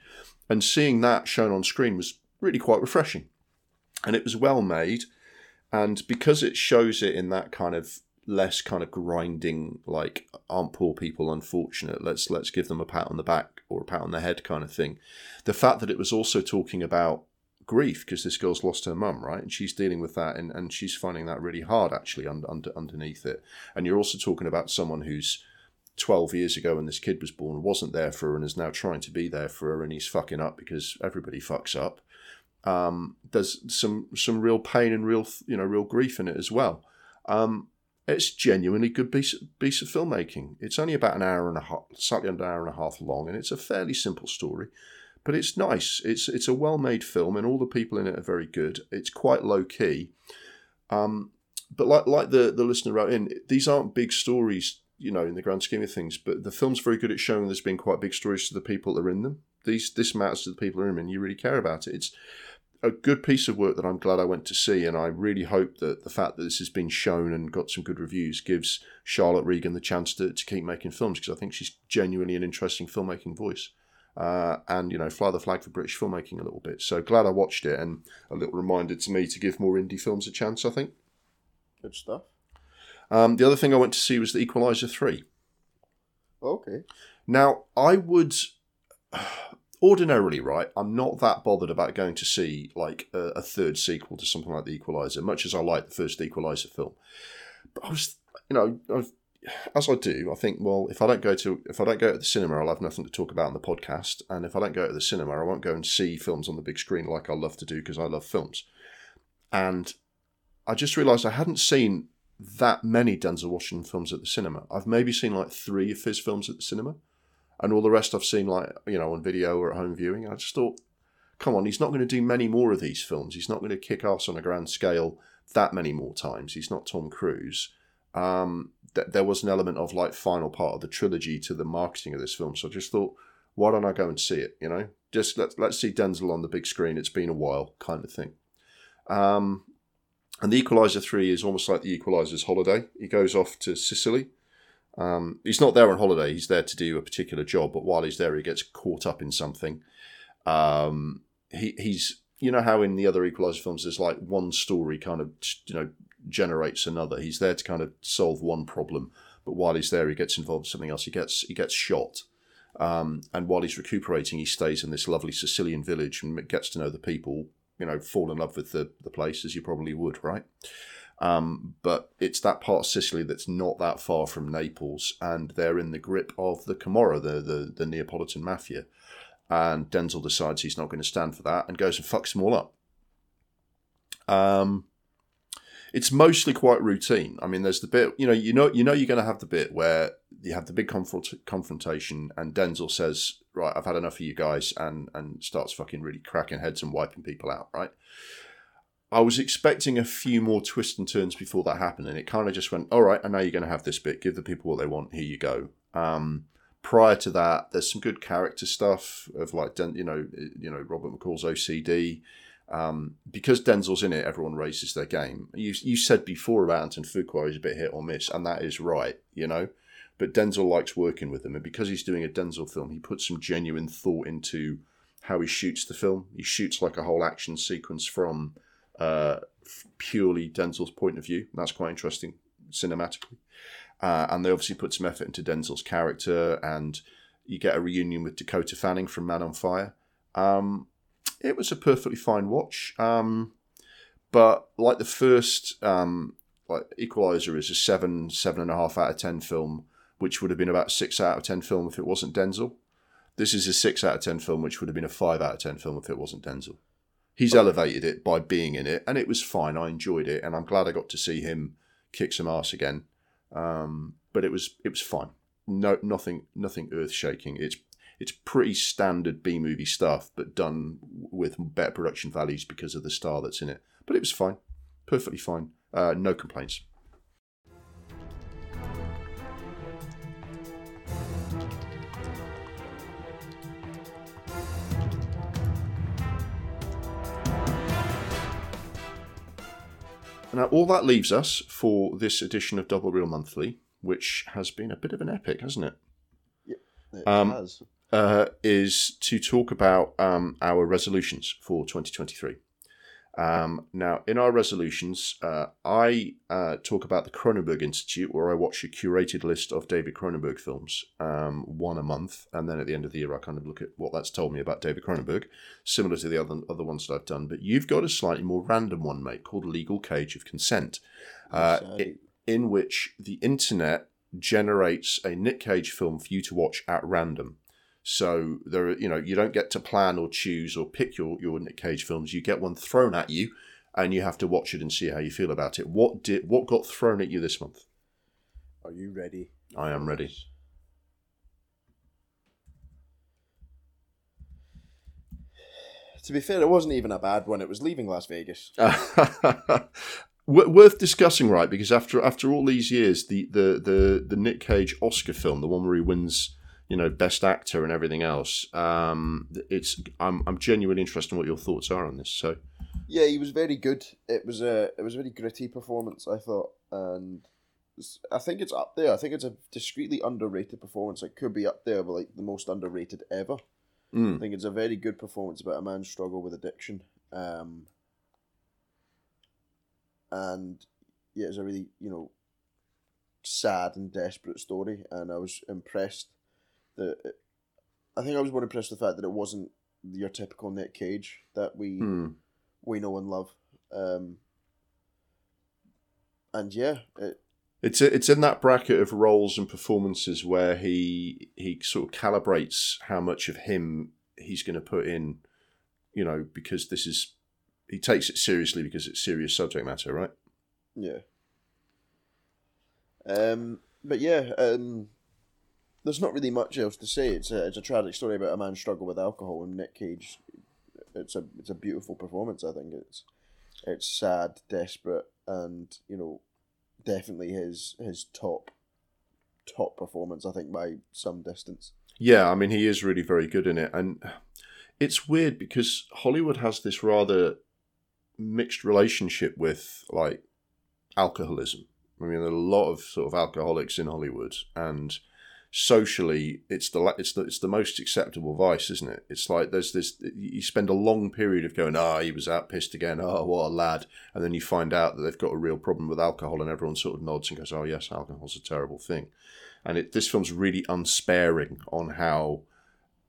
And seeing that shown on screen was really quite refreshing. And it was well made. And because it shows it in that kind of less kind of grinding, like aren't poor people unfortunate? Let's let's give them a pat on the back or a pat on the head kind of thing. The fact that it was also talking about grief because this girl's lost her mum, right? And she's dealing with that and, and she's finding that really hard actually under, under, underneath it. And you're also talking about someone who's 12 years ago when this kid was born wasn't there for her and is now trying to be there for her and he's fucking up because everybody fucks up um, there's some some real pain and real you know real grief in it as well um, it's genuinely good piece, piece of filmmaking it's only about an hour and a half slightly under an hour and a half long and it's a fairly simple story but it's nice it's it's a well made film and all the people in it are very good it's quite low key um, but like like the the listener wrote in these aren't big stories you know, in the grand scheme of things. But the film's very good at showing there's been quite big stories to the people that are in them. These this matters to the people in them, and you really care about it. It's a good piece of work that I'm glad I went to see, and I really hope that the fact that this has been shown and got some good reviews gives Charlotte Regan the chance to, to keep making films because I think she's genuinely an interesting filmmaking voice. Uh, and you know, fly the flag for British filmmaking a little bit. So glad I watched it, and a little reminder to me to give more indie films a chance. I think. Good stuff. Um, the other thing I went to see was The Equalizer three. Okay. Now I would ordinarily, right, I'm not that bothered about going to see like a, a, third sequel to something like The Equalizer, much as I like the first Equalizer film. But I was, you know, I've, as I do, I think, well, if I don't go to if I don't go to the cinema, I'll have nothing to talk about in the podcast, and if I don't go to the cinema, I won't go and see films on the big screen like I love to do because I love films. And I just realised I hadn't seen that many Denzel Washington films at the cinema. I've maybe seen like three of his films at the cinema and all the rest I've seen like you know on video or at home viewing. I just thought, come on, he's not going to do many more of these films. He's not going to kick ass on a grand scale that many more times. He's not Tom Cruise. Um, th- there was an element of like final part of the trilogy to the marketing of this film, so I just thought, why don't I go and see it? You know, just let let's see Denzel on the big screen. It's been a while, kind of thing. Um, and the Equalizer three is almost like the Equalizer's holiday. He goes off to Sicily um, he's not there on holiday. He's there to do a particular job, but while he's there, he gets caught up in something. Um, he, he's you know how in the other Equalizer films, there's like one story kind of you know generates another. He's there to kind of solve one problem, but while he's there, he gets involved in something else. He gets he gets shot, um, and while he's recuperating, he stays in this lovely Sicilian village and gets to know the people. You know, fall in love with the the place as you probably would, right? Um, but it's that part of Sicily that's not that far from Naples, and they're in the grip of the Camorra, the, the, the Neapolitan mafia. And Denzel decides he's not going to stand for that and goes and fucks them all up. Um, it's mostly quite routine. I mean, there's the bit you know, you know, you know, you're going to have the bit where you have the big confront- confrontation, and Denzel says, "Right, I've had enough of you guys," and and starts fucking really cracking heads and wiping people out. Right, I was expecting a few more twists and turns before that happened, and it kind of just went, all right, I know you're going to have this bit. Give the people what they want. Here you go. Um, prior to that, there's some good character stuff of like, you know, you know Robert McCall's OCD. Um, because Denzel's in it, everyone raises their game. You you said before about Anton Fuqua is a bit hit or miss, and that is right, you know. But Denzel likes working with him, and because he's doing a Denzel film, he puts some genuine thought into how he shoots the film. He shoots like a whole action sequence from uh, purely Denzel's point of view. That's quite interesting cinematically. Uh, and they obviously put some effort into Denzel's character, and you get a reunion with Dakota Fanning from Man on Fire. Um, it was a perfectly fine watch, um, but like the first, um, like Equalizer is a seven, seven and a half out of ten film, which would have been about six out of ten film if it wasn't Denzel. This is a six out of ten film, which would have been a five out of ten film if it wasn't Denzel he's elevated it by being in it, and it was fine. I enjoyed it, and I'm glad I got to see him kick some ass again. Um, but it was it was fine. No, nothing, nothing earth shaking. It's it's pretty standard B movie stuff, but done with better production values because of the star that's in it. But it was fine, perfectly fine. Uh, no complaints. Now, all that leaves us for this edition of Double Reel Monthly, which has been a bit of an epic, hasn't it? Yeah, it um, has. Uh, is to talk about um, our resolutions for 2023. Um, now, in our resolutions, uh, I uh, talk about the Cronenberg Institute, where I watch a curated list of David Cronenberg films, um, one a month, and then at the end of the year, I kind of look at what that's told me about David Cronenberg, similar to the other other ones that I've done. But you've got a slightly more random one, mate, called Legal Cage of Consent, uh, in, in which the internet generates a Nick Cage film for you to watch at random. So there, are, you know, you don't get to plan or choose or pick your your Nick Cage films. You get one thrown at you, and you have to watch it and see how you feel about it. What did what got thrown at you this month? Are you ready? I am ready. To be fair, it wasn't even a bad one. It was leaving Las Vegas. w- worth discussing, right? Because after after all these years, the the the the Nick Cage Oscar film, the one where he wins, you know, Best Actor and everything else, um, it's I'm I'm genuinely interested in what your thoughts are on this. So Yeah, he was very good. It was a it was a very gritty performance, I thought, and I think it's up there. I think it's a discreetly underrated performance. It could be up there with like the most underrated ever. I mm, think it's a very good performance about a man's struggle with addiction. Um, and yeah, it's a really you know sad and desperate story, and I was impressed that it, I think I was more impressed with the fact that it wasn't your typical Nick Cage that we mm. we know and love. Um, and yeah, it, It's it's in that bracket of roles and performances where he he sort of calibrates how much of him he's going to put in, you know, because this is he takes it seriously because it's serious subject matter, right? yeah. Um, but yeah, um, there's not really much else to say. It's a it's a tragic story about a man's struggle with alcohol, and Nick Cage. It's a it's a beautiful performance. I think it's it's sad, desperate, and you know, definitely his his top top performance. I think by some distance. Yeah, I mean he is really very good in it, and it's weird because Hollywood has this rather mixed relationship with like alcoholism. I mean, there are a lot of sort of alcoholics in Hollywood, and socially, it's the it's the it's the most acceptable vice, isn't it? It's like there's this you spend a long period of going, ah, he was out pissed again, oh, what a lad, and then you find out that they've got a real problem with alcohol, and everyone sort of nods and goes, oh yes, alcohol's a terrible thing, and it this film's really unsparing on how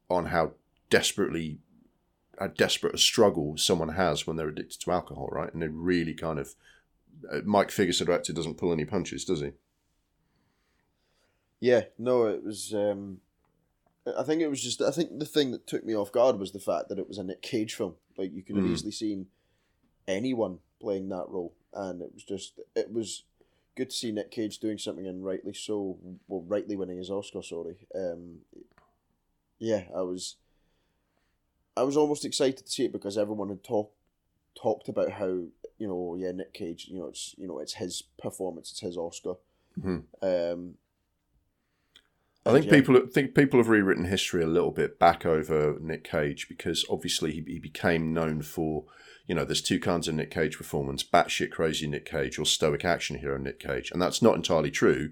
on how desperately how desperate a struggle someone has when they're addicted to alcohol, right? And it really kind of uh, Mike the director, doesn't pull any punches, does he? Yeah, no, it was. Um, I think it was just. I think the thing that took me off guard was the fact that it was a Nick Cage film. Like you could have Mm. easily seen anyone playing that role, and it was just. It was good to see Nick Cage doing something, and rightly so. Well, rightly winning his Oscar. Sorry. Um, yeah, I was. I was almost excited to see it because everyone had talked talked about how you know yeah Nick Cage you know it's you know it's his performance it's his Oscar. Mhm. Um, I think yeah. people think people have rewritten history a little bit back over Nick Cage because obviously he, he became known for you know there's two kinds of Nick Cage performance batshit crazy Nick Cage or stoic action hero Nick Cage. And that's not entirely true.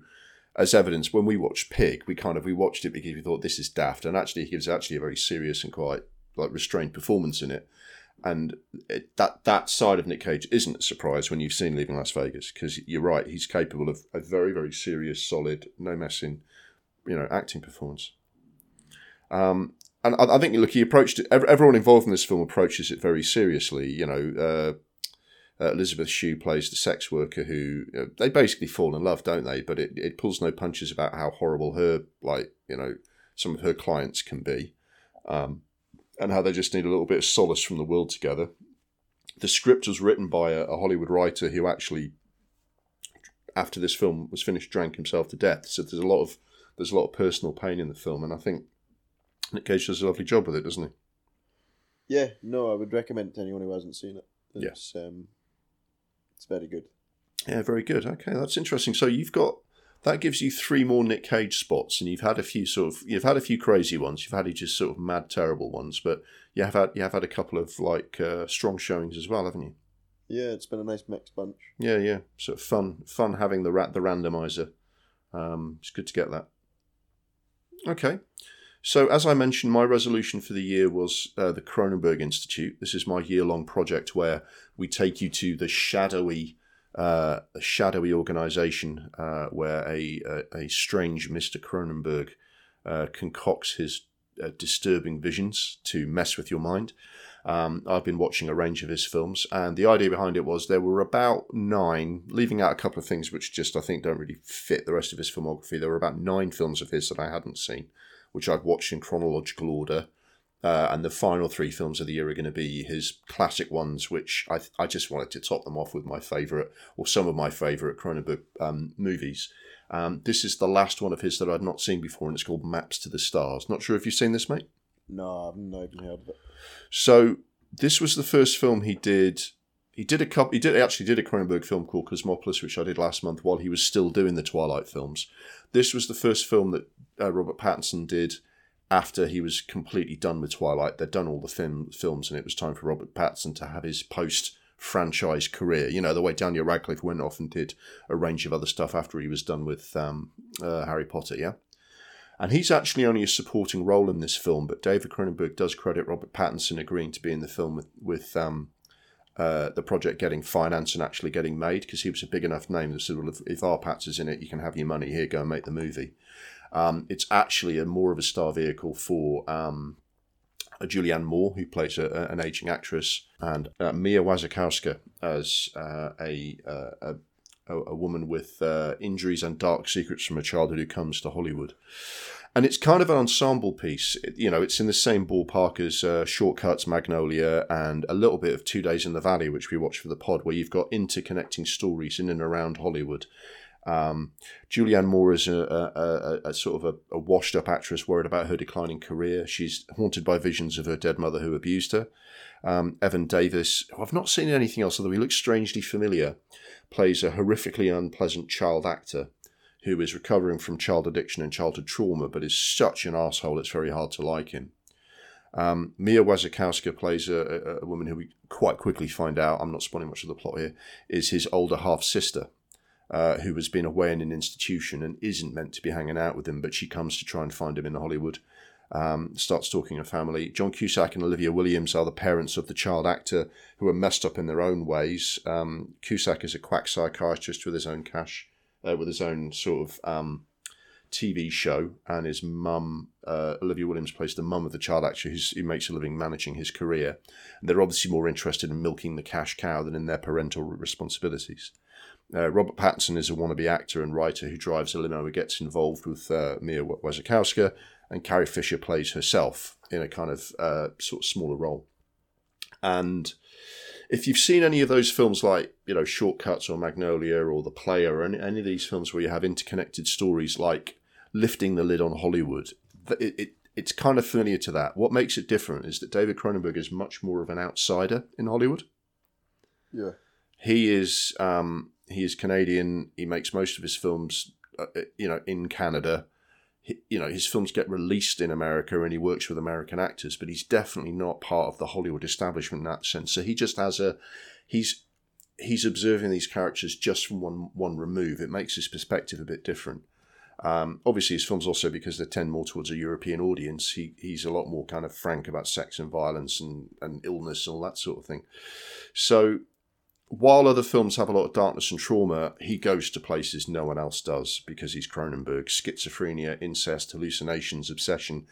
As evidence when we watched Pig we kind of we watched it because we thought this is daft. And actually he gives actually a very serious and quite like restrained performance in it. And it, that that side of Nick Cage isn't a surprise when you've seen Leaving Las Vegas because you're right he's capable of a very very serious solid no messing you know acting performance. Um, and I, I think look, he approached it. Everyone involved in this film approaches it very seriously. You know, uh, uh, Elizabeth Shue plays the sex worker who uh, they basically fall in love, don't they? But it, it pulls no punches about how horrible her like you know some of her clients can be, um, and how they just need a little bit of solace from the world together. The script was written by a, a Hollywood writer who actually, after this film was finished, drank himself to death. So there's a lot of there's a lot of personal pain in the film, and I think Nick Cage does a lovely job with it, doesn't he? Yeah, no, I would recommend it to anyone who hasn't seen it. Yeah. It's um, it's very good. Yeah, very good. Okay, that's interesting. So you've got that gives you three more Nick Cage spots, and you've had a few sort of you've had a few crazy ones. You've had just sort of mad, terrible ones, but you have had you have had a couple of like uh, strong showings as well, haven't you? Yeah, it's been a nice mixed bunch. Yeah, yeah. Sort of fun, fun having the rat the randomizer. Um, it's good to get that. Okay. So, as I mentioned, my resolution for the year was uh, the Cronenberg Institute. This is my year-long project where we take you to the shadowy, uh, shadowy organisation uh, where a, a a strange Mister Cronenberg uh, concocts his uh, disturbing visions to mess with your mind. Um, I've been watching a range of his films, and the idea behind it was there were about nine, leaving out a couple of things which just I think don't really fit the rest of his filmography. There were about nine films of his that I hadn't seen, which I've watched in chronological order. Uh, and the final three films of the year are going to be his classic ones, which I, I just wanted to top them off with my favourite, or some of my favourite Cronenberg um, movies. Um, this is the last one of his that I'd not seen before, and it's called Maps to the Stars. Not sure if you've seen this, mate. No, I've not even heard of it. So this was the first film he did. he did a couple. He did he actually did a Cronenberg film called Cosmopolis, which I did last month while he was still doing the Twilight films. This was the first film that uh, Robert Pattinson did after he was completely done with Twilight. They'd done all the film, films, and it was time for Robert Pattinson to have his post franchise career. You know, the way Daniel Radcliffe went off and did a range of other stuff after he was done with um, uh, Harry Potter, yeah? And he's actually only a supporting role in this film, but David Cronenberg does credit Robert Pattinson agreeing to be in the film with, with um, uh, the project getting financed and actually getting made because he was a big enough name that said, well, if, if Pat's is in it, you can have your money here, go and make the movie. Um, it's actually a more of a star vehicle for um, Julianne Moore, who plays a, an aging actress, and uh, Mia Wasikowska as uh, a, uh, a, a woman with uh, injuries and dark secrets from her childhood who comes to Hollywood. And it's kind of an ensemble piece. It, you know, it's in the same ballpark as uh, Shortcuts, Magnolia, and a little bit of Two Days in the Valley, which we watched for the pod, where you've got interconnecting stories in and around Hollywood. Um, Julianne Moore is a, a, a, a sort of a, washed up actress worried about her declining career. She's haunted by visions of her dead mother who abused her. Um, Evan Davis, who I've not seen anything else, although he looks strangely familiar, plays a horrifically unpleasant child actor who is recovering from child addiction and childhood trauma, but is such an asshole it's very hard to like him. Um, Mia Wasikowska plays a, a, woman who we quite quickly find out, I'm not spoiling much of the plot here, is his older half sister uh, who has been away in an institution and isn't meant to be hanging out with him, but she comes to try and find him in Hollywood. Um, starts talking a family. John Cusack and Olivia Williams are the parents of the child actor who are messed up in their own ways. Um, Cusack is a quack psychiatrist with his own cash, uh, with his own sort of um, TV show, and his mum, uh, Olivia Williams, plays the mum of the child actor who makes a living managing his career. And they're obviously more interested in milking the cash cow than in their parental responsibilities. Uh, Robert Pattinson is a wannabe actor and writer who drives a limo and gets involved with uh, Mia Wasikowska, and Carrie Fisher plays herself in a kind of uh, sort of smaller role. And if you've seen any of those films like, you know, Shortcuts or Magnolia or The Player or any, any of these films where you have interconnected stories like Lifting the Lid on Hollywood, it, it, it's kind of familiar to that. What makes it different is that David Cronenberg is much more of an outsider in Hollywood. Yeah. He is um, he is Canadian. He makes most of his films, uh, you know, in Canada. You know, his films get released in America, and he works with American actors. But he's definitely not part of the Hollywood establishment in that sense. So he just has a, he's he's observing these characters just from one one remove. It makes his perspective a bit different. Um, obviously, his films also because they tend more towards a European audience. He he's a lot more kind of frank about sex and violence and, and illness and all that sort of thing. So while other films have a lot of darkness and trauma, he goes to places no one else does because he's Cronenberg. Schizophrenia, incest, hallucinations, obsession,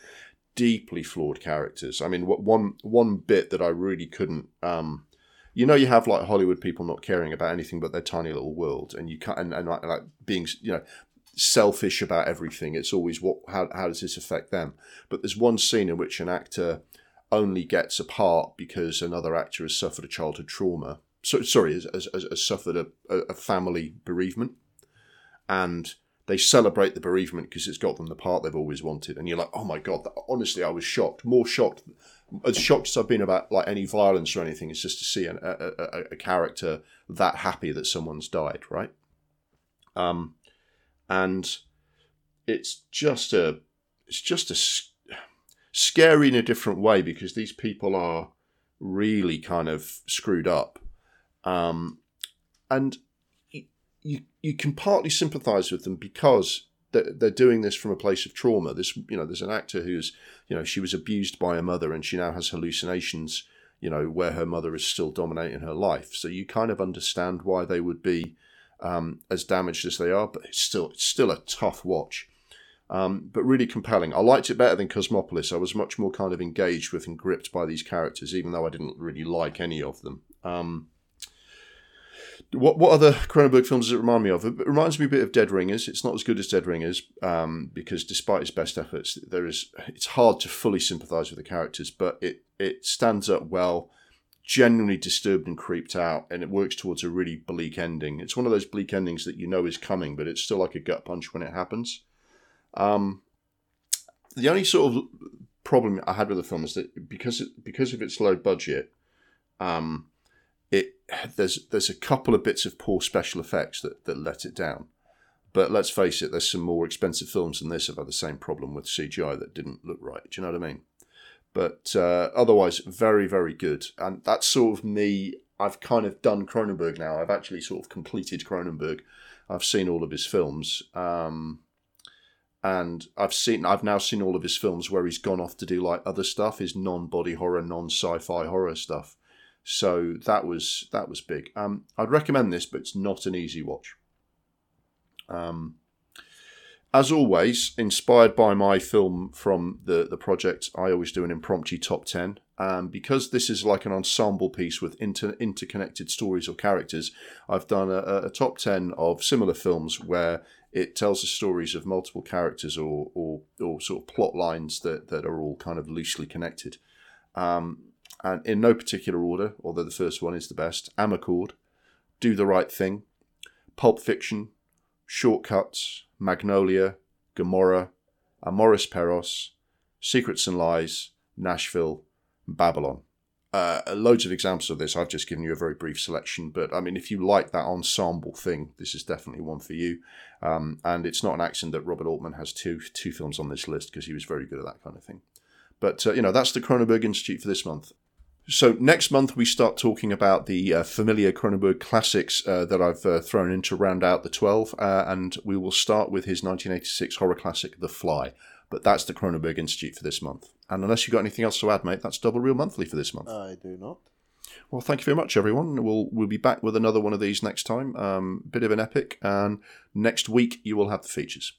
deeply flawed characters. I mean, what one one bit that I really couldn't. Um, you know, you have like Hollywood people not caring about anything but their tiny little world, and you can't, and, and like, like being, you know, selfish about everything. It's always what how how does this affect them? But there's one scene in which an actor only gets a part because another actor has suffered a childhood trauma so, sorry, has, has, has suffered a, a family bereavement, and they celebrate the bereavement because it's got them the part they've always wanted. And you're like, oh my god! That, honestly, I was shocked, more shocked, as shocked as I've been about like any violence or anything. It's just to see an, a, a, a character that happy that someone's died, right? Um, and it's just a, it's just a scary in a different way because these people are really kind of screwed up um, and you, you can partly sympathise with them because they're, they're doing this from a place of trauma. This you know, there's an actor who's you know she was abused by her mother and she now has hallucinations. You know where her mother is still dominating her life. So you kind of understand why they would be um, as damaged as they are, but it's still it's still a tough watch. Um, but really compelling. I liked it better than Cosmopolis. I was much more kind of engaged with and gripped by these characters, even though I didn't really like any of them. Um, what what other Cronenberg films does it remind me of? It reminds me a bit of Dead Ringers. It's not as good as Dead Ringers um, because despite his best efforts, there is it's hard to fully sympathise with the characters, but it it stands up well. Genuinely disturbed and creeped out, and it works towards a really bleak ending. It's one of those bleak endings that you know is coming, but it's still like a gut punch when it happens. Um, the only sort of problem I had with the film is that because because of its low budget, um, there's there's a couple of bits of poor special effects that, that let it down. But let's face it, there's some more expensive films than this have had the same problem with CGI that didn't look right. Do you know what I mean? But uh, otherwise, very, very good. And that's sort of me. I've kind of done Cronenberg now. I've actually sort of completed Cronenberg. I've seen all of his films. Um, and I've seen I've now seen all of his films where he's gone off to do like other stuff, his non-body horror, non-sci-fi horror stuff. So that was that was big. Um, I'd recommend this, but it's not an easy watch. Um, as always, inspired by my film from the, the project, I always do an impromptu top 10. Um, because this is like an ensemble piece with inter- interconnected stories or characters, I've done a, a, top 10 of similar films where it tells the stories of multiple characters or, or, or sort of plot lines that, that are all kind of loosely connected. Um, and in no particular order, although the first one is the best Amarcord, Do the Right Thing, Pulp Fiction, Shortcuts, Magnolia, Gomorrah, Amores Perros, Secrets and Lies, Nashville, Babylon. Uh, loads of examples of this. I've just given you a very brief selection, but I mean, if you like that ensemble thing, this is definitely one for you. Um, and it's not an accident that Robert Altman has two two films on this list because he was very good at that kind of thing. But uh, you know, that's the Cronenberg Institute for this month. So next month we start talking about the uh, familiar Cronenberg classics uh, that I've uh, thrown in to round out the 12, uh, and we will start with his 1986 horror classic, The Fly. But that's the Cronenberg Institute for this month. And unless you've got anything else to add, mate, that's Double Reel Monthly for this month. I do not. Well, thank you very much, everyone. We'll we'll be back with another one of these next time. Um, bit of an epic, and next week you will have the features.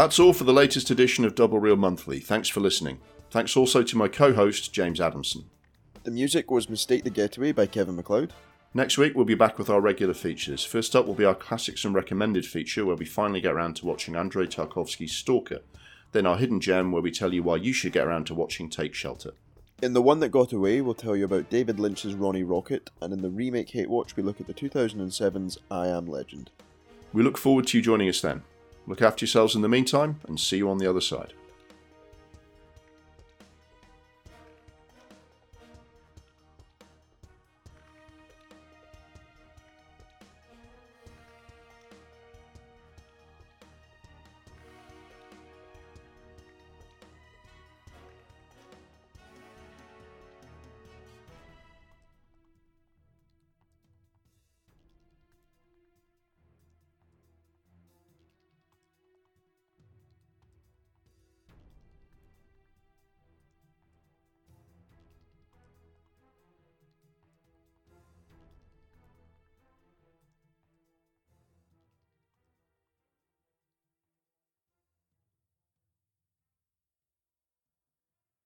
That's all for the latest edition of Double Reel Monthly. Thanks for listening. Thanks also to my co host, James Adamson. The music was Mistake the Getaway by Kevin MacLeod. Next week, we'll be back with our regular features. First up will be our Classics and Recommended feature, where we finally get around to watching Andrei Tarkovsky's Stalker. Then our Hidden Gem, where we tell you why you should get around to watching Take Shelter. In the one that got away, we'll tell you about David Lynch's Ronnie Rocket, and in the remake Hate Watch, we look at the 2007's I Am Legend. We look forward to you joining us then. Look after yourselves in the meantime, and see you on the other side.